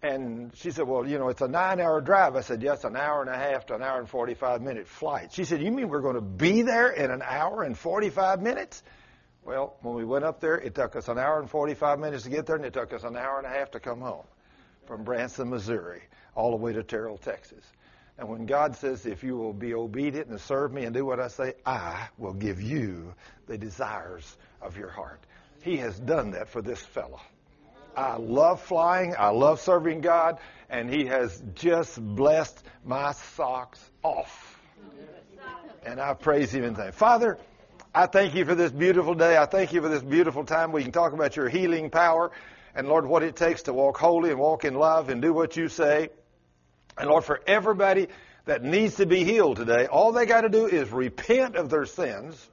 And she said, well, you know, it's a nine hour drive. I said, yes, an hour and a half to an hour and 45 minute flight. She said, you mean we're going to be there in an hour and 45 minutes? Well, when we went up there, it took us an hour and 45 minutes to get there, and it took us an hour and a half to come home from Branson, Missouri, all the way to Terrell, Texas. And when God says, if you will be obedient and serve me and do what I say, I will give you the desires of your heart. He has done that for this fellow. I love flying. I love serving God. And He has just blessed my socks off. And I praise Him and thank Father, I thank you for this beautiful day. I thank you for this beautiful time. We can talk about your healing power and Lord, what it takes to walk holy and walk in love and do what you say. And Lord, for everybody that needs to be healed today, all they got to do is repent of their sins,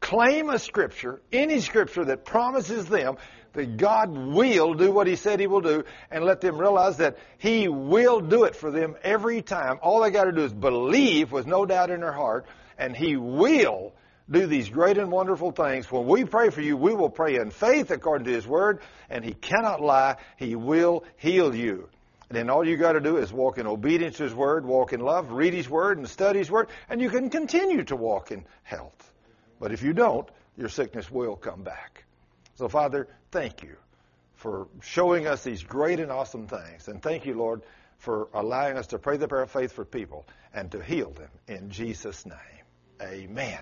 claim a scripture, any scripture that promises them that God will do what He said He will do and let them realize that He will do it for them every time. All they got to do is believe with no doubt in their heart and He will do these great and wonderful things. When we pray for you, we will pray in faith according to His Word and He cannot lie. He will heal you. And then all you got to do is walk in obedience to His Word, walk in love, read His Word, and study His Word, and you can continue to walk in health. But if you don't, your sickness will come back. So, Father, thank you for showing us these great and awesome things. And thank you, Lord, for allowing us to pray the prayer of faith for people and to heal them in Jesus' name. Amen.